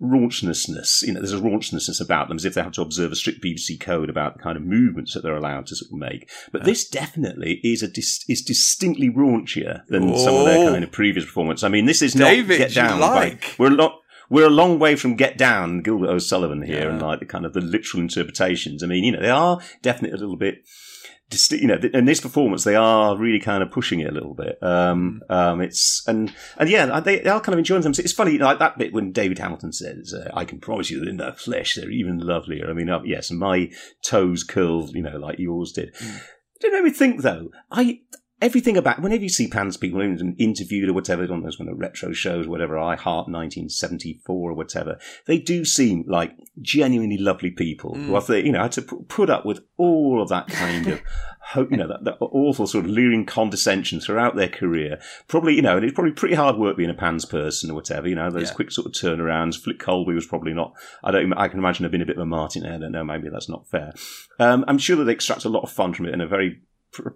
raunchness. You know, there's a raunchness about them, as if they have to observe a strict BBC code about the kind of movements that they're allowed to sort of make. But this definitely is a dis- is distinctly raunchier than some of their Oh. kind of previous performance. I mean, this is David, not get down. by- like. we're a lot. We're a long way from Get Down, Gilbert O'Sullivan here, Yeah. and like the kind of the literal interpretations. I mean, you know, they are definitely a little bit, you know, in this performance, they are really kind of pushing it a little bit. Um, um, it's and and yeah, they, they are kind of enjoying them. It's funny, like that bit when David Hamilton says, uh, "I can promise you that in their flesh, they're even lovelier." I mean, uh, yes, my toes curled, you know, like yours did. Do you know me think though? I everything about whenever you see Pan's people interviewed or whatever on those kind of retro shows, whatever, I Heart 1974 or whatever, they do seem like genuinely lovely people who have, you know, had to put up with all of that kind of. [LAUGHS] ho- You know that, that awful sort of leering condescension throughout their career. Probably, you know, and it's probably pretty hard work being a Pan's person or whatever. You know, those Yeah. quick sort of turnarounds. Flick Colby was probably not. I don't. I can imagine have been a bit of a Martin. I don't know. Maybe that's not fair. Um, I'm sure that they extract a lot of fun from it in a very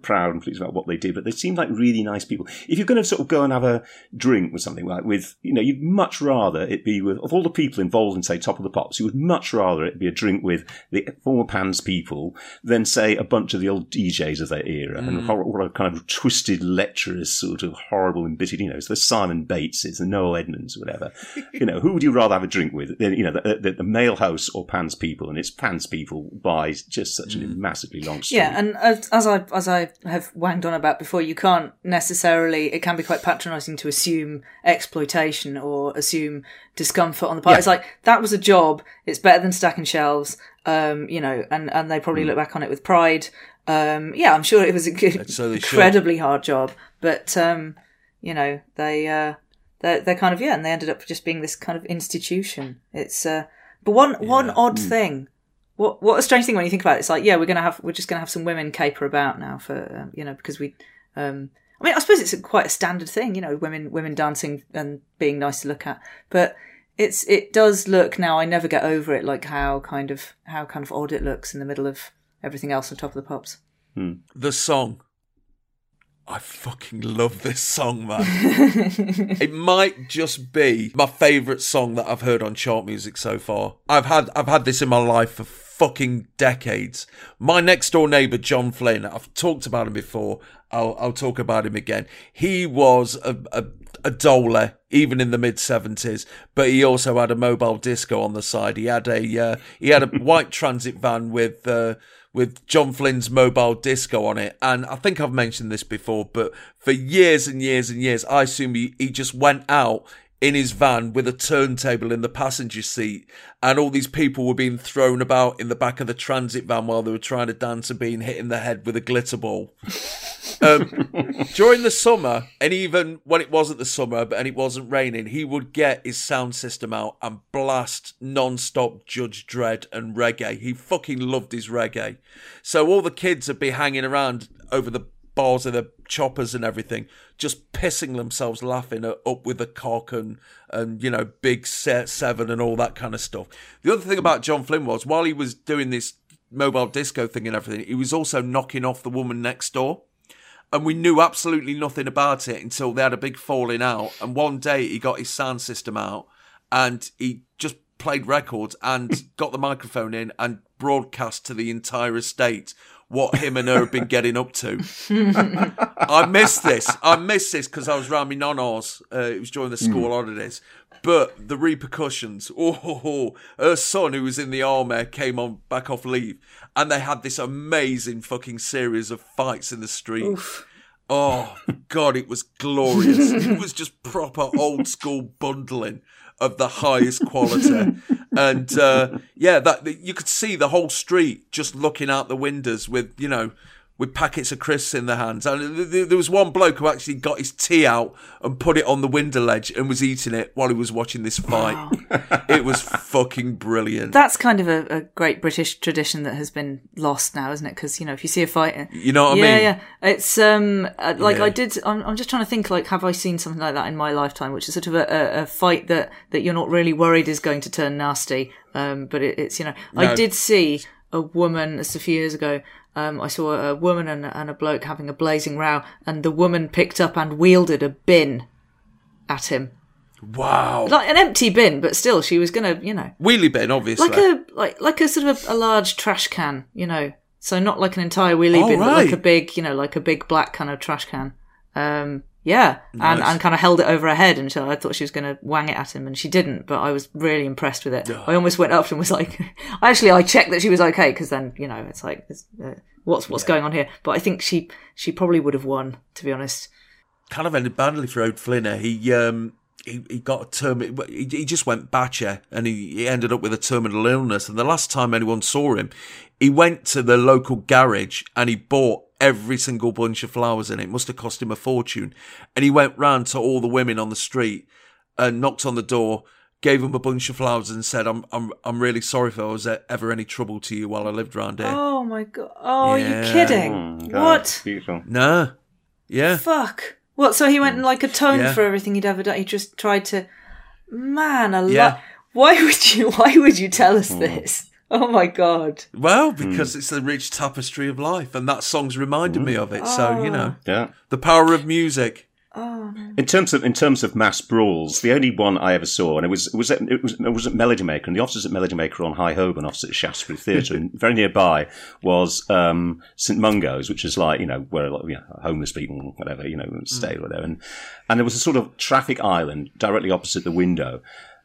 proud and pleased about what they did. But they seem like really nice people. If you're going to sort of go and have a drink with something like with, you know, you'd much rather it be with of all the people involved in say Top of the Pops, you would much rather it be a drink with the former Pans people than say a bunch of the old DJs of their era and mm. hor- what a kind of twisted lecturers, sort of horrible, embittered. You know, it's the Simon Bateses, the Noel Edmonds, whatever. [LAUGHS] you know, who would you rather have a drink with? You know, the, the, the male hosts or Pans people, and it's Pans people by just such a mm. massively long street. Yeah, and as, as I as I have wanged on about before, you can't necessarily. It can be quite patronising to assume exploitation or assume discomfort on the part. Yeah. It's like that was a job. It's better than stacking shelves. Um, you know, and and they Mm. probably look back on it with pride. Um, yeah, I'm sure it was a good, So they should. incredibly hard job, but um, you know, they uh, they're, they're kind of yeah, and they ended up just being this kind of institution. It's uh, but one one odd Mm. thing. What what a strange thing when you think about it. It's like yeah, we're gonna have we're just gonna have some women caper about now for um, you know because we. Um, I mean, I suppose it's a, quite a standard thing, you know, women women dancing and being nice to look at. But it's it does look now. I never get over it, like how kind of how kind of odd it looks in the middle of everything else on top of the pops. The song. I fucking love this song, man. [LAUGHS] it might just be my favourite song that I've heard on chart music so far. I've had I've had this in my life for fucking decades. My next door neighbour, John Flynn, I've talked about him before. I'll I'll talk about him again. He was a a, a doler. even in the mid seventies. But he also had a mobile disco on the side. He had a uh, he had a [LAUGHS] white transit van with. Uh, with John Flynn's mobile disco on it. And I think I've mentioned this before, but for years and years and years, I assume he, he just went out in his van with a turntable in the passenger seat, and all these people were being thrown about in the back of the transit van while they were trying to dance and being hit in the head with a glitter ball. [LAUGHS] um, during the summer, and even when it wasn't the summer, but and it wasn't raining, he would get his sound system out and blast non-stop Judge Dread and reggae. He fucking loved his reggae. So all the kids would be hanging around over the bars of the choppers and everything, just pissing themselves laughing at, up with the cock and and you know big set seven and all that kind of stuff. The other thing about John Flynn was while he was doing this mobile disco thing and everything, he was also knocking off the woman next door. And we knew absolutely nothing about it until they had a big falling out. And one day he got his sound system out and he just played records and [LAUGHS] got the microphone in and broadcast to the entire estate what him and her have been getting up to. I missed this. I missed this because I was round my nonnos. Uh, it was during the school holidays. But the repercussions. [LAUGHS] Oh, ho, ho. her son, who was in the army, came on back off leave, and they had this amazing fucking series of fights in the street. Oh God, it was glorious. [LAUGHS] it was just proper old school bundling of the highest quality, and uh, yeah, that you could see the whole street just looking out the windows with you know with packets of crisps in their hands. And th- th- there was one bloke who actually got his tea out and put it on the window ledge and was eating it while he was watching this fight. [LAUGHS] it was fucking brilliant. That's kind of a, a great British tradition that has been lost now, isn't it? Because you know, if you see a fight, You know what I mean? yeah, yeah. it's um uh, like Yeah. I did. I'm, I'm just trying to think like, have I seen something like that in my lifetime? Which is sort of a, a, a fight that that you're not really worried is going to turn nasty. Um, but it, it's you know, I did see a woman just a few years ago. Um, I saw a woman and, and a bloke having a blazing row, and the woman picked up and wielded a bin at him, Wow. like an empty bin, but still, she was gonna, you know, Wheelie bin, obviously. like a like like a sort of a, a large trash can, you know. So not like an entire wheelie Oh, bin, but like a big, you know, like a big black kind of trash can. Um, yeah, and Nice. and kind of held it over her head, until I thought she was going to wang it at him, and she didn't. But I was really impressed with it. I almost went up and was like, [LAUGHS] actually, I checked that she was okay because then you know it's like, it's, uh, what's what's going on here? But I think she she probably would have won, to be honest. kind of ended badly for Ode Flinner. He um he, he got a term. He, he just went batcher, and he, he ended up with a terminal illness. And the last time anyone saw him, he went to the local garage and he bought every single bunch of flowers in it. Must have cost him a fortune. And he went round to all the women on the street and knocked on the door. Gave them a bunch of flowers and said, "I'm I'm I'm really sorry if I was ever any trouble to you while I lived round here." Oh my god! Oh, Yeah. are you kidding? Mm, God, what? Beautiful. Nah, yeah. Fuck. What? So he went in like atoned Yeah. for everything he'd ever done. He just tried to. Man, a Yeah. lot. Why would you? Why would you tell us this? [LAUGHS] Oh my god. Well, because it's the rich tapestry of life, and that song's reminded me of it. So you know, Yeah. the power of music. Oh. In terms of in terms of mass brawls, the only one I ever saw, and it was it was at, it was it was at Melody Maker, and the offices at Melody Maker on High Holborn, opposite the Shaftesbury Theatre, and very nearby was um, St Mungo's, which is like you know where a lot of you know, homeless people, whatever, you know, stay or whatever, and and there was a sort of traffic island directly opposite the window.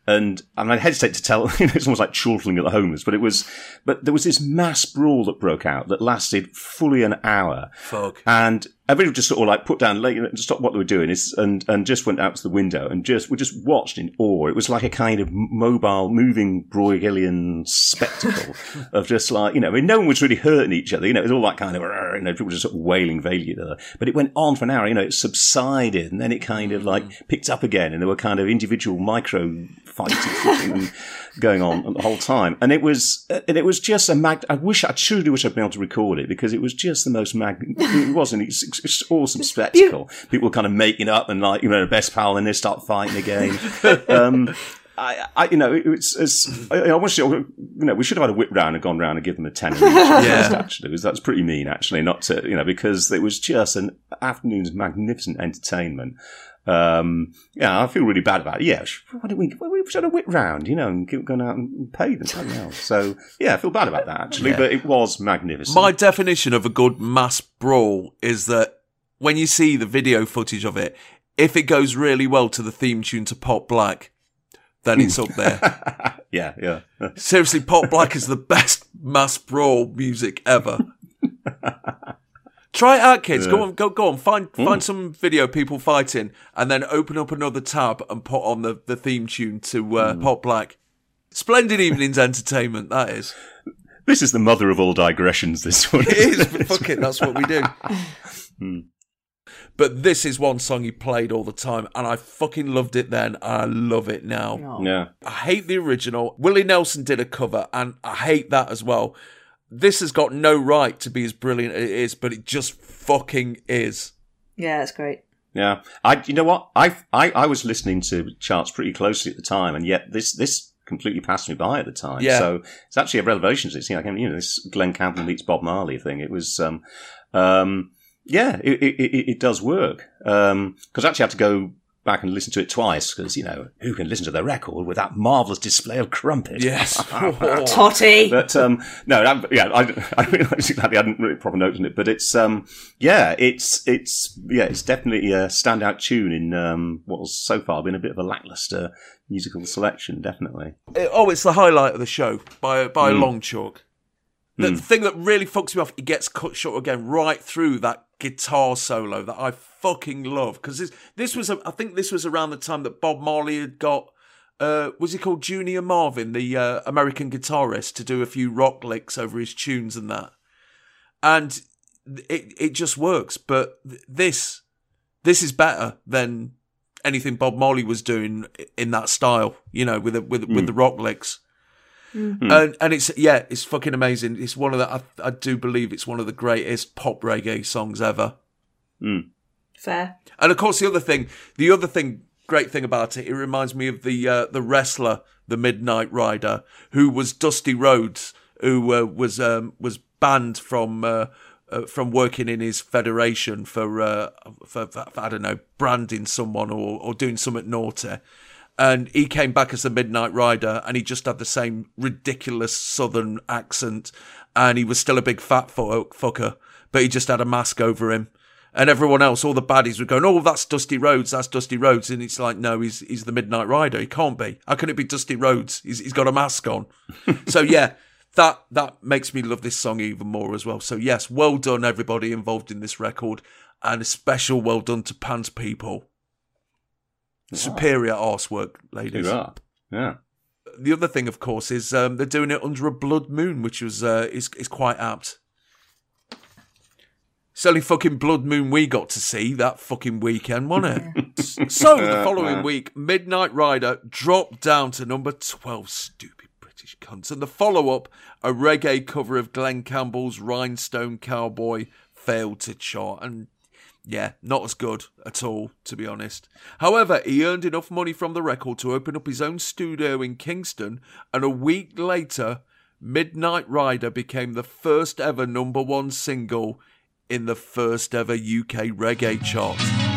And I mean, I hesitate to tell, [LAUGHS] you know, it's almost like chortling at the homeless, but it was, but there was this mass brawl that broke out that lasted fully an hour. Fuck. And everybody just sort of like put down, like, you know, stop what they were doing is, and, and just went out to the window and just, we just watched in awe. It was like a kind of mobile, moving Bruegelian spectacle [LAUGHS] of just like, you know, I mean, no one was really hurting each other. You know, it was all that kind of, you know, people just sort of wailing vaguely at each other. But it went on for an hour, you know, it subsided and then it kind of like mm. picked up again and there were kind of individual micro fighting [LAUGHS] going on the whole time. And it was, and it was just a mag, I wish, I truly wish I'd been able to record it because it was just the most mag, it wasn't, it's, it's, it's awesome spectacle. People kind of making up and like, you know, the best pal and they start fighting again. [LAUGHS] um, I, I, you know, it- it's, it's I, I wish, you know, we should have had a whip round and gone round and given them a each. [LAUGHS] Yeah. actually, that's pretty mean, actually, not to, you know, because it was just an afternoon's magnificent entertainment. Um, yeah, I feel really bad about it. Yeah, why don't we, why don't we should have a whip round, you know, and keep going out and pay them something else. So, yeah, I feel bad about that, actually, but it was magnificent. My definition of a good mass brawl is that when you see the video footage of it, if it goes really well to the theme tune to Pot Black, then it's up there. [LAUGHS] yeah, yeah. Seriously, Pot Black is the best mass brawl music ever. Try it out, kids. Go on, go, go on. Find find some video of people fighting, and then open up another tab and put on the, the theme tune to uh, Pot Black. Splendid evening's [LAUGHS] entertainment. That is. This is the mother of all digressions. This one. It is. But fuck it, that's what we do. [LAUGHS] Hmm. But this is one song he played all the time, and I fucking loved it then. And I love it now. Yeah. I hate the original. Willie Nelson did a cover, and I hate that as well. This has got no right to be as brilliant as it is, but it just fucking is. Yeah, it's great. Yeah, I. You know what? I I I was listening to charts pretty closely at the time, and yet this this completely passed me by at the time. Yeah. So it's actually a revelation. It's like you know this Glen Campbell meets Bob Marley thing. It was um um yeah, it it, it, it does work. Um, because I actually had to go back and listen to it twice because you know who can listen to the record with that marvelous display of crumpet? Yes. [LAUGHS] Totty. But um, no, I, yeah, I, [LAUGHS] I realised exactly. I hadn't really proper notes on it, but it's um, yeah, it's it's yeah, it's definitely a standout tune in um, what has so far been a bit of a lackluster musical selection. Definitely. It- oh, it's the highlight of the show by by a Mm. long chalk. The Mm. thing that really fucks me off, it gets cut short again right through that guitar solo that I fucking love because this this was a, I think this was around the time that Bob Marley had got uh, was he called Junior Marvin, the uh, American guitarist, to do a few rock licks over his tunes and that, and it it just works. But th- this this is better than anything Bob Marley was doing in that style, you know, with the, with with the rock licks. And and it's yeah, it's fucking amazing. It's one of the I, I do believe it's one of the greatest pop reggae songs ever. Fair. And of course, the other thing, the other thing, great thing about it, it reminds me of the uh, the wrestler, the Midnight Rider, who was Dusty Rhodes, who uh, was um, was banned from uh, uh, from working in his federation for, uh, for, for I don't know branding someone or or doing something naughty. And he came back as the Midnight Rider, and he just had the same ridiculous Southern accent, and he was still a big fat fucker, but he just had a mask over him and everyone else, all the baddies, were going, "Oh, that's Dusty Rhodes. That's Dusty Rhodes." And it's like, no, he's he's the Midnight Rider. He can't be. How can it be Dusty Rhodes? He's he's got a mask on. [LAUGHS] so yeah, that that makes me love this song even more as well. So yes, well done everybody involved in this record, and a special well done to Pants People. Superior arsework, ladies. Hoorah. Yeah. The other thing, of course, is um, they're doing it under a blood moon, which was uh, is is quite apt. It's only fucking blood moon we got to see that fucking weekend, wasn't it? [LAUGHS] so the following week, Midnight Rider dropped down to number twelve. Stupid British cunts. And the follow-up, a reggae cover of Glen Campbell's "Rhinestone Cowboy," failed to chart and. Yeah, not as good at all, to be honest. However, he earned enough money from the record to open up his own studio in Kingston, and a week later, Midnight Rider became the first ever number one single in the first ever UK reggae chart.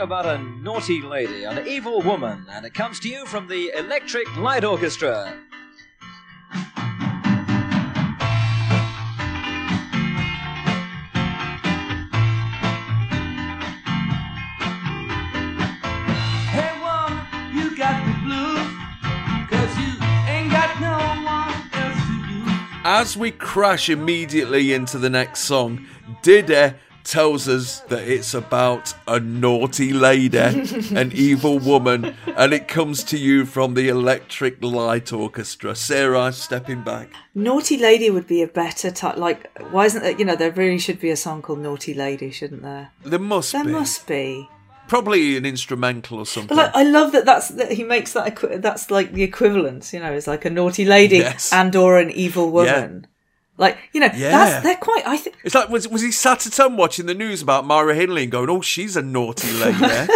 Song about a naughty lady, an evil woman, and it comes to you from the Electric Light Orchestra. Hey woman, you got the blues, 'cause you ain't got no one else to use. As we crash immediately into the next song, Diddy tells us that it's about a naughty lady, [LAUGHS] an evil woman, and it comes to you from the Electric Light Orchestra. Sarah, stepping back. Naughty Lady would be a better type. Like, why isn't there? You know, there really should be a song called Naughty Lady, shouldn't there? There must be There be. must be. Probably an instrumental or something. But like, I love that. That's that he makes that. That's like the equivalent. You know, it's like a naughty lady Yes. and or an evil woman. Like you know, Yeah. that's they're quite. I think It's like was was he sat at home watching the news about Myra Hindley and going, "Oh, she's a naughty lady." [LAUGHS]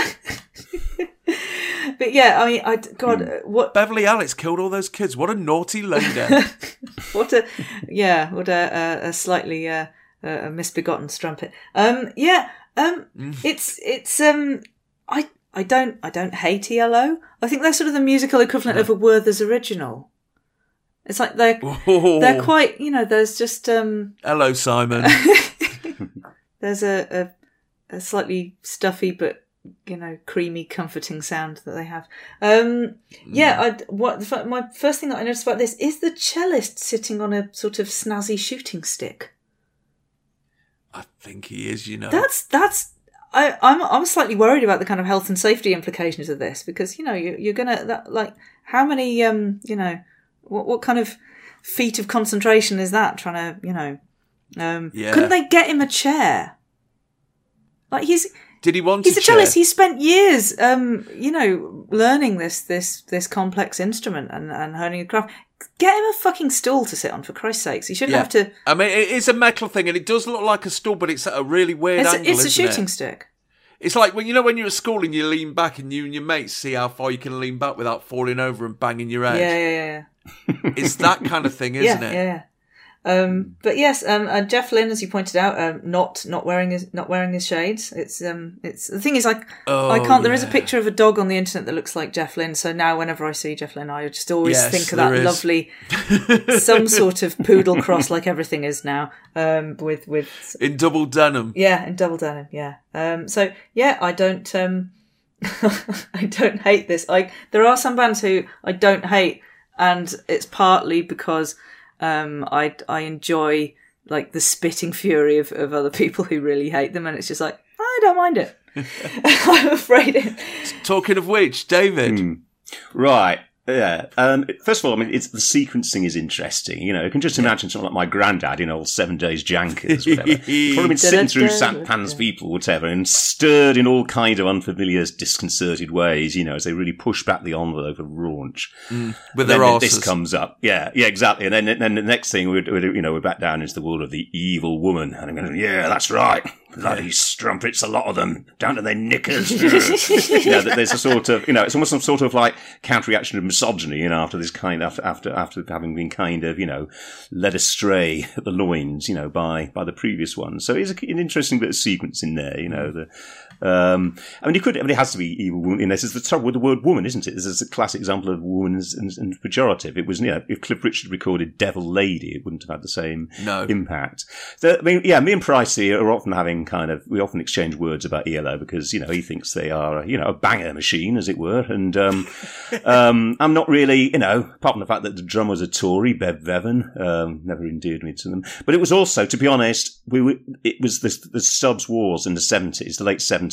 But yeah, I mean, I God, uh, what Beverley Allitt killed all those kids. What a naughty lady. [LAUGHS] what a yeah, what a a, a slightly uh, a misbegotten strumpet. Um, yeah, um, Mm. it's it's um, I I don't I don't hate ELO. I think they're sort of the musical equivalent of a Werther's original. It's like they're they're quite you know. There's just um, Hello, Simon. [LAUGHS] [LAUGHS] there's a, a a slightly stuffy but you know creamy comforting sound that they have um yeah I, what the, my first thing that i noticed about this is the cellist sitting on a sort of snazzy shooting stick I think he is. You know. that's that's I, I'm I'm slightly worried about the kind of health and safety implications of this because you know you, you're gonna that, like how many um you know what what kind of feat of concentration is that trying to you know um Yeah. couldn't they get him a chair like he's Did he want to he's a a cellist. He spent years, um, you know, learning this this this complex instrument and and honing the craft. Get him a fucking stool to sit on, for Christ's sakes. He shouldn't have to. I mean, it is a metal thing, and it does look like a stool, but it's at a really weird It's, angle. a, it's a isn't it? shooting stick. It's like when you know when you're at school and you lean back, and you and your mates see how far you can lean back without falling over and banging your head. yeah, yeah, yeah. It's that kind of thing, [LAUGHS] isn't yeah, it? yeah. Um, but yes, um, uh, Jeff Lynne, as you pointed out, um, not not wearing his not wearing his shades. It's um, it's the thing is like Oh, I can't. There is a picture of a dog on the internet that looks like Jeff Lynne. So now whenever I see Jeff Lynne, I just always Yes, think of that is. lovely [LAUGHS] some sort of poodle cross, like everything is now. Um, with with In double denim. yeah, in double denim. Yeah. Um. So yeah, I don't. Um. [LAUGHS] I don't hate this. I there are some bands who I don't hate, and it's partly because um I I enjoy like the spitting fury of, of other people who really hate them, and it's just like I don't mind it. [LAUGHS] [LAUGHS] I'm afraid it. Talking of which, David. Hmm. Right. Yeah. Um, first of all, I mean, it's the sequencing is interesting. You know, you can just imagine something like my granddad in old Seven Days Jankers, whatever. [LAUGHS] Probably been sitting through Satpan's people, whatever, and stirred in all kind of unfamiliar, disconcerted ways. You know, as they really push back the envelope of raunch. Mm, with then their this comes up. Yeah, yeah, exactly. And then, then the next thing, we're, you know, we're back down into the world of the evil woman. And I'm going, yeah, that's right. Bloody strumpets, a lot of them, down to their knickers. [LAUGHS] you know, there's a sort of, you know, it's almost some sort of like counter-reaction of misogyny, you know, after this kind, after, after, after having been kind of, you know, led astray at the loins, you know, by, by the previous one. So it's an interesting bit of sequence in there, you know, the, um, I mean, you could. I mean, it has to be evil woman in this. Is the trouble with the word woman, isn't it? This is a classic example of woman and, and pejorative. It was, you know, if Cliff Richard recorded "Devil Lady," it wouldn't have had the same No. impact. So, I mean, yeah, me and Pricey are often having kind of we often exchange words about ELO because you know he thinks they are you know a banger machine, as it were, and um, [LAUGHS] um, I'm not really, you know, apart from the fact that the drummer was a Tory, Bev Bevan, um, never endeared me to them. But it was also, to be honest, we were, it was the, the Stubbs Wars in the 70s, the late 70s.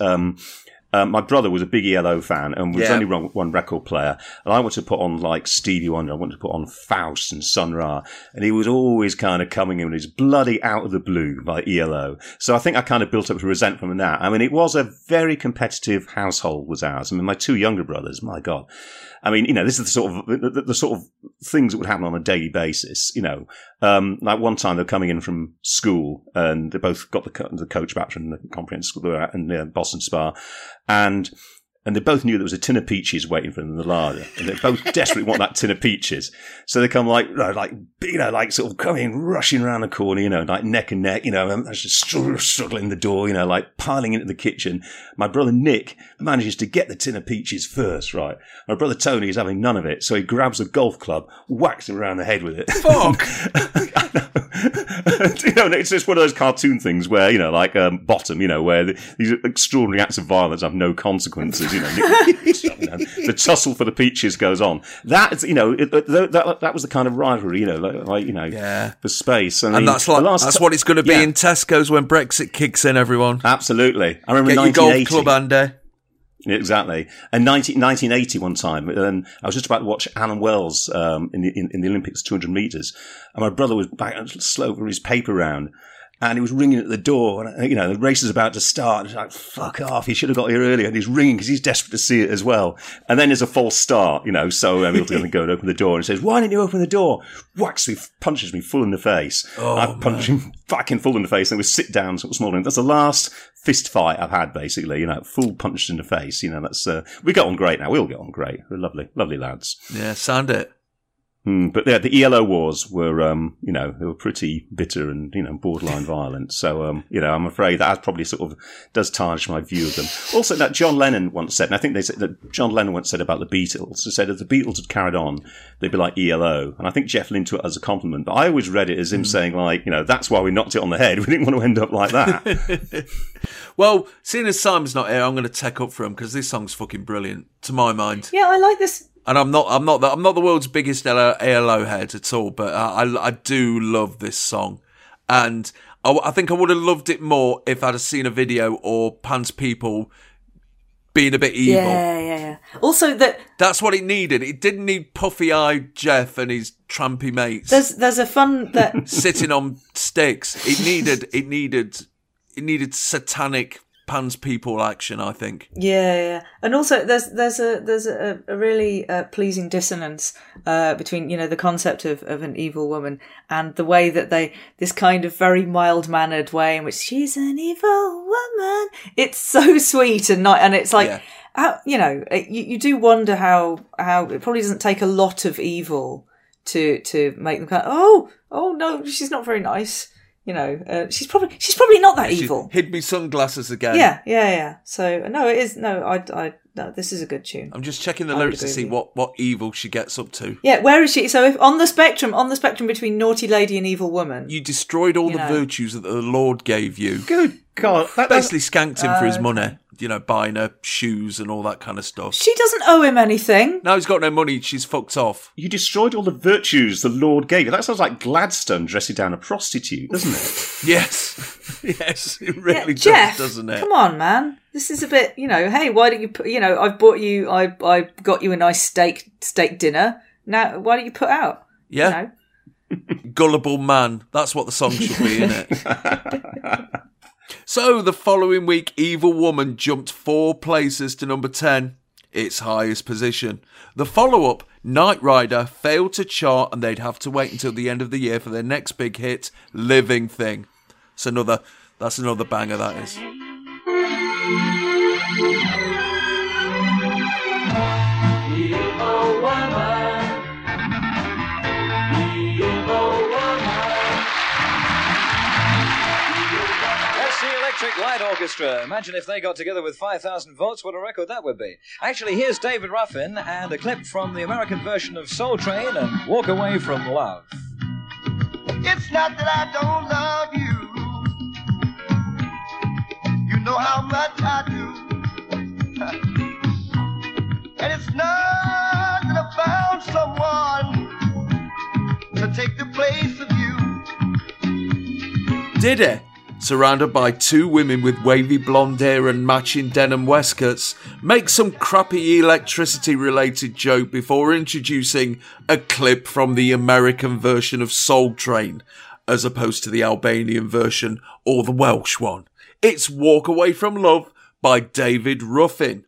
Um, um, my brother was a big ELO fan and was Yeah. only one, one record player. And I wanted to put on like Stevie Wonder, I wanted to put on Faust and Sun Ra. And he was always kind of coming in with his bloody out of the blue by ELO. So I think I kind of built up a resentment from that. I mean, it was a very competitive household was ours. I mean, my two younger brothers, my God. I mean, you know, this is the sort of the, the, sort of things that would happen on a daily basis. You know, um, like one time they're coming in from school and they both got the, the coach back from the comprehensive school at in uh, Boston Spa, and and they both knew there was a tin of peaches waiting for them in the larder, and they both [LAUGHS] desperately want that tin of peaches. So they come like, like, you know, like sort of coming, rushing around the corner, you know, like neck and neck, you know, and just struggling the door, you know, like piling into the kitchen. My brother Nick manages to get the tin of peaches first, right? My brother Tony is having none of it, so he grabs a golf club, whacks him around the head with it. Fuck. [LAUGHS] you know, it's just one of those cartoon things where, you know, like um, Bottom, you know, where the, these extraordinary acts of violence have no consequences. You know, You know, the tussle for the peaches goes on. That you know, it, that, that that was the kind of rivalry, you know, like, like you know, Yeah. for space. I And mean, that's like last that's cou- what it's going to be Yeah, in Tesco's when Brexit kicks in. Everyone, Absolutely, I remember get your golf 1980. club, Andy. Exactly. And 19, 1980 one time, and I was just about to watch Allan Wells um, in, the, in, in the Olympics 200 metres, and my brother was back slow over his paper round, and he was ringing at the door. And, you know, the race is about to start. It's like, fuck off. He should have got here earlier. And he's ringing because he's desperate to see it as well. And then there's a false start, you know, so Hamilton's going to go and open the door and says, why didn't you open the door? Whacks me, punches me full in the face. Oh, I punch him [LAUGHS] fucking full in the face and we sit down sort of smaller. That's the last fist fight I've had, basically, you know, full punched in the face. You know, that's, uh, we get on great now. We all get on great. We're lovely, lovely lads. Yeah, sound it. Mm, but yeah, the ELO wars were, um, you know, they were pretty bitter and you know borderline violent. So, um, you know, I'm afraid that probably sort of does tarnish my view of them. Also, that John Lennon once said, and I think they said that John Lennon once said about the Beatles. He said if the Beatles had carried on, they'd be like ELO. And I think Jeff Lynne took it as a compliment. But I always read it as him saying like, you know, that's why we knocked it on the head. [LAUGHS] We didn't want to end up like that. [LAUGHS] Well, seeing as Simon's not here, I'm going to take up for him because this song's fucking brilliant to my mind. Yeah, I like this. And I'm not, I'm not, the, I'm not the world's biggest ELO, head at all, but I, I, I do love this song, and I, I think I would have loved it more if I'd have seen a video or Pan's people being a bit evil. Yeah, yeah, yeah. Also, that That's what it needed. It didn't need puffy-eyed Jeff and his trampy mates there's there's a fun that [LAUGHS] sitting on sticks. It needed, it needed, it needed satanic Pan's people action. I think. Yeah, yeah, and also there's there's a there's a, a really uh, pleasing dissonance uh, between you know the concept of, of an evil woman and the way that they this kind of very mild mannered way in which she's an evil woman. It's so [LAUGHS] sweet and not, and it's like. Yeah. How, you know, uh, you, you do wonder how how it probably doesn't take a lot of evil to to make them kind of oh oh no she's not very nice you know uh, she's probably she's probably not that She evil hid me sunglasses again. yeah yeah yeah so no it is no I I no this is a good tune I'm just checking the I lyrics to see what, what evil she gets up to. yeah where is she so if on the spectrum on the spectrum between naughty lady and evil woman You destroyed all You the know. virtues that the Lord gave you. Good God, that, that's, Basically skanked him for his Uh, money. You know, buying her shoes and all that kind of stuff. she doesn't owe him anything Now he's got no money. She's fucked off. you destroyed all the virtues the Lord gave you. That sounds like Gladstone dressing down a prostitute, doesn't it? [LAUGHS] Yes, [LAUGHS] yes, it yeah, really Jeff does, doesn't it? come on man this is a bit you know hey why don't you put you know I've bought you I I got you a nice steak steak dinner now why don't you put out Yeah, you know gullible man. That's what the song should be, [LAUGHS] isn't it? So the following week, Evil Woman jumped four places to number ten, its highest position. The follow-up, Night Rider, failed to chart, and they'd have to wait until the end of the year for their next big hit, Living Thing. It's another. That's another banger. That is. That's the Electric Light Orchestra. Imagine if they got together with 5,000 volts, what a record that would be. Actually, here's David Ruffin and a clip from the American version of Soul Train and Walk Away from Love. It's not that I don't love you. You know how much I do. And it's not that I found someone to take the place of you. Did it? Surrounded by two women with wavy blonde hair and matching denim waistcoats, make some crappy electricity related joke before introducing a clip from the American version of Soul Train, as opposed to the Albanian version or the Welsh one. It's Walk Away from Love by David Ruffin.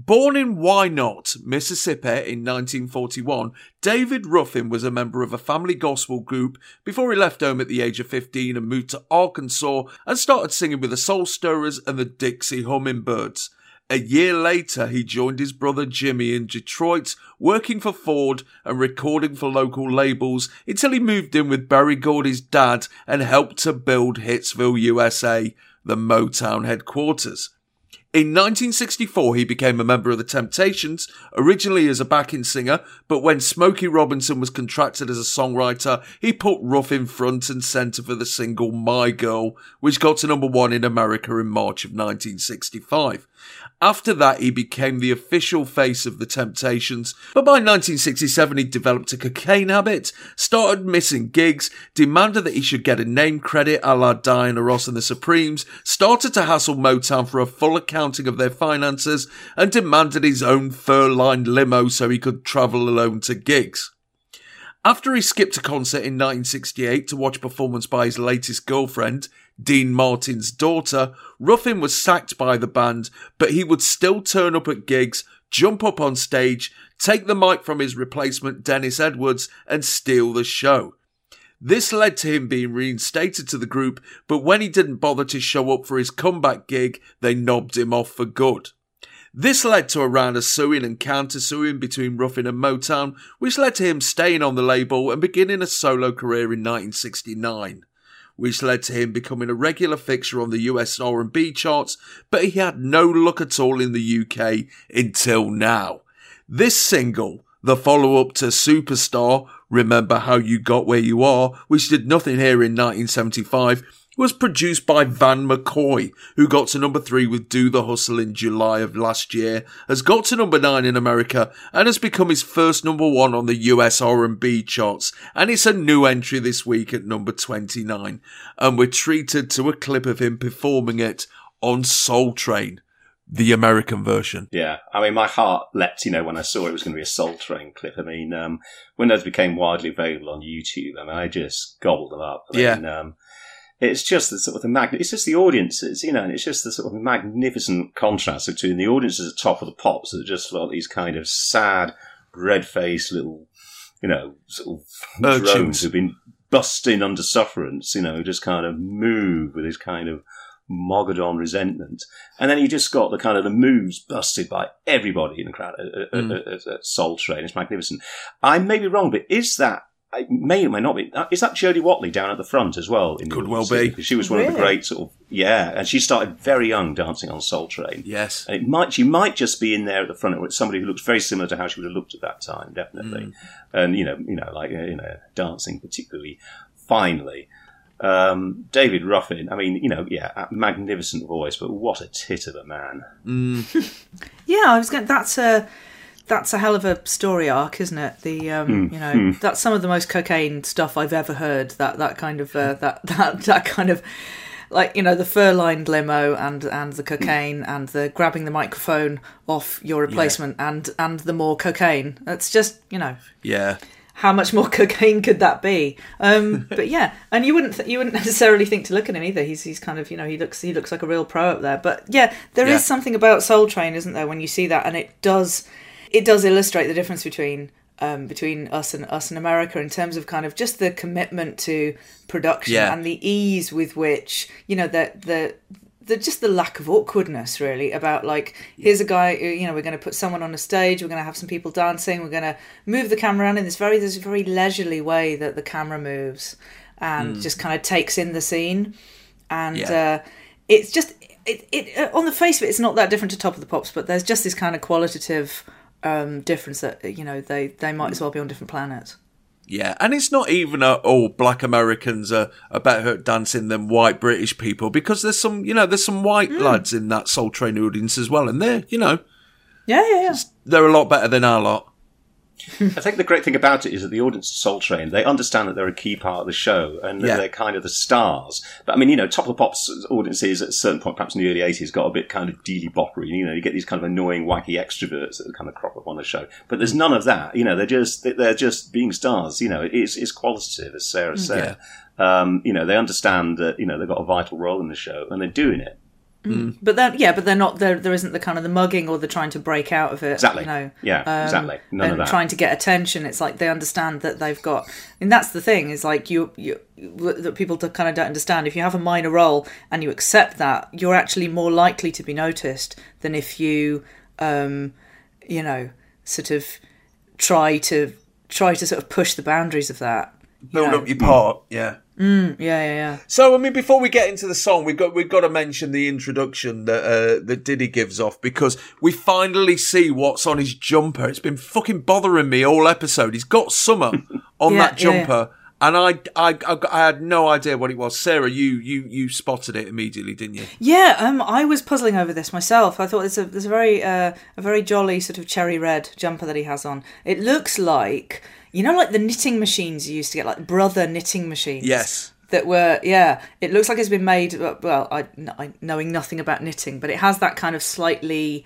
Born in Why Not, Mississippi in 1941, David Ruffin was a member of a family gospel group before he left home at the age of 15 and moved to Arkansas and started singing with the Soul Stirrers and the Dixie Hummingbirds. A year later, he joined his brother Jimmy in Detroit, working for Ford and recording for local labels until he moved in with Berry Gordy's dad and helped to build Hitsville, USA, the Motown headquarters. In 1964, he became a member of the Temptations, originally as a backing singer, but when Smokey Robinson was contracted as a songwriter, he put Ruffin front and centre for the single My Girl, which got to number one in America in March of 1965. After that, he became the official face of the Temptations, but by 1967 he developed a cocaine habit, started missing gigs, demanded that he should get a name credit a la Diana Ross and the Supremes, started to hassle Motown for a full accounting of their finances, and demanded his own fur-lined limo so he could travel alone to gigs. After he skipped a concert in 1968 to watch a performance by his latest girlfriend, Dean Martin's daughter, Ruffin was sacked by the band, but he would still turn up at gigs, jump up on stage, take the mic from his replacement, Dennis Edwards, and steal the show. This led to him being reinstated to the group, but when he didn't bother to show up for his comeback gig, they knobbed him off for good. This led to a round of suing and counter suing between Ruffin and Motown, which led to him staying on the label and beginning a solo career in 1969, which led to him becoming a regular fixture on the US R&B charts, but he had no luck at all in the UK until now. This single, the follow-up to Superstar, Remember How You Got Where You Are, which did nothing here in 1975, was produced by Van McCoy, who got to number three with Do the Hustle in July of last year, has got to number nine in America, and has become his first number one on the US R&B charts, and it's a new entry this week at number 29, and we're treated to a clip of him performing it on Soul Train, the American version. Yeah, I mean, my heart leapt, you know, when I saw it was going to be a Soul Train clip. I mean, um, when those became widely available on YouTube, I mean, I just gobbled them up. I Yeah. mean, um, it's just the sort of the mag- it's just the audiences, you know, and it's just the sort of magnificent contrast between the audiences at the top of the pops that just like these kind of sad, red-faced little, you know, sort of Urchins. drones who've been busting under sufferance, you know, just kind of move with this kind of Mogadon resentment. And then you just got the kind of the moves busted by everybody in the crowd at, at, Mm. at, at Soul Train. It's magnificent. I may be wrong, but is that, I may or may not be, uh, is that Jody Watley down at the front as well? In Could well audience? be. Because She was one of the great sort of, yeah, and she started very young dancing on Soul Train. Yes. And it might, she might just be in there at the front. or It's somebody who looks very similar to how she would have looked at that time, definitely. Mm. And you know, you know, like uh, you know, dancing particularly finely. Um, David Ruffin, I mean, you know, yeah, a magnificent voice, but what a tit of a man. [LAUGHS] Yeah, I was going. That's a that's a hell of a story arc, isn't it? The um, you know, that's some of the most cocaine stuff I've ever heard. That that kind of uh, that that that kind of like you know the fur lined limo and and the cocaine and the grabbing the microphone off your replacement and and the more cocaine. That's just you know Yeah. how much more [LAUGHS] cocaine could that be? Um, but yeah, and you wouldn't th- you wouldn't necessarily think to look at him either. He's he's kind of you know he looks he looks like a real pro up there. But yeah, there is Yeah. something about Soul Train, isn't there? When you see that, and it does it does illustrate the difference between um, between us and us and America in terms of kind of just the commitment to production Yeah. and the ease with which you know the the the just the lack of awkwardness really about like here's a guy who, you know we're going to put someone on a stage we're going to have some people dancing we're going to move the camera around in this very this very leisurely way that the camera moves and just kind of takes in the scene and Yeah. uh, it's just it, it uh, on the face of it it's not that different to top of the pops but there's just this kind of qualitative um difference that you know they they might as well be on different planets. Yeah, and it's not even a, oh, black Americans are, are better at dancing than white British people because there's some, you know, there's some white lads in that Soul Train audience as well, and they're, you know, yeah yeah yeah. they're a lot better than our lot. I think the great thing about it is that the audience of Soul Train, they understand that they're a key part of the show and that Yeah. they're kind of the stars. But I mean, you know, Top of the Pops audiences at a certain point, perhaps in the early 80s, got a bit kind of deely boppery. You know, you get these kind of annoying, wacky extroverts that kind of crop up on the show. But there's none of that. You know, they're just, they're just being stars. You know, it's, it's qualitative, as Sarah said. Um, you know, they understand that, you know, they've got a vital role in the show and they're doing it. But then yeah but they're not there there isn't the kind of the mugging or the trying to break out of it Exactly. you know Yeah, um, exactly. None and of that. trying to get attention it's like they understand that they've got and that's the thing is like you you that people kind of don't understand if you have a minor role and you accept that you're actually more likely to be noticed than if you um you know sort of try to try to sort of push the boundaries of that Build up your part, yeah. Yeah yeah yeah So I mean, before we get into the song, we've got we've got to mention the introduction that uh, that Diddy gives off because we finally see what's on his jumper. It's been fucking bothering me all episode. He's got summer [LAUGHS] on Yeah, that yeah, yeah. jumper, and I, I I I had no idea what it was. Sarah, you you you spotted it immediately, didn't you? Yeah, um, I was puzzling over this myself. I thought there's a there's a very uh, a very jolly sort of cherry red jumper that he has on. It looks like you know, like the knitting machines you used to get, like brother knitting machines. Yes. That were yeah. It looks like it's been made. Well, I, I knowing nothing about knitting, but it has that kind of slightly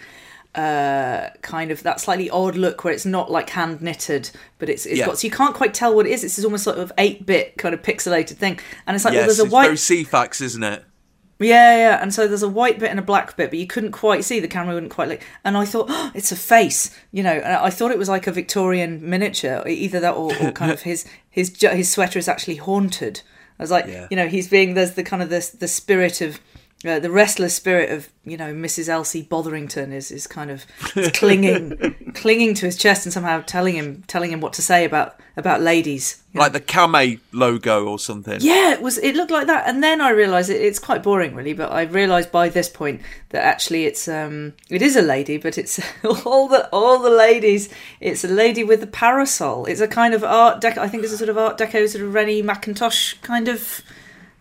uh, kind of that slightly odd look where it's not like hand knitted, but it's it's Yeah. got so you can't quite tell what it is. It's this almost sort of eight bit kind of pixelated thing, and it's like well, there's a it's white very Ceefax, isn't it? Yeah, yeah, and so there's a white bit and a black bit, but you couldn't quite see. The camera wouldn't quite look. And I thought, oh, it's a face, you know. And I thought it was like a Victorian miniature, either that or, or kind [LAUGHS] of his his his sweater is actually haunted. I was like, Yeah. you know, he's being there's the kind of the the spirit of. Uh, the restless spirit of you know Mrs. Elsie Botherington is is kind of clinging, [LAUGHS] clinging to his chest and somehow telling him telling him what to say about about ladies. Like the Kame logo or something. Yeah, it was. It looked like that, and then I realised it, it's quite boring, really. But I realised by this point that actually it's um it is a lady, but it's [LAUGHS] all the all the ladies. It's a lady with a parasol. It's a kind of art deco. I think it's a sort of art deco, sort of Rennie Mackintosh kind of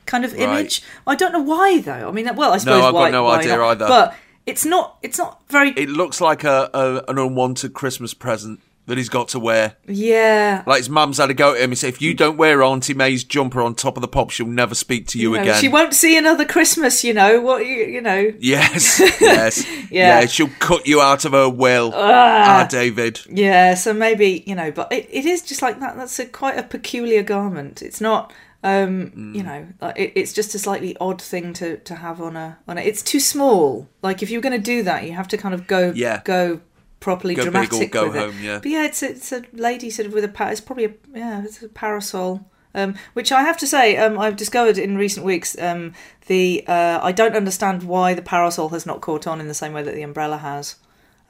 kind of Right. image. I don't know why though. I mean, well, I suppose no, I've got why, no why idea not? either. But it's not. It's not very. It looks like a, a an unwanted Christmas present that he's got to wear. yeah. Like his mum's had to go to him and say, if you don't wear Auntie May's jumper on top of the pop, she'll never speak to you You know, again. She won't see another Christmas. You know what? You, you know. Yes, [LAUGHS] yes. Yeah. She'll cut you out of her will. Ah, David. Yeah, so maybe you know, but it, it is just like that. That's a quite a peculiar garment. It's not, um, Mm. you know, it, it's just a slightly odd thing to to have on a on a. It's too small. Like if you're going to do that, you have to kind of go Yeah. go properly Go big or dramatic go with home, it. yeah. But yeah, it's a, it's a lady sort of with a it's probably a yeah, it's a parasol. Um, which I have to say, um, I've discovered in recent weeks. Um, the uh, I don't understand why the parasol has not caught on in the same way that the umbrella has.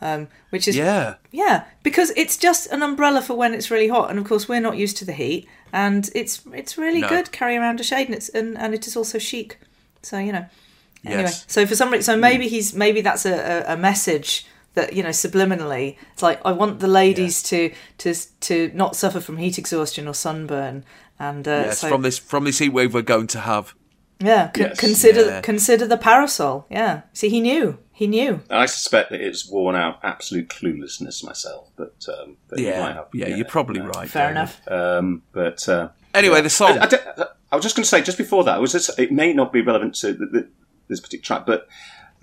Um, which is Yeah. yeah, because it's just an umbrella for when it's really hot, and of course we're not used to the heat, and it's it's really No. good carrying around a shade, and it's and, and it is also chic. So you know, anyway. Yes. So for some reason, so maybe he's maybe that's a, a, a message that you know subliminally. It's like I want the ladies to to to not suffer from heat exhaustion or sunburn, and uh, Yes, so from this from this heat wave we're going to have. yeah, con- Yes. consider Yeah. consider the parasol. Yeah, see, he knew, he knew. I suspect that it's worn out absolute cluelessness myself, but um, but you Yeah, might have, yeah, you you're probably uh, right. Fair David. enough. Um, but uh, Anyway, yeah. the song. I, I I was just going to say just before that, it was just, it may not be relevant to the, the, this particular track, but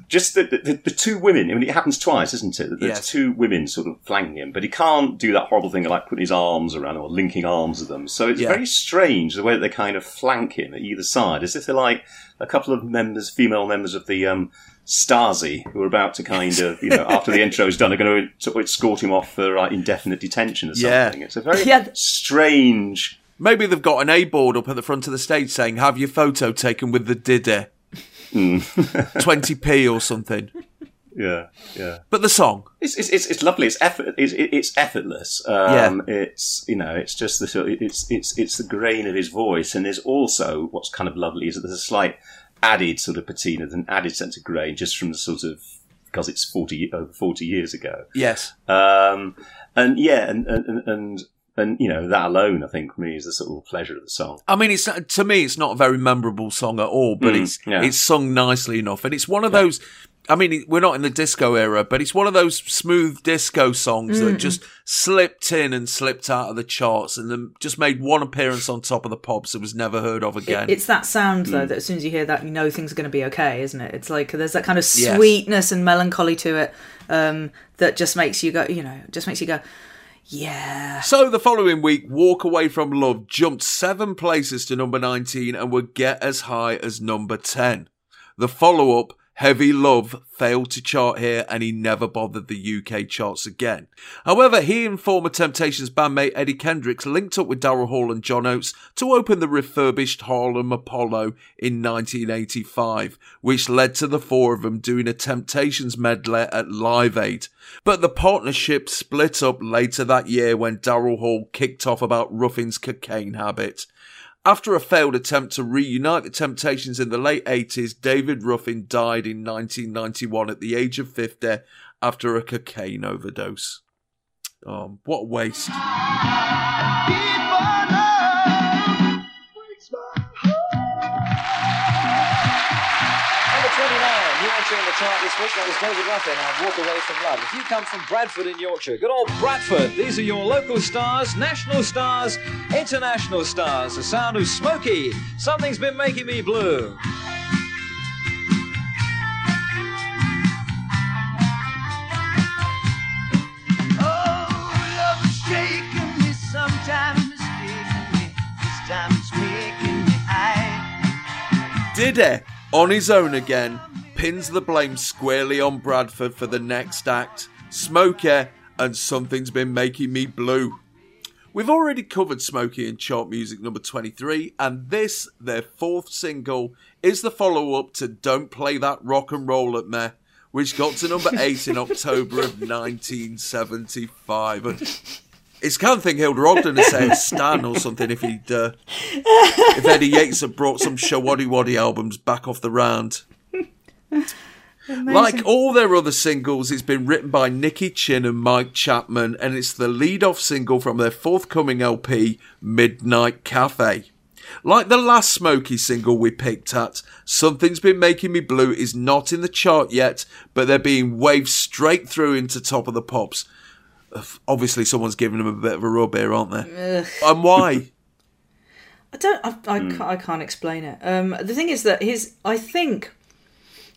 just the, the, the two women. I mean, it happens twice, isn't it? That There's Yes. two women sort of flanking him, but he can't do that horrible thing of like putting his arms around them or linking arms with them. So it's Yeah. very strange the way that they kind of flank him at either side, as if they're like a couple of members, female members of the um, Stasi, who are about to kind of, you know, after the intro is done, are going to sort of escort him off for like, indefinite detention or Yeah. something. It's a very Yeah. strange. Maybe they've got an A board up at the front of the stage saying, "Have your photo taken with the Diddy, [LAUGHS] twenty p or something." Yeah, yeah. But the song, It's it's it's, it's lovely. It's effort. It's, it's effortless. Um, It's you know. It's just the sort. It's it's it's the grain of his voice, and there's also what's kind of lovely is that there's a slight added sort of patina, an added sense of grain, just from the sort of because it's forty over forty years ago. yes, Um, and yeah, and and and. and you know that alone, I think, for me, is the sort of pleasure of the song. I mean, it's to me, it's not a very memorable song at all, but Mm, it's yeah. it's sung nicely enough, and it's one of those. I mean, we're not in the disco era, but it's one of those smooth disco songs that just slipped in and slipped out of the charts, and then just made one appearance on top of the pops and was never heard of again. It- it's that sound though Hmm. that as soon as you hear that, you know things are going to be okay, isn't it? It's like there's that kind of Yes. sweetness and melancholy to it um, that just makes you go, you know, just makes you go, yeah. So the following week, Walk Away from Love jumped seven places to number 19 and would get as high as number 10. The follow up, Heavy Love, failed to chart here and he never bothered the UK charts again. However, he and former Temptations bandmate Eddie Kendricks linked up with Daryl Hall and John Oates to open the refurbished Harlem Apollo in 1985, which led to the four of them doing a Temptations medley at Live Aid. But the partnership split up later that year when Daryl Hall kicked off about Ruffin's cocaine habit. After a failed attempt to reunite the Temptations in the late 80s, David Ruffin died in 1991 at the age of 50 after a cocaine overdose. Um, what a waste. chart this week. That was David Ruffin and Walk Away from Love. If you come from Bradford in Yorkshire, good old Bradford. These are your local stars, national stars, international stars. The sound of Smokey. Something's been making me blue. Diddy on his own again pins the blame squarely on Bradford for the next act. Smokey and Something's Been Making Me Blue. We've already covered Smokey and chart music number 23, and this, their fourth single, is the follow up to Don't Play That Rock and Roll at Me, which got to number [LAUGHS] 8 in October of 1975. And it's kind of thing Hilda Ogden would say Stan or something if he'd uh, if Eddie Yates had brought some Showaddywaddy albums back off the round. Like all their other singles, it's been written by Nicky Chinn and Mike Chapman, and it's the lead off single from their forthcoming LP, Midnight Cafe. Like the last Smokey single we picked at, Something's Been Making Me Blue is not in the chart yet, but they're being waved straight through into top of the pops. Obviously, someone's giving them a bit of a rub here, aren't they? Ugh. And why? I don't. I, I, Hmm. can't, I can't explain it. Um, the thing is that his. I think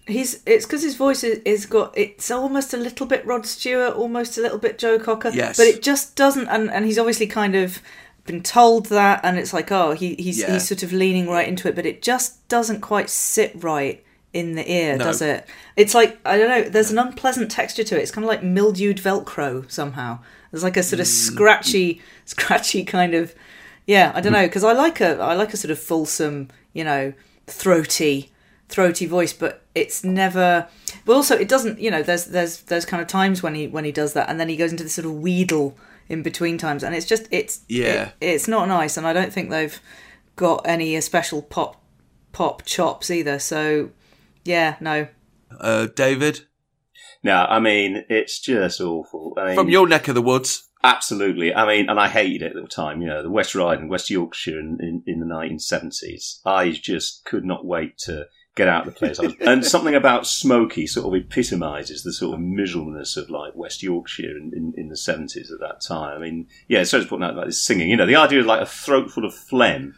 he's. It's because his voice is, is got. It's almost a little bit Rod Stewart, almost a little bit Joe Cocker. Yes. But it just doesn't. And, and he's obviously kind of been told that, and it's like, oh, he, he's Yeah. he's sort of leaning right into it, but it just doesn't quite sit right in the ear, No. does it? It's like I don't know. There's an unpleasant texture to it. It's kind of like mildewed Velcro somehow. There's like a sort of mm. scratchy, scratchy kind of. Yeah, I don't mm. know because I like a I like a sort of fulsome, you know, throaty, throaty voice, but it's never. But also, it doesn't. You know, there's there's there's kind of times when he when he does that, and then he goes into this sort of wheedle in between times, and it's just it's Yeah. it- it's not nice, and I don't think they've got any uh, special pop pop chops either. So yeah, no. Uh, David? No, I mean, it's just awful. I mean, From your neck of the woods. Absolutely. I mean, and I hated it at the time, you know, the West Riding, West Yorkshire in, in, in the 1970s. I just could not wait to get out of the place. [LAUGHS] And something about Smokey sort of epitomises the sort of miserableness of like West Yorkshire in, in, in the 70s at that time. I mean, yeah, so it's putting out like this singing, you know, the idea of like a throat full of phlegm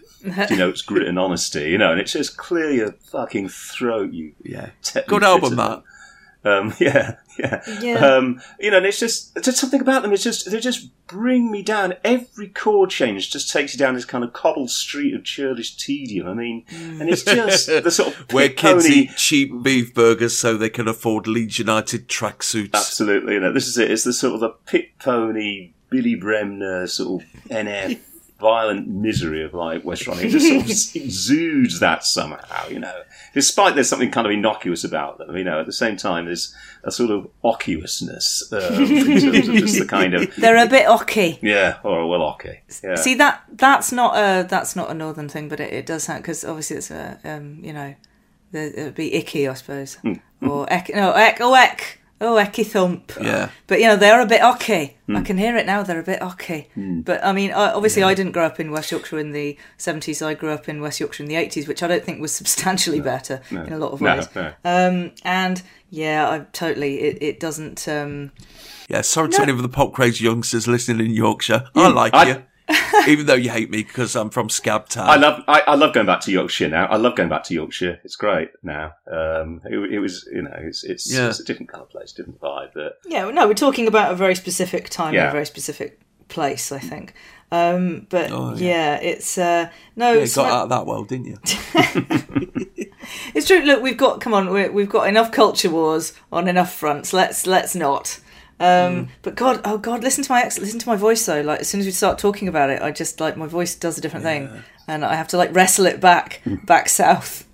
denotes [LAUGHS] grit and honesty, you know, and it's just clear your fucking throat, you Yeah. Good album, that. Um, [LAUGHS] yeah, yeah, Yeah. Um, you know, and it's just there's something about them. It's just they just bring me down. Every chord change just takes you down this kind of cobbled street of churlish tedium. I mean, and it's just [LAUGHS] the sort of Where kids pony- eat cheap beef burgers so they can afford Leeds United tracksuits. Absolutely, you know, this is it. It's the sort of the pit pony Billy Bremner sort of NF [LAUGHS] violent misery of like West Riding. It just sort of [LAUGHS] exudes that somehow, you know. Despite there's something kind of innocuous about them, you know. At the same time, there's a sort of occuousness um, [LAUGHS] in terms of just the kind of They're a bit ocky. yeah, or well, okay, yeah. See that that's not a that's not a northern thing, but it, it does sound because obviously it's a um you know the, it would be icky I suppose Hmm. or ek no ek oh ek oh ecky thump. Yeah. but you know they're a bit ocky I Hmm. can hear it now they're a bit ocky but I mean I, obviously I didn't grow up in West Yorkshire in the seventies. I grew up in West Yorkshire in the eighties which I don't think was [LAUGHS] substantially better in a lot of No, ways. no. um and yeah I totally it, it doesn't um Yeah, sorry to any of the pop crazy youngsters listening in Yorkshire. I like I- you. [LAUGHS] Even though you hate me because I'm from Scab Town. I love I, I love going back to Yorkshire now. I love going back to Yorkshire. It's great now. Um, it, it was you know it's it's, Yeah. it's a different kind of place, different vibe. But Yeah, no, we're talking about a very specific time, and Yeah. a very specific place, I think. Um, but Oh, yeah. yeah. it's uh, no, you it's, got out of that well, didn't you? [LAUGHS] it's true. Look, we've got come on, we're, we've got enough culture wars on enough fronts. Let's let's not. Um, But God, oh God, listen to my ex- listen to my voice though. Like as soon as we start talking about it, I just like my voice does a different thing, and I have to like wrestle it back [LAUGHS] back south. [LAUGHS] [LAUGHS]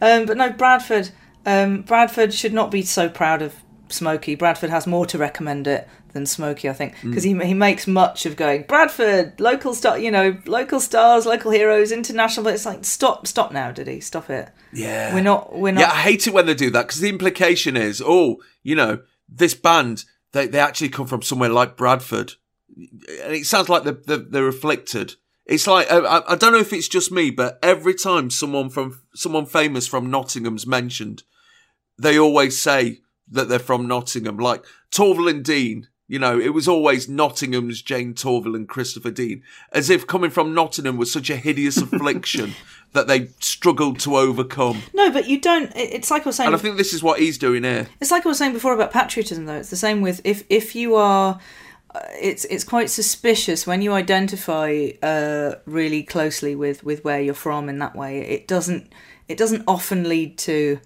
Um, but no, Bradford. Um, Bradford should not be so proud of Smokey. Bradford has more to recommend it than Smokey, I think, mm. because he he makes much of going Bradford, local star, you know, local stars, local heroes, international. But it's like stop, stop now, did he? Stop it. Yeah. We're not. We're not. Yeah, I hate it when they do that because the implication is, oh, you know, this band, they, they actually come from somewhere like Bradford. And it sounds like they're, they're, they're afflicted. It's like, I, I- don't know if it's just me, but every time someone from, someone famous from Nottingham's mentioned, they always say that they're from Nottingham. Like Torvill and Dean, you know, it was always Nottingham's Jayne Torvill and Christopher Dean, as if coming from Nottingham was such a hideous affliction [LAUGHS] that they struggled to overcome. No, but you don't. It's like I was saying. And I think this is what he's doing here. It's like I was saying before about patriotism, though. It's the same with if if you are it's it's quite suspicious when you identify uh, really closely with, with where you're from in that way. It doesn't it doesn't often lead to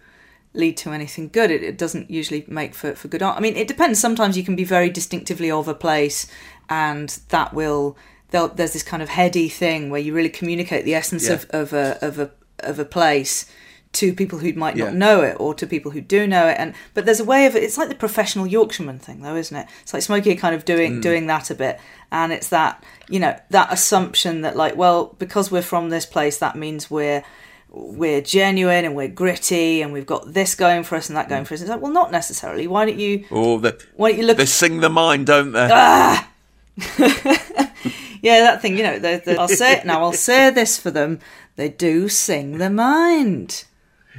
lead to anything good. It, it doesn't usually make for, for good art. I mean, it depends. Sometimes you can be very distinctively of a place, and that will there's this kind of heady thing where you really communicate the essence Yeah. of, of a of a of a place to people who might Yeah. not know it or to people who do know it and but there's a way of it it's like the professional yorkshireman thing though isn't it it's like smokey kind of doing Mm. doing that a bit and it's that you know that assumption that like well because we're from this place that means we're we're genuine and we're gritty and we've got this going for us and that going for us it's like well not necessarily why don't you Oh, they, why don't you look they sing the mind, don't they? Ah! [LAUGHS] yeah that thing you know the, the, i'll say it now i'll say this for them they do sing the mind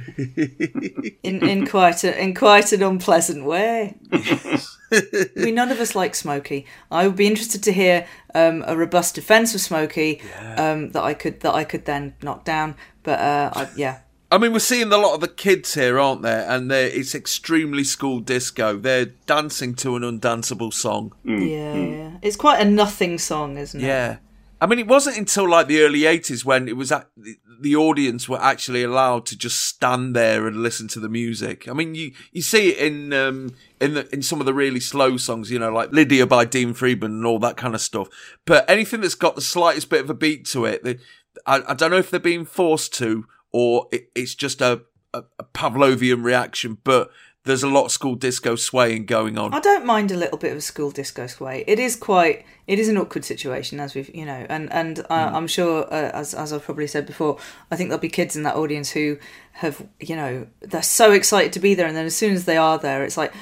[LAUGHS] in in quite a, in quite an unpleasant way. [LAUGHS] I mean, none of us like Smokey. I would be interested to hear um, a robust defence of Smokey um, that I could that I could then knock down. But uh, I, yeah, I mean, we're seeing a lot of the kids here, aren't there? And they're, it's extremely school disco. They're dancing to an undanceable song. yeah, yeah. It's quite a nothing song, isn't it? Yeah. I mean, it wasn't until like the early 80s when it was at, the, the audience were actually allowed to just stand there and listen to the music. I mean, you, you see it in um, in the, in some of the really slow songs, you know, like Lydia by Dean Friedman and all that kind of stuff. But anything that's got the slightest bit of a beat to it, they, I, I don't know if they're being forced to or it, it's just a, a, a Pavlovian reaction, but there's a lot of school disco swaying going on. I don't mind a little bit of a school disco sway. It is quite, it is an awkward situation, as we've, you know, and and uh, I'm sure, uh, as as I've probably said before, I think there'll be kids in that audience who have, you know, they're so excited to be there, and then as soon as they are there, it's like,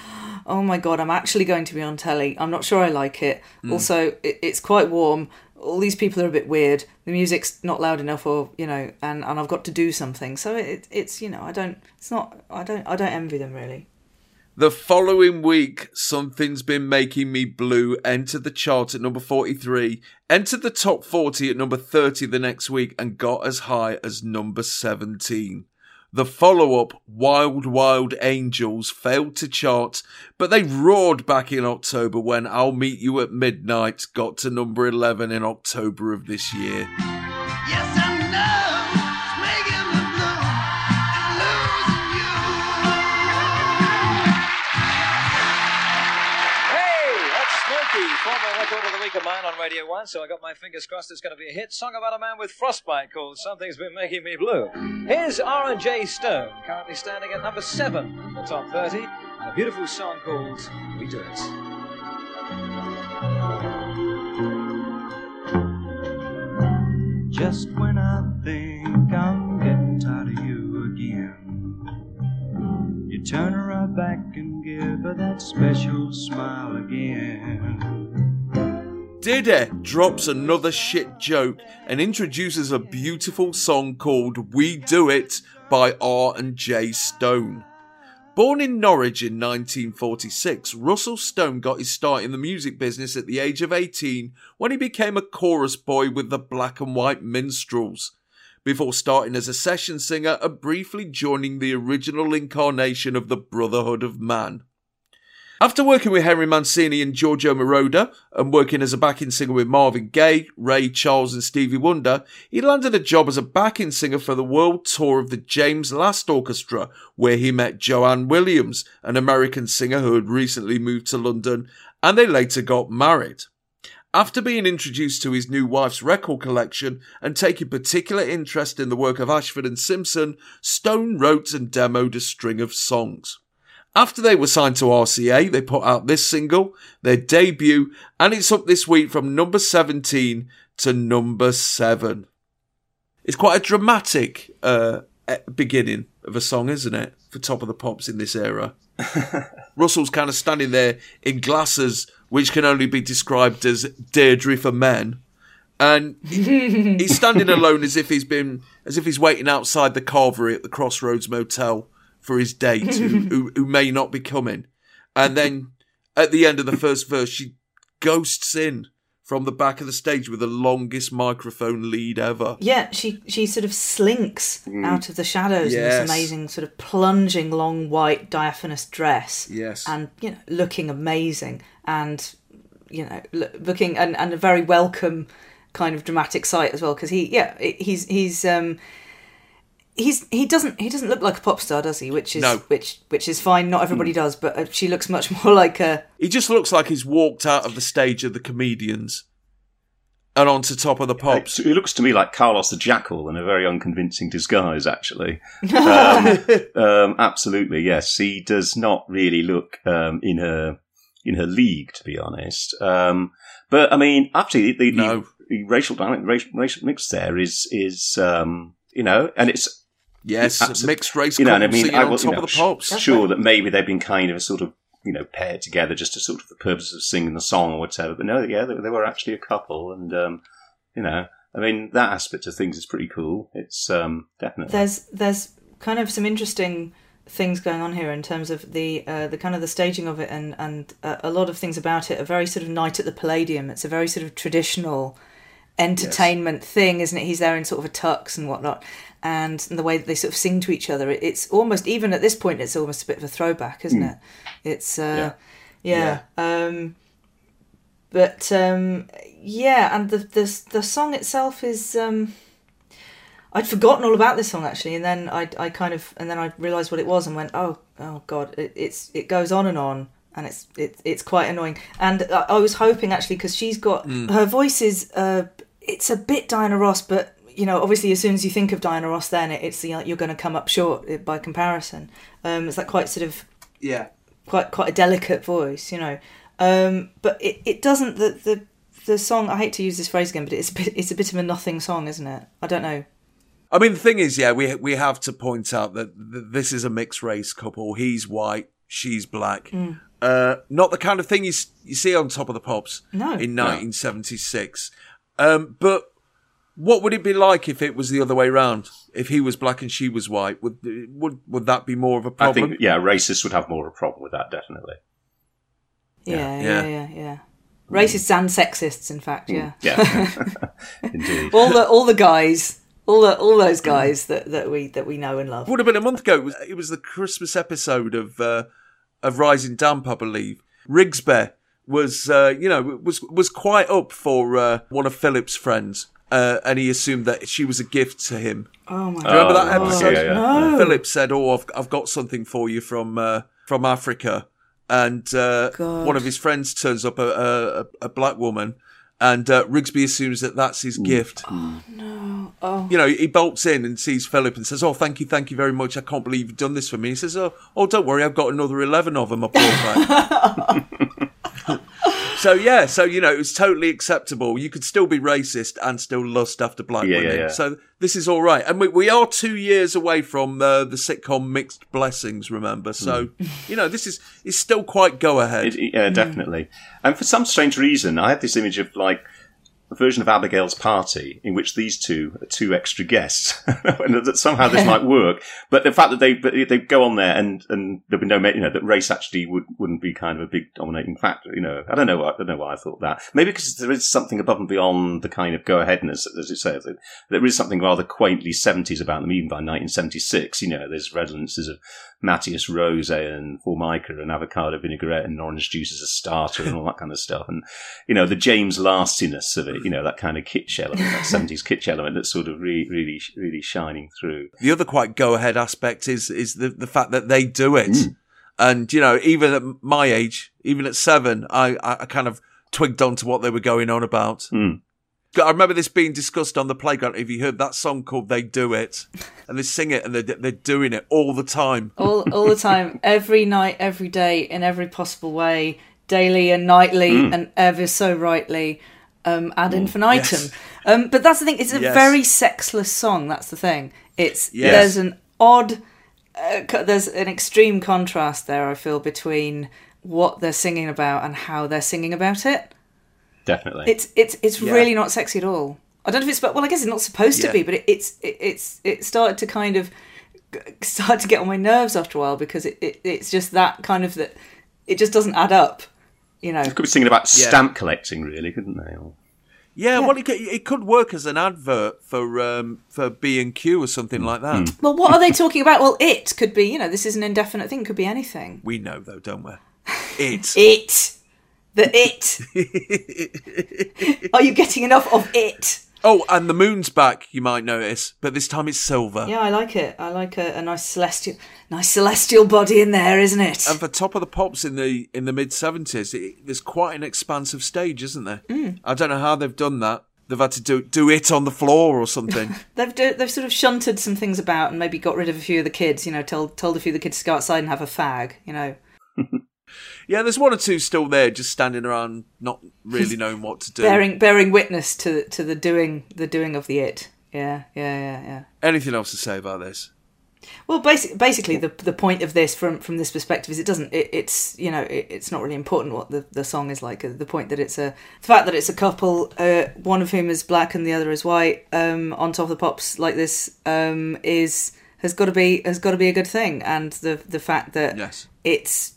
oh my god, I'm actually going to be on telly. I'm not sure I like it. Mm. Also, it, it's quite warm. All these people are a bit weird. The music's not loud enough, or you know, and and I've got to do something. So it, it's you know, I don't, it's not, I don't, I don't envy them really. The following week, Something's Been Making Me Blue entered the chart at number 43, entered the top 40 at number 30 the next week, and got as high as number 17. The follow up, Wild Wild Angels, failed to chart, but they roared back in October when I'll Meet You at Midnight got to number 11 in October of this year. Yes, record of the week of mine on Radio 1, so I got my fingers crossed it's going to be a hit. Song about a man with frostbite called Something's Been Making Me Blue. Here's R&J Stone, currently standing at number 7 in the top 30, and a beautiful song called We Do It. Just when I think I'm getting tired of you again, you turn her right back and give her that special smile again. Diddy drops another shit joke and introduces a beautiful song called We Do It by R and J Stone. Born in Norwich in 1946, Russell Stone got his start in the music business at the age of 18 when he became a chorus boy with the Black and White Minstrels, before starting as a session singer and briefly joining the original incarnation of the Brotherhood of Man. After working with Henry Mancini and Giorgio Moroder and working as a backing singer with Marvin Gaye, Ray Charles, and Stevie Wonder, he landed a job as a backing singer for the world tour of the James Last Orchestra, where he met Joanne Williams, an American singer who had recently moved to London, and they later got married. After being introduced to his new wife's record collection and taking particular interest in the work of Ashford and Simpson, Stone wrote and demoed a string of songs. After they were signed to RCA, they put out this single, their debut, and it's up this week from number 17 to number 7. It's quite a dramatic uh, beginning of a song, isn't it? For Top of the Pops in this era. [LAUGHS] Russell's kind of standing there in glasses, which can only be described as Deirdre for men. And he- he's standing alone as if he's been, as if he's waiting outside the carvery at the Crossroads Motel for his date, who, [LAUGHS] who, who may not be coming. And then at the end of the first verse, she ghosts in from the back of the stage with the longest microphone lead ever. Yeah, she she sort of slinks out of the shadows in this amazing sort of plunging long white diaphanous dress. Yes. And you know, looking amazing and you know looking and, and a very welcome kind of dramatic sight as well because he yeah he's he's um he's he doesn't he doesn't look like a pop star does he which is No. which which is fine not everybody does but uh, she looks much [LAUGHS] more like a He just looks like he's walked out of the stage of the comedians and onto top of the pops. He looks to me like Carlos the Jackal in a very unconvincing disguise, actually. [LAUGHS] um, um, absolutely, yes. He does not really look um, in her in her league, to be honest. Um, but I mean, actually, the, the, No. the racial dynamic, racial, racial mix there is is um, you know, and it's Yes, Absol- mixed race you know, and I couple mean, singing I on was top you know, of the pops. sh- sure that maybe they've been kind of a sort of you know paired together just to sort of the purpose of singing the song or whatever. But no, yeah, they, they were actually a couple, and um, you know, I mean, that aspect of things is pretty cool. It's um, definitely there's there's kind of some interesting things going on here in terms of the uh, the kind of the staging of it and and uh, a lot of things about it A very sort of night at the Palladium. It's a very sort of traditional entertainment thing, isn't it? He's there in sort of a tux and whatnot, and, and the way that they sort of sing to each other. It, it's almost even at this point, it's almost a bit of a throwback, isn't it? It's uh, yeah. Um, but um, yeah, and the the the song itself is. Um, I'd forgotten all about this song actually, and then I, I kind of, and then I realised what it was, and went, oh, oh God, it, it's it goes on and on, and it's it, it's quite annoying. And I, I was hoping actually because she's got her voice is, uh, it's a bit Diana Ross, but you know, obviously as soon as you think of Diana Ross, then it, it's the, you're going to come up short uh, by comparison. Um, it's like quite sort of Yeah. quite quite a delicate voice, you know. Um, but it, it doesn't the, the the song. I hate to use this phrase again, but it's a bit, it's a bit of a nothing song, isn't it? I don't know. I mean, the thing is, yeah, we we have to point out that this is a mixed race couple. He's white, she's black. Mm. Uh, not the kind of thing you you see on Top of the Pops No. in No. 1976. Um, but what would it be like if it was the other way around? If he was black and she was white, would would would that be more of a problem? I think yeah, racists would have more of a problem with that, definitely. Yeah, Yeah. yeah, yeah, yeah. Racists and sexists, in fact, yeah. Yeah, [LAUGHS] [LAUGHS] indeed. all the all the guys, all the all those guys that, that we that we know and love. Would have been a month ago. It was, it was the Christmas episode of uh, of Rising Damp, I believe. Rigsby was, uh, you know, was was quite up for uh, one of Philip's friends, uh, and he assumed that she was a gift to him. Oh my Do you remember god! that episode? yeah, yeah. No. Philip said, "Oh, I've, I've got something for you from uh, from Africa," and uh, one of his friends turns up a a, a black woman, and uh, Rigsby assumes that that's his gift. No. Oh. You know, he bolts in and sees Philip and says, "Oh, thank you, thank you very much. I can't believe you've done this for me." He says, "Oh, oh, don't worry, I've got another eleven of them. I brought back." So yeah, so you know, it was totally acceptable. You could still be racist and still lust after black Yeah, women. yeah. So this is all right, and we, we are two years away from uh, the sitcom Mixed Blessings. Remember, so you know, this is is still quite go ahead. It, yeah, definitely. And for some strange reason, I had this image of like a version of Abigail's party in which these two are two extra guests, [LAUGHS] and that somehow this [LAUGHS] might work. But the fact that they they go on there and and there'd be no you know that race actually would wouldn't be kind of a big dominating factor. You know, I don't know. why- I don't know why I thought that. Maybe because there is something above and beyond the kind of go aheadness, as you say. There is something rather quaintly seventies about them, even by 1976. You know, there's redundancies of Mateus Rosé and Formica and avocado vinaigrette and orange juice as a starter and all that kind of stuff. And, you know, the James Lastiness of it, you know, that kind of kitsch element, that [LAUGHS] 70s kitsch element that's sort of really, really, really shining through. the other quite go ahead aspect is is the the fact that they do it, Mm. and you know, even at my age, even at seven, I I, I kind of twigged onto what they were going on about. Mm. I remember this being discussed on the playground. If you heard that song called "They Do It," and they sing it, and they're they're doing it all the time. all all the time, [LAUGHS] every night, every day, in every possible way, daily and nightly, Mm. and ever so rightly, um, ad infinitum. Um, but that's the thing; it's a Yes. very sexless song. That's the thing. It's Yes. there's an odd, uh, there's an extreme contrast there. I feel between what they're singing about and how they're singing about it. Definitely. It's it's it's Yeah. really not sexy at all. I don't know if it's well. I guess it's not supposed Yeah. to be, but it, it's it, it's it started to kind of start to get on my nerves after a while because it, it it's just that kind of that it just doesn't add up. You know, They could be singing about Yeah. stamp collecting, really, couldn't they? Or- Yeah, well, it could, it could work as an advert for um, for B and Q or something like that. well, what are they talking about? Well, it could be. You know, this is an indefinite thing. Could be anything. We know though, don't we? [LAUGHS] It. It, The it. [LAUGHS] Are you getting enough of it? Oh, and the moon's back, you might notice, but this time it's silver. Yeah, I like it. I like a, a nice celestial, nice celestial body in there, isn't it? And for Top of the Pops in the in the mid seventies, there's quite an expansive stage, isn't there? Mm. I don't know how they've done that. They've had to do do it on the floor or something. [LAUGHS] They've do, they've sort of shunted some things about and maybe got rid of a few of the kids. You know, told told a few of the kids to go outside and have a fag. You know, yeah, there's one or two still there, just standing around, not really knowing what to do. bearing bearing witness to to the doing the doing of the it. Yeah, yeah, yeah, yeah. Anything else to say about this? Well, basic, basically, the the point of this, from from this perspective, is it doesn't. It, it's you know, it, it's not really important what the, the song is like. The point that it's a the fact that it's a couple, uh, one of whom is black and the other is white, um, on top of the pops like this, um, is has got to be has got to be a good thing. And the the fact that Yes. it's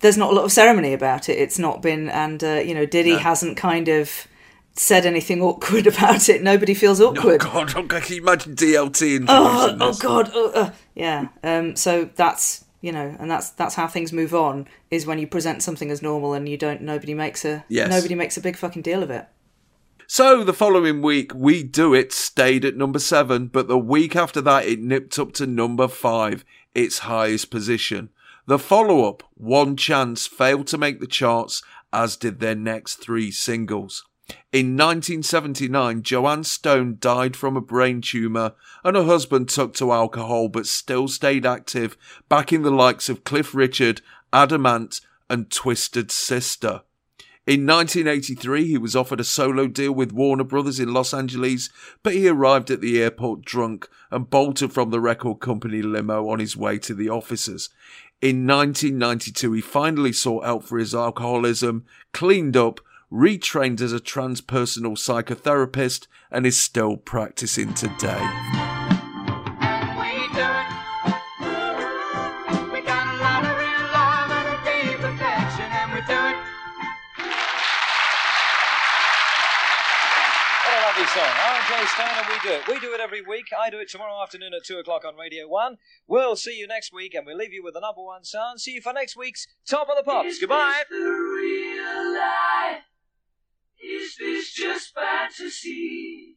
there's not a lot of ceremony about it. It's not been, and uh, you know, Diddy No. hasn't kind of said anything [LAUGHS] awkward about it. Nobody feels awkward. Oh God! oh, Can you imagine DLT oh, introducing oh god uh, uh, yeah um so that's you know and that's that's how things move on is when you present something as normal and you don't nobody makes a Yes. nobody makes a big fucking deal of it So the following week, We Do It stayed at number seven, but the week after that, it nipped up to number five, its highest position. The follow up, One Chance, failed to make the charts, as did their next three singles. In 1979, Joanne Stone died from a brain tumour, and her husband took to alcohol but still stayed active, backing the likes of Cliff Richard, Adam Ant, and Twisted Sister. In 1983, he was offered a solo deal with Warner Brothers in Los Angeles, but he arrived at the airport drunk and bolted from the record company limo on his way to the offices. In 1992, he finally sought help for his alcoholism, cleaned up, retrained as a transpersonal psychotherapist, and is still practicing today. Song. I'm Jay Stone and we do it. We do it every week. I do it tomorrow afternoon at 2 o'clock on Radio 1. We'll see you next week and we'll leave you with the number one sound. See you for next week's Top of the Pops. Goodbye. real life? Is this just fantasy?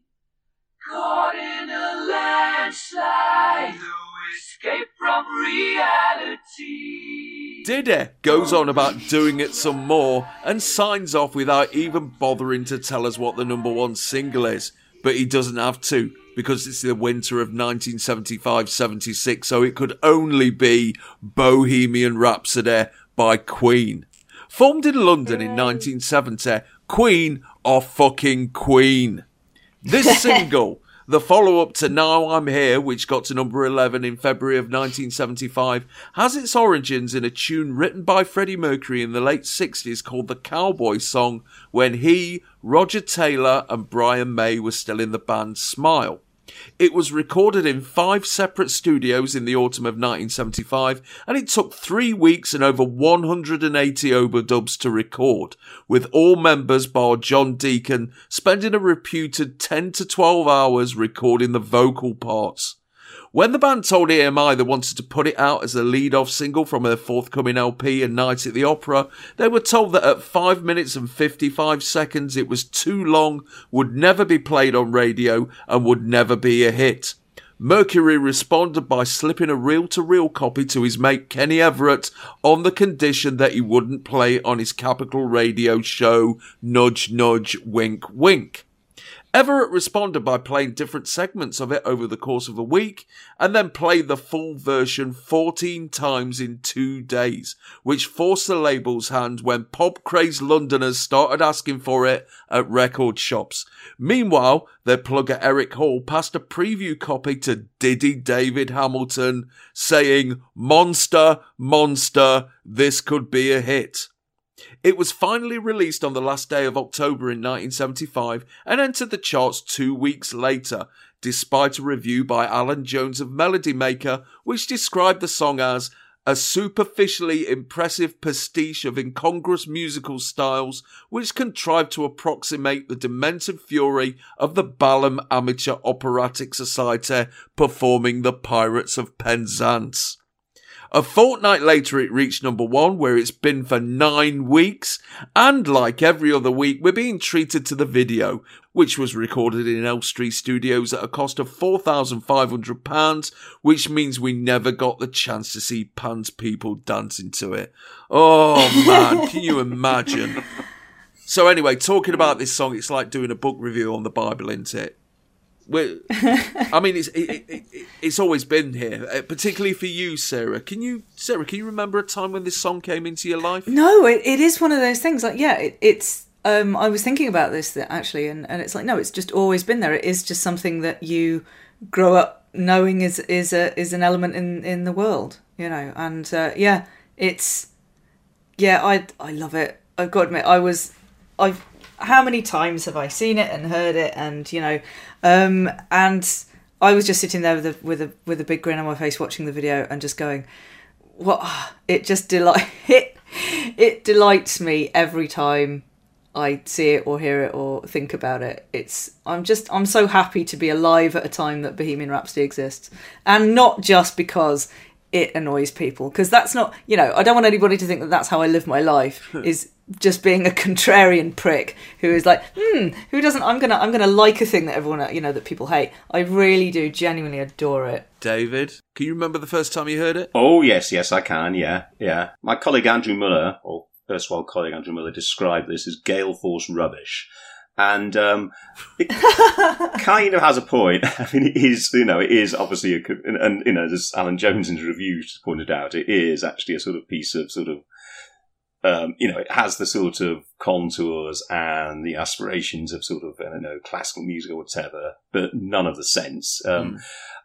Caught in a landslide, no escape from reality. Diddy goes on about doing it some more and signs off without even bothering to tell us what the number one single is. But he doesn't have to because it's the winter of 1975 76, so it could only be Bohemian Rhapsody by Queen. Formed in London in 1970, Queen are fucking Queen. This [LAUGHS] single, the follow up to Now I'm Here, which got to number 11 in February of 1975, has its origins in a tune written by Freddie Mercury in the late 60s called the Cowboy Song when he, Roger Taylor, and Brian May were still in the band Smile. It was recorded in five separate studios in the autumn of 1975, and it took three weeks and over 180 overdubs to record, with all members bar John Deacon spending a reputed 10 to 12 hours recording the vocal parts. When the band told EMI they wanted to put it out as a lead-off single from their forthcoming LP, A Night at the Opera, they were told that at 5 minutes and 55 seconds it was too long, would never be played on radio, and would never be a hit. Mercury responded by slipping a reel-to-reel copy to his mate Kenny Everett on the condition that he wouldn't play it on his Capital Radio show Nudge Nudge Wink Wink. Everett responded by playing different segments of it over the course of a week and then played the full version 14 times in two days, which forced the label's hand when pop crazed Londoners started asking for it at record shops. Meanwhile, their plugger Eric Hall passed a preview copy to Diddy David Hamilton saying, Monster, monster, this could be a hit. It was finally released on the last day of October in 1975 and entered the charts two weeks later, despite a review by Alan Jones of Melody Maker, which described the song as a superficially impressive pastiche of incongruous musical styles which contrived to approximate the demented fury of the Balham Amateur Operatic Society performing the Pirates of Penzance. A fortnight later, it reached number one, where it's been for nine weeks. And like every other week, we're being treated to the video, which was recorded in Elstree Studios at a cost of £4,500, which means we never got the chance to see Pan's people dancing to it. Oh man, can you imagine? [LAUGHS] So anyway, talking about this song, it's like doing a book review on the Bible, isn't it? We're, [LAUGHS] I mean, it's it, it, it, it's always been here, uh, particularly for you, Sarah. Can you, Sarah, can you remember a time when this song came into your life? No, it, it is one of those things. Like, yeah, it, it's. Um, I was thinking about this that actually, and, and it's like, no, it's just always been there. It is just something that you grow up knowing is is a is an element in in the world, you know. And uh, yeah, it's yeah, I I love it. I've got to admit, I was I've how many times have I seen it and heard it, and you know, um, and I was just sitting there with a with a with a big grin on my face watching the video and just going, what it just delight [LAUGHS] it it delights me every time I see it or hear it or think about it. It's I'm just I'm so happy to be alive at a time that Bohemian Rhapsody exists, and not just because it annoys people because that's not you know I don't want anybody to think that that's how I live my life [LAUGHS] is just being a contrarian prick who is like hmm who doesn't I'm gonna I'm gonna like a thing that everyone you know that people hate I really do genuinely adore it David, can you remember the first time you heard it? Oh, yes, yes, I can, yeah, yeah. My colleague Andrew Mueller, or erstwhile colleague Andrew Mueller, described this as gale force rubbish. And um, it [LAUGHS] kind of has a point. [LAUGHS] I mean, it is, you know, it is obviously, a, and, and, you know, as Alan Jones in his review pointed out, it is actually a sort of piece of sort of um, you know, it has the sort of contours and the aspirations of sort of, I don't know, classical music or whatever, but none of the sense. Um,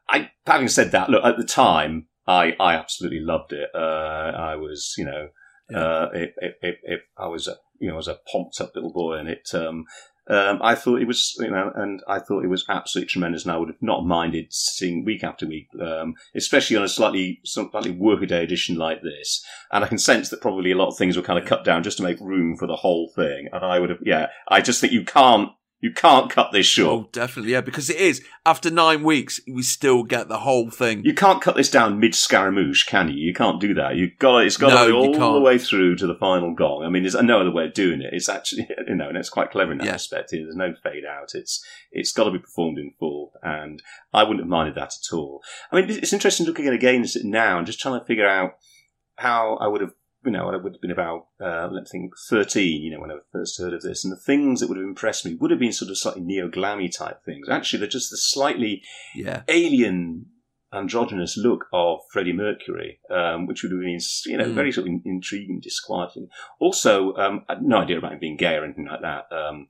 I, having said that, look, at the time, I, I absolutely loved it. Uh, I was, you know, uh, it, it, it, it, I was, a, you know, I was a pumped up little boy and it, um, um, I thought it was, you know, and I thought it was absolutely tremendous, and I would have not minded seeing week after week, um, especially on a slightly, slightly workaday edition like this. And I can sense that probably a lot of things were kind of cut down just to make room for the whole thing. And I would have, yeah, I just think you can't, you can't cut this short. Oh, definitely, yeah, because it is. After nine weeks, we still get the whole thing. You can't cut this down mid Scaramouche, can you? You can't do that. You've got it's got No, to you go all the way through to the final gong. I mean, there's no other way of doing it. It's actually, [LAUGHS] you know, and it's quite clever in that Yeah. respect. There's no fade out. It's it's got to be performed in full, and I wouldn't have minded that at all. I mean, it's interesting looking at it again now and just trying to figure out how I would have. You know, I would have been about, uh, let's think, 13, you know, when I first heard of this. And the things that would have impressed me would have been sort of slightly neo glammy type things. Actually, they're just the slightly Yeah. alien androgynous look of Freddie Mercury, um, which would have been, you know, Mm. very sort of intriguing, disquieting. Also, um, I had no idea about him being gay or anything like that. Um,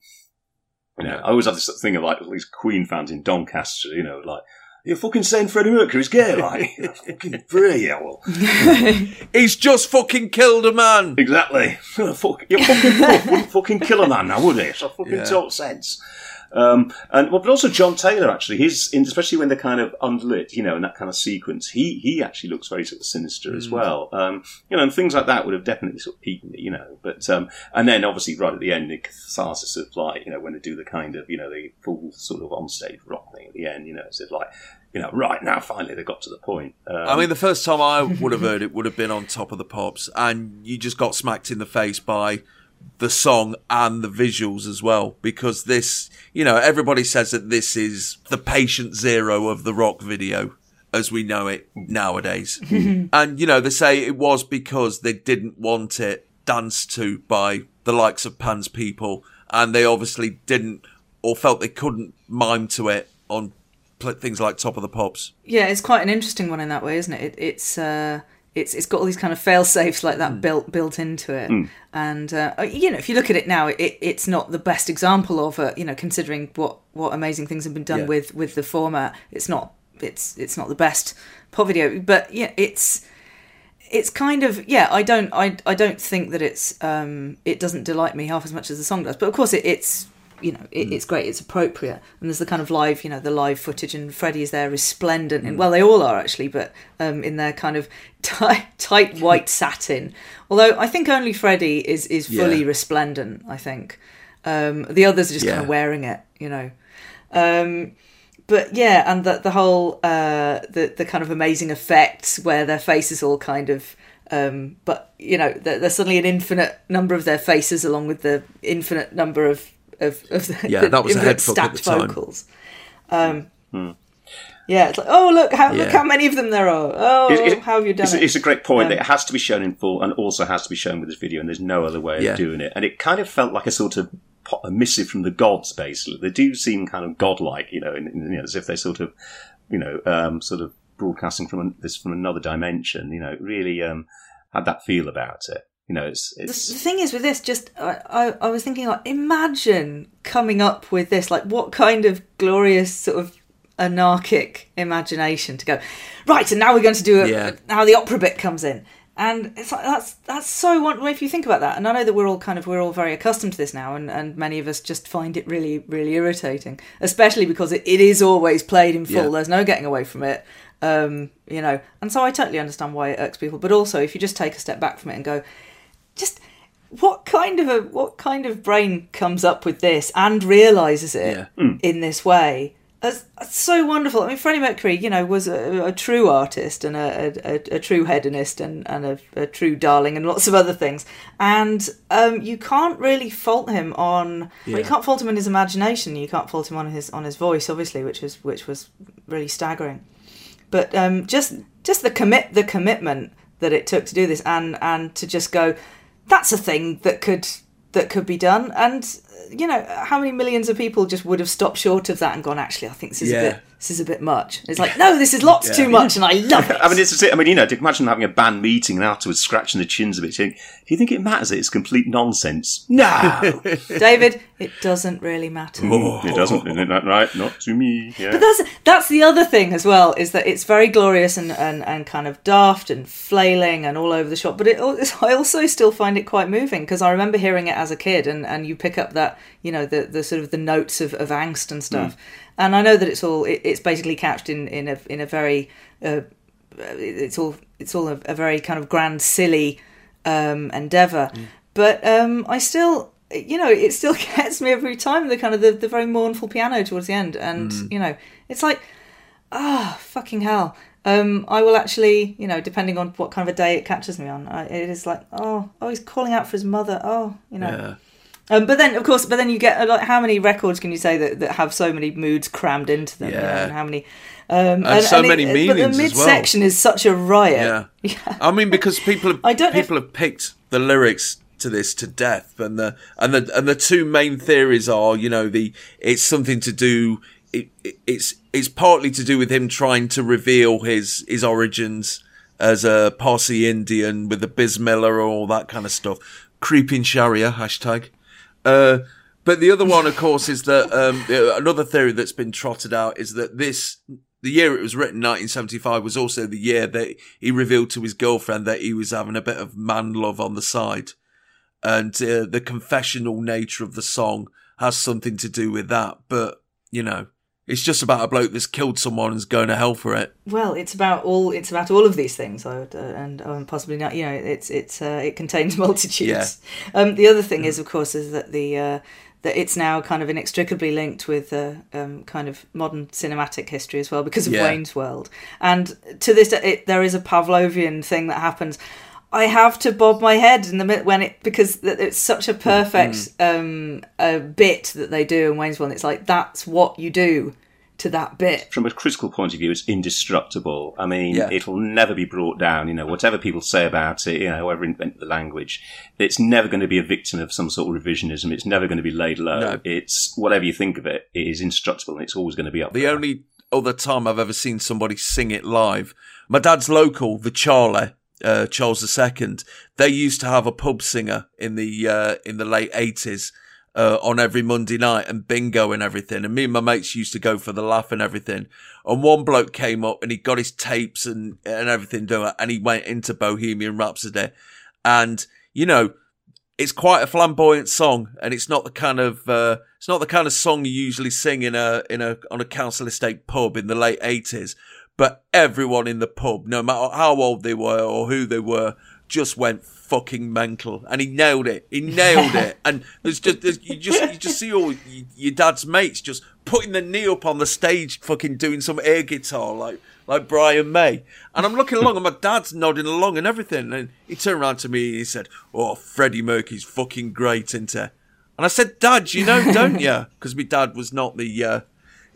you know, I always have this thing of like these Queen fans in Doncaster, you know, like, you're fucking saying Freddie Mercury's gay, [LAUGHS] like, You're fucking yeah, well. [LAUGHS] He's just fucking killed a man. Exactly. [LAUGHS] Fuck, your fucking puff wouldn't fucking kill a man now, would it? So fucking Yeah. talk sense. Um, and well, but also John Taylor actually, his in, especially when they're kind of unlit, you know, in that kind of sequence, he he actually looks very sort of sinister as Mm. well. Um, you know, and things like that would have definitely sort of piqued me, you know. But um, and then obviously right at the end, the catharsis of like you know when they do the kind of you know the full sort of onstage rock thing at the end, you know, it's just like you know right now finally they got to the point. Um, I mean, the first time I would have heard it would have been on Top of the Pops, and you just got smacked in the face by the song and the visuals as well. Because this, you know, everybody says that this is the patient zero of the rock video as we know it nowadays. [LAUGHS] and, you know, they say it was because they didn't want it danced to by the likes of Pan's people, and they obviously didn't or felt they couldn't mime to it on things like Top of the Pops. Yeah, it's quite an interesting one in that way, isn't it? it it's uh, it's it's got all these kind of fail safes like that built built into it, Mm. and uh, you know, if you look at it now, it, it's not the best example of it. You know, considering what what amazing things have been done Yeah. with with the format, it's not it's it's not the best pop video, but yeah, it's it's kind of yeah i don't i i don't think that it's um it doesn't delight me half as much as the song does but of course it, it's you know it, it's great it's appropriate. And there's the kind of live you know the live footage and freddie is there resplendent and well they all are actually but um in their kind of [LAUGHS] tight, tight white [LAUGHS] satin. Although i think only freddie is is fully Yeah. resplendent i think. Um the others are just kind of wearing it you know. Um but yeah, and the the whole uh, the the kind of amazing effects where their faces all kind of. Um, but you know, there's suddenly an infinite number of their faces, along with the infinite number of of, of the, Yeah, that was a head fuck at the stacked time. vocals. Um, Hmm. yeah, it's like, oh look how look how many of them there are. Oh, It- it- how have you done it's, it? it's a great point. Um, that it has to be shown in full and also has to be shown with this video, and there's no other way Yeah. of doing it. And it kind of felt like a sort of a missive from the gods, basically. They do seem kind of godlike, you know, in, in, you know as if they're sort of, you know, um, sort of broadcasting from an, this from another dimension. You know, it really um, had that feel about it. You know, it's The, it's the thing is with this, just I, I, I was thinking, like, imagine coming up with this. Like, what kind of glorious sort of anarchic imagination to go right, and now we're going to do it. Yeah. Now the opera bit comes in, and it's like that's that's so wonderful if you think about that. And I know that we're all kind of we're all very accustomed to this now, and, and many of us just find it really really irritating, especially because it, it is always played in full. Yeah. There's no getting away from it. Um, you know, and so I totally understand why it irks people. But also, if you just take a step back from it and go, just what kind of a what kind of brain comes up with this and realizes it in this way? That's, that's so wonderful. I mean freddie mercury you know was a, a true artist and a, a, a true hedonist and, and a, a true darling and lots of other things. And um, you can't really fault him on well, you can't fault him on his imagination. You can't fault him on his on his voice obviously which was which was really staggering. But um, just just the commit the commitment that it took to do this and and to just go that's a thing that could that could be done and you know how many millions of people just would have stopped short of that and gone actually i think this is a Yeah. bit this is a bit much it's like no this is lots [LAUGHS] Yeah. too much and i love it [LAUGHS] I mean, it's, I mean, you know, imagine having a band meeting and afterwards scratching the chins a bit, saying, "Do you think it matters? It's complete nonsense." No, [LAUGHS] david it doesn't really matter it doesn't. Isn't that right? Not to me. Yeah. But that's that's the other thing as well is that it's very glorious and, and, and kind of daft and flailing and all over the shop. But it, al- I also still find it quite moving because I remember hearing it as a kid and, and you pick up that you know the, the sort of the notes of, of angst and stuff. Hmm. And I know that it's all it, it's basically couched in in a in a very uh, it's all it's all a, a very kind of grand silly um, endeavor. But um, I still you know it still [LAUGHS] gets me every time the kind of the, the very mournful piano towards the end and Mm. you know it's like ah fucking hell um i will actually you know depending on what kind of a day it catches me on I, it is like oh oh he's calling out for his mother oh you know Yeah. Um, but then, of course, but then you get like how many records can you say that, that have so many moods crammed into them? Yeah. and how many? Um, And so many But meanings the as well. midsection is such a riot. [LAUGHS] Yeah. I mean, because people have, I don't know if- people have picked the lyrics to this to death, and the and the and the two main theories are, you know, the it's something to do. It, it, it's it's partly to do with him trying to reveal his his origins as a Parsi Indian with the Bismillah or all that kind of stuff. Creeping Sharia hashtag. Uh, but the other one, of course, is that um, another theory that's been trotted out is that this the year it was written, 1975, was also the year that he revealed to his girlfriend that he was having a bit of man love on the side, and uh, the confessional nature of the song has something to do with that. But you know, it's just about a bloke that's killed someone and's going to hell for it. Well, it's about all. It's about all of these things, I would, uh, and um, possibly not. You know, it's it's uh, it contains [LAUGHS] multitudes. Um, the other thing is, of course, is that the uh, that it's now kind of inextricably linked with uh, um, kind of modern cinematic history as well because of Yeah. Wayne's World. And to this, it, there is a Pavlovian thing that happens. I have to bob my head in the minute when it because it's such a perfect um, uh, bit that they do in Wayne's World. It's like that's what you do to that bit. From a critical point of view, it's indestructible. I mean, Yeah. it'll never be brought down. You know, whatever people say about it, you know, whoever invented the language, it's never going to be a victim of some sort of revisionism. It's never going to be laid low. No. It's whatever you think of it, it is indestructible, and it's always going to be up. The there. only other time I've ever seen somebody sing it live, my dad's local, the Charlie, uh, Charles II. They used to have a pub singer in the uh, in the late eighties. Uh, on every Monday night and bingo and everything. And me and my mates used to go for the laugh and everything. And one bloke came up and he got his tapes and, and everything doing and he went into Bohemian Rhapsody. And, you know, it's quite a flamboyant song and it's not the kind of uh, it's not the kind of song you usually sing in a in a on a council estate pub in the late 80s but everyone in the pub no matter how old they were or who they were just went fucking mental, and he nailed it. He nailed it. [LAUGHS] And there's just there's, you just you just see all y- your dad's mates just putting their knee up on the stage, fucking doing some air guitar like like Brian May. And I'm looking along, and my dad's nodding along and everything. And he turned around to me and he said, "Oh, Freddie Mercury's fucking great, isn't he?" And I said, "Dad, you know, don't you?" Because my dad was not the uh,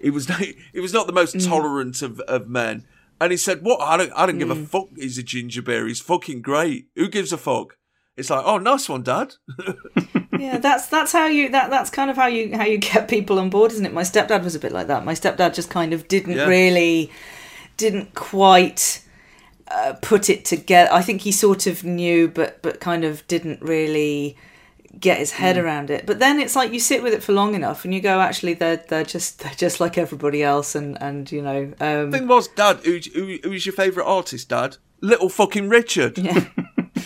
he was [LAUGHS] he was not the most tolerant of, of men. And he said, "What? I don't I don't give a fuck. He's a ginger beer. He's fucking great. Who gives a fuck?" It's like, "Oh, nice one, Dad." [LAUGHS] yeah, that's that's how you that that's kind of how you how you get people on board, isn't it? My stepdad was a bit like that. My stepdad just kind of didn't Yeah. really didn't quite uh, put it together. I think he sort of knew, but but kind of didn't really get his head Mm. around it. But then it's like you sit with it for long enough, and you go, actually, they're they're just they're just like everybody else, and and you know, um, thing was, Dad, who, who, who's your favourite artist, Dad? Little fucking Richard. Yeah.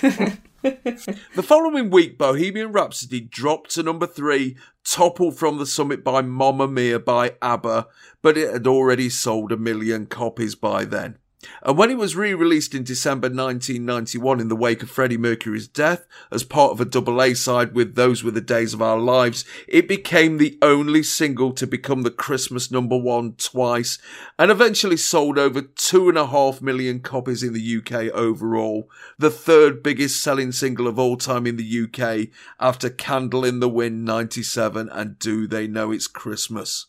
[LAUGHS] the following week, Bohemian Rhapsody dropped to number three, toppled from the summit by Mamma Mia by ABBA, but it had already sold a million copies by then. And when it was re-released in December 1991 in the wake of Freddie Mercury's death, as part of a double A side with Those Were the Days of Our Lives, it became the only single to become the Christmas number one twice, and eventually sold over two and a half million copies in the UK overall, the third biggest selling single of all time in the UK after Candle in the Wind 97 and Do They Know It's Christmas.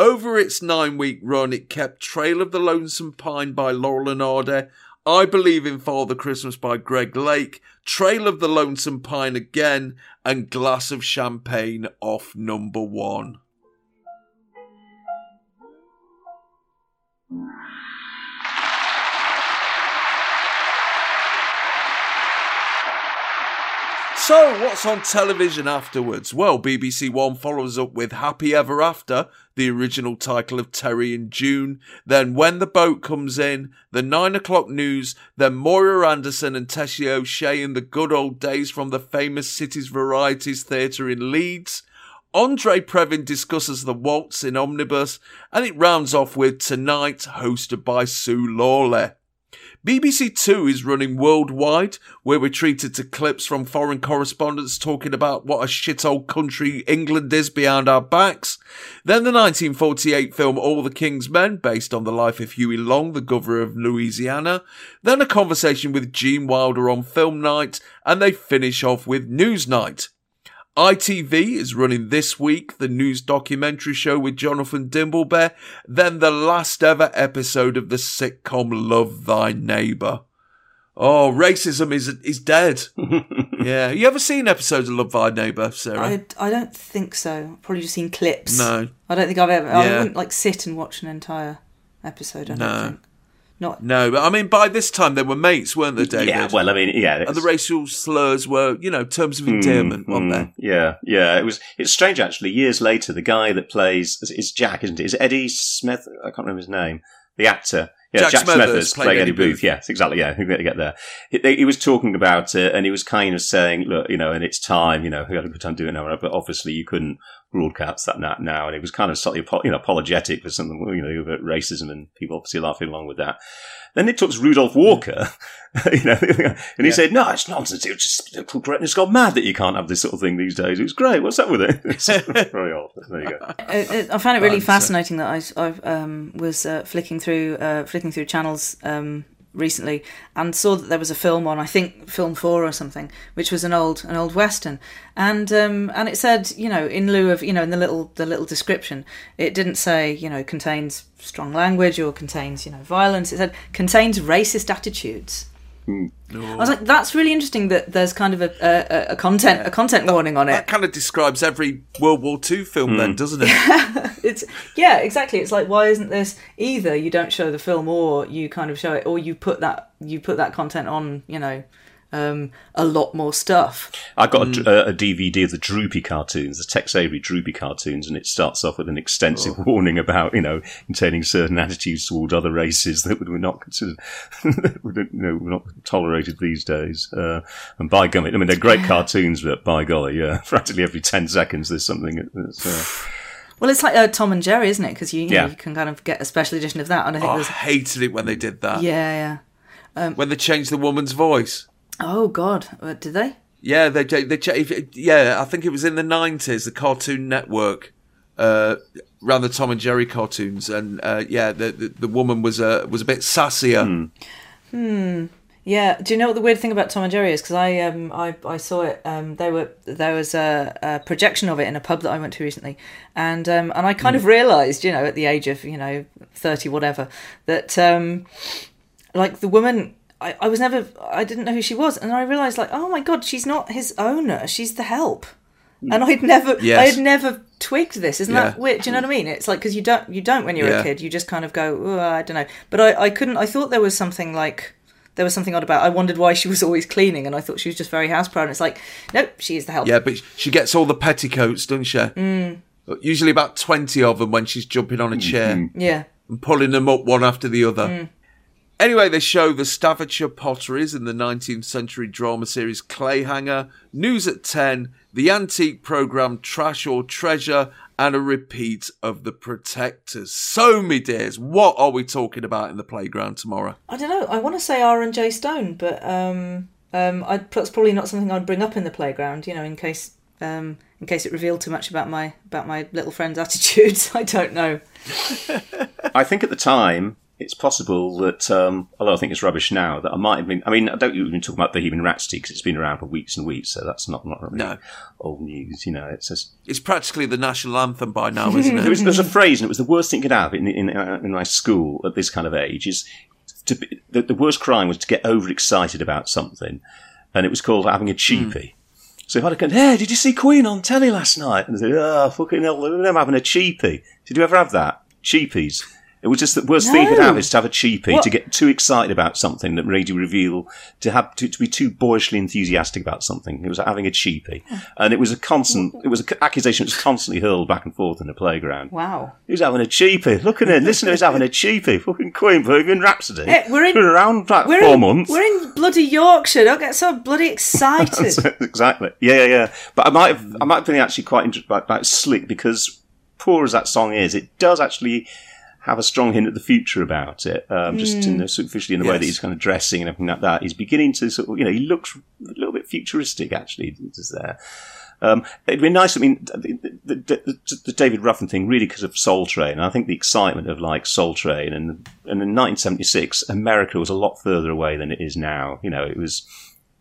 Over its nine week run, it kept Trail of the Lonesome Pine by Laurel and Hardy, I Believe in Father Christmas by Greg Lake, Trail of the Lonesome Pine again, and Glass of Champagne off number one. So, what's on television afterwards? Well, BBC One follows up with Happy Ever After, the original title of Terry and June, then When the Boat Comes In, the 9 o'clock news, then Moira Anderson and Tessie O'Shea in the good old days from the famous Cities Varieties Theatre in Leeds. Andre Previn discusses the waltz in Omnibus, and it rounds off with Tonight, hosted by Sue Lawley. BBC Two is running worldwide, where we're treated to clips from foreign correspondents talking about what a shit old country England is behind our backs. Then the 1948 film All the King's Men, based on the life of Huey Long, the governor of Louisiana. Then a conversation with Gene Wilder on film night, and they finish off with news night. ITV is running this week the news documentary show with Jonathan Dimbleby, then the last ever episode of the sitcom Love Thy Neighbour. Oh, racism is is dead. [LAUGHS] yeah, you ever seen episodes of Love Thy Neighbour, Sarah? I, I don't think so. I've probably just seen clips. No. I don't think I've ever. I wouldn't like sit and watch an entire episode. I don't No. think. Not. No, but I mean, by this time they were mates, weren't they, David? Yeah, well, I mean, yeah. And the racial slurs were, you know, terms of endearment, Mm, weren't mm, they? Yeah, yeah. It was. It's strange actually. Years later, the guy that plays is Jack, isn't it? Is it Eddie Smith? I can't remember his name. The actor. Yeah, Jack Jack, Smethurst Smethurst playing playing Eddie Booth. Booth. Yes, exactly. Yeah, they get there. He, he was talking about it, and he was kind of saying, "Look, you know, and its time, you know, we had a good time doing it now, but obviously you couldn't broadcast that now." And he was kind of slightly, you know, apologetic for something, you know, about racism, and people obviously laughing along with that. Then they took Rudolph Walker, [LAUGHS] you know, and he said, "No, it's nonsense. It was just political correctness gone mad that you can't have this sort of thing these days. It was great. What's up with it?" [LAUGHS] It's [LAUGHS] very odd. There you go. I, I- I found it really fascinating that I, I um, was uh, flicking through uh, flicking through channels um, recently and saw that there was a film on I think Film Four or something, which was an old an old western, and um, and it said you know in lieu of you know in the little the little description it didn't say you know contains strong language or contains you know violence. It said contains racist attitudes. I was like, that's really interesting that there's kind of a, a, a content a content warning on it. That kind of describes every World War II film, then, doesn't it? [LAUGHS] it's yeah exactly it's like why isn't this either you don't show the film or you kind of show it or you put that you put that content on you know um a lot more stuff I got a, a, a DVD of the Droopy cartoons, the Tex Avery Droopy cartoons, and it starts off with an extensive Oh. warning about, you know, containing certain attitudes towards other races that were not considered, [LAUGHS] that were, you know, were not tolerated these days. Uh, and by gummy, I mean, they're great [LAUGHS] cartoons, but by golly, yeah, [LAUGHS] practically every 10 seconds there's something that's, uh, well it's like uh, tom and jerry isn't it because you, you, know, Yeah. you can kind of get a special edition of that and i think Oh, I there's hated it when they did that. yeah yeah When they changed the woman's voice. Oh God, Uh, did they? Yeah, they they cha- if- yeah. I think it was in the nineties. The Cartoon Network uh, ran the Tom and Jerry cartoons, and uh, yeah, the, the the woman was a was a bit sassier. Hmm. Yeah. Do you know what the weird thing about Tom and Jerry is? Because I um I, I saw it. Um, they were there was a, a projection of it in a pub that I went to recently, and um and I kind of realised, you know, at the age of you know thirty whatever, that um like the woman. I, I was never I didn't know who she was and I realised like oh my god she's not his owner she's the help and I'd never Yes. I had never twigged this isn't that weird do you know what I mean it's like because you don't you don't when you're Yeah. a kid you just kind of go oh, I don't know but I, I couldn't I thought there was something like there was something odd about I wondered why she was always cleaning and I thought she was just very house proud and it's like nope she is the help Yeah, but she gets all the petticoats, doesn't she? Mm. Usually about twenty of them when she's jumping on a chair yeah and pulling them up one after the other. Mm. Anyway, they show the Staffordshire potteries in the 19th century drama series Clayhanger, News at 10, the antique programme Trash or Treasure, and a repeat of The Protectors. So, me dears, what are we talking about in the playground tomorrow? I don't know I want to say R and J Stone but um um I that's probably not something I'd bring up in the playground you know in case um in case it revealed too much about my about my little friend's [LAUGHS] attitudes I don't know I think at the time it's possible that, um, although I think it's rubbish now, that I might have been. I mean, I don't even talk about Bohemian Rhapsody because it's been around for weeks and weeks, so that's not not really No. old news. You know, it's just It's practically the national anthem by now, isn't there it? was, [LAUGHS] there was a phrase, and it was the worst thing you could have in in, uh, in my school at this kind of age. Is to be, the, the worst crime was to get overexcited about something, and it was called having a cheapie. So if I'd have gone, hey, did you see Queen on telly last night? And they said, oh, fucking hell, I'm having a cheapie. Did you ever have that? Cheapies. It was just the worst thing you could have is to have a cheapie, What? to get too excited about something that made you reveal, to have to, to be too boyishly enthusiastic about something. It was having a cheapie, and it was a constant. It was an accusation that was constantly hurled back and forth in the playground. wow He's having a cheapie. Look at him. Listen to him. He's having a cheapie. Fucking Queen Bohemian Rhapsody. Hey, we're in- Been around like we're four in, months. we're in bloody Yorkshire don't get so bloody [LAUGHS] excited exactly. Yeah, yeah, yeah. But I might have, I might have been actually quite interested about, about Slik because, poor as that song is, it does actually have a strong hint at the future about it. Um, just in the, superficially in the way that he's kind of dressing and everything like that. He's beginning to sort of, you know, he looks a little bit futuristic actually. Just there. Um, it'd be nice. I mean, the, the, the, the David Ruffin thing, really, because of Soul Train. And I think the excitement of like Soul Train, and and in 1976, America was a lot further away than it is now. You know, it was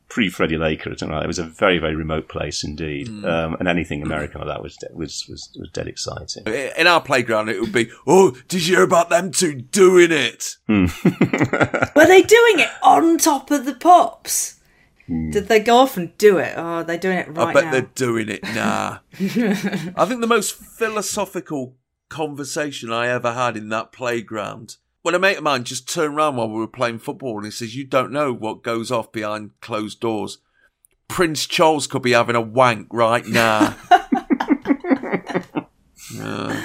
pre Freddie Laker or something like that. It was a very very remote place indeed. Mm. Um, and anything mm. American like that was de- was was, was dead exciting. In our playground, it would be, oh, did you hear about them two doing it? Hmm. [LAUGHS] Were they doing it on top of the pops? Hmm. Did they go off and do it? Oh, they're doing it right I bet now. they're doing it. Nah. [LAUGHS] I think the most philosophical conversation I ever had in that playground. When a mate of mine just turned around while we were playing football and he says, You don't know what goes off behind closed doors. Prince Charles could be having a wank right now. [LAUGHS] Yeah.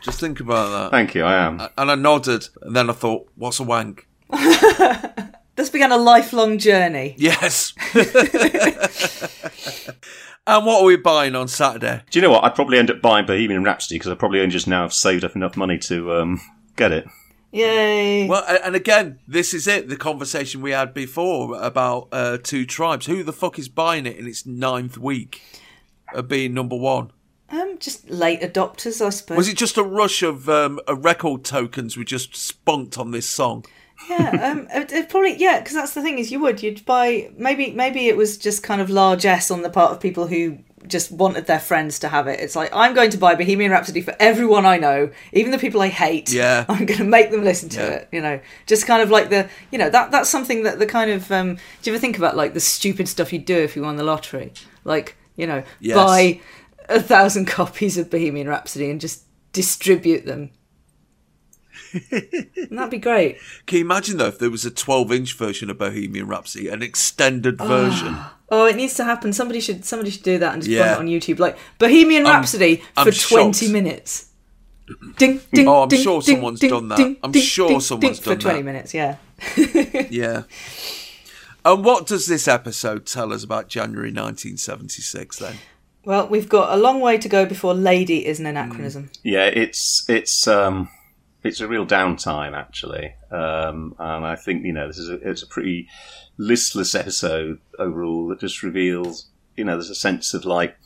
Just think about that. Thank you. I am. And I nodded, and then I thought, What's a wank? [LAUGHS] This began a lifelong journey. Yes. [LAUGHS] and what are we buying on Saturday? Do you know what? I'd probably end up buying Bohemian Rhapsody because I probably only just now have saved up enough money to um, get it. Yay! Well, and again, this is it. The conversation we had before about uh, two tribes. Who the fuck is buying it in its ninth week of being number one? Um, just late adopters, I suppose. Was it just a rush of um, uh, record tokens we just spunked on this song? yeah, [LAUGHS] um, it, it probably yeah, because that's the thing is you would you'd buy maybe maybe it was just kind of largesse on the part of people who just wanted their friends to have it. It's like I'm going to buy Bohemian Rhapsody for everyone I know, even the people I hate. Yeah. [LAUGHS] I'm going to make them listen to Yeah. it. You know, just kind of like the you know that that's something that the kind of um, do you ever think about like the stupid stuff you'd do if you won the lottery? Like you know, Yes. buy a thousand [LAUGHS] copies of Bohemian Rhapsody and just distribute them. [LAUGHS] Wouldn't be great? Can you imagine though if there was a 12-inch version of Bohemian Rhapsody, an extended version? Oh, it needs to happen. Somebody should somebody should do that and just Yeah. put it on YouTube, like Bohemian I'm- Rhapsody I'm for twenty shocked. minutes. Ding, ding, Oh, I'm ding, sure ding, someone's ding, done that. ding, I'm ding, sure ding, someone's ding, done for twenty that. minutes. Yeah. [LAUGHS] Yeah. And what does this episode tell us about January 1976 then? Well, we've got a long way to go before "lady" is an anachronism. Yeah, it's it's um, it's a real downtime actually, um, and I think you know this is a, it's a pretty listless episode overall that just reveals you know there's a sense of like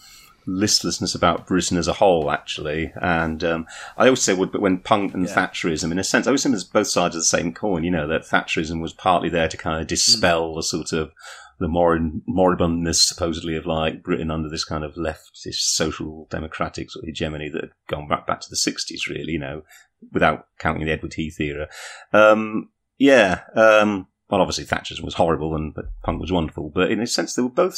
listlessness about Britain as a whole actually, and um, I always say would but when punk and Thatcherism in a sense I always think there's both sides of the same coin. You know that Thatcherism was partly there to kind of dispel the sort of the morib- moribundness supposedly of like Britain under this kind of leftist social democratic sort of hegemony that had gone back back to the sixties really, you know, without counting the Edward Heath era. Um, yeah, um, well, obviously Thatcherism was horrible and but punk was wonderful, but in a sense they were both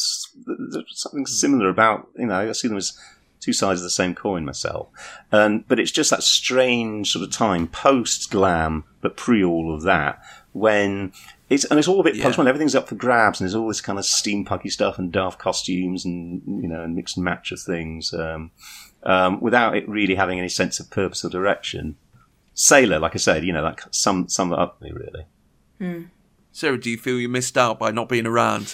something similar about you know I see them as two sides of the same coin myself, and but it's just that strange sort of time post glam but pre all of that when it's and it's all a bit Yeah. post everything's up for grabs and there's all this kind of steampunky stuff and daft costumes and you know and mix and match of things um, um, without it really having any sense of purpose or direction. Sailor, like I said, you know, that sum sum that up for me really. Hmm. Sarah, do you feel you missed out by not being around?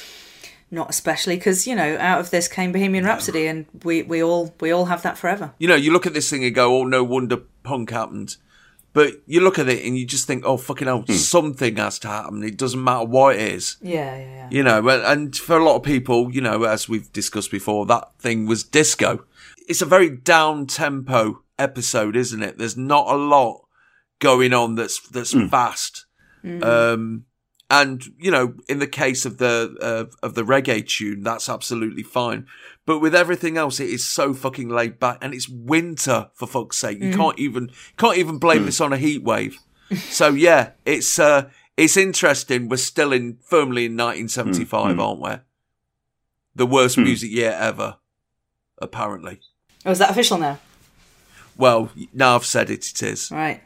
Not especially because you know, out of this came Bohemian Rhapsody, and we, we all we all have that forever. You know, you look at this thing and go, "Oh, no wonder punk happened." But you look at it and you just think, "Oh, fucking hell, hmm. something has to happen." It doesn't matter what it is. Yeah, yeah, yeah. You know, and- and for a lot of people, you know, as we've discussed before, that thing was disco. It's a very down tempo episode, isn't it? There's not a lot going on that's that's fast. Um, and you know, in the case of the uh, of the reggae tune, that's absolutely fine. But with everything else, it is so fucking laid back, and it's winter for fuck's sake. You can't even can't even blame this on a heat wave. so yeah, it's uh, it's interesting. We're still in firmly in 1975, aren't we? The worst music year ever, apparently. Oh, is that official now? Well, now I've said it, it is. Right.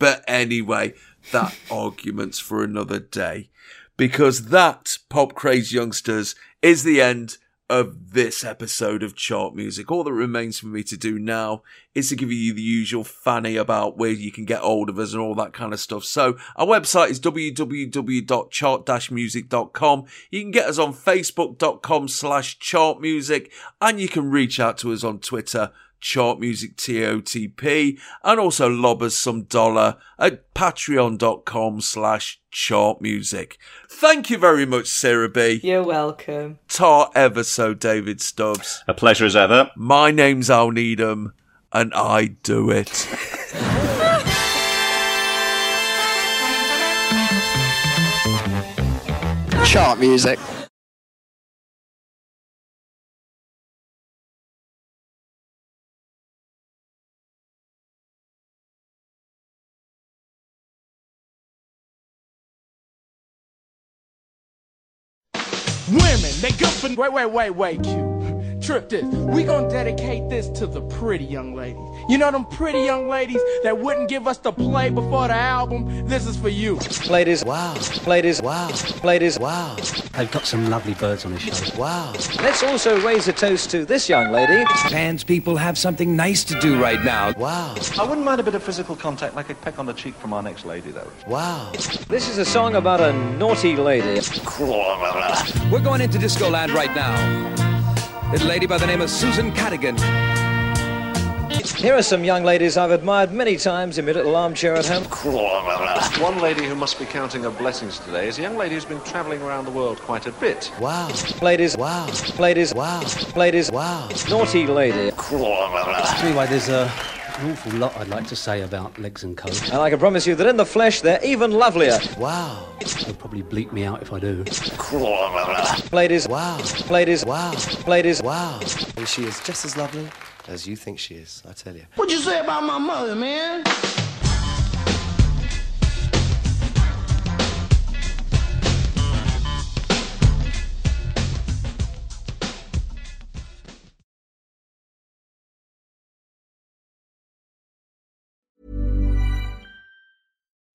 But anyway, that [LAUGHS] argument's for another day. Because that, Pop Craze Youngsters, is the end of this episode of Chart Music. All that remains for me to do now is to give you the usual fanny about where you can get hold of us and all that kind of stuff. So our website is www.chart-music.com. You can get us on facebook.com slash chartmusic and you can reach out to us on Twitter chart music TOTP and also lob us some dollar at patreon.com slash chart music. Thank you very much, Sarah Bee. You're welcome. Tar ever so David Stubbs. A pleasure as ever. My name's Al Needham and I do it. Chart music. Women, they good for. Wait, wait, wait, wait, Q. Trip this. We gonna dedicate this to the pretty young ladies. You know them pretty young ladies that wouldn't give us the play before the album? This is for you. Ladies, Wow. ladies, Wow. ladies. Wow. They've got some lovely birds on the show. Wow. Let's also raise a toast to this young lady. Trans people have something nice to do right now. Wow. I wouldn't mind a bit of physical contact, like a peck on the cheek from our next lady, though. Wow. This is a song about a naughty lady. We're going into disco land right now. Little lady by the name of Susan Cadigan. Here are some young ladies I've admired many times in my little armchair at home. One lady who must be counting her blessings today is a young lady who's been travelling around the world quite a bit. Wow. Ladies, Wow. ladies, Wow. ladies, Wow. naughty lady. Anyway, there's uh, an awful lot I'd like to say about Legs and Co. And I can promise you that in the flesh they're even lovelier. Wow. They'll probably bleep me out if I do. Ladies, Wow. ladies, Wow. ladies. Wow. And she is just as lovely as you think she is, I tell you. What'd you say about my mother, man?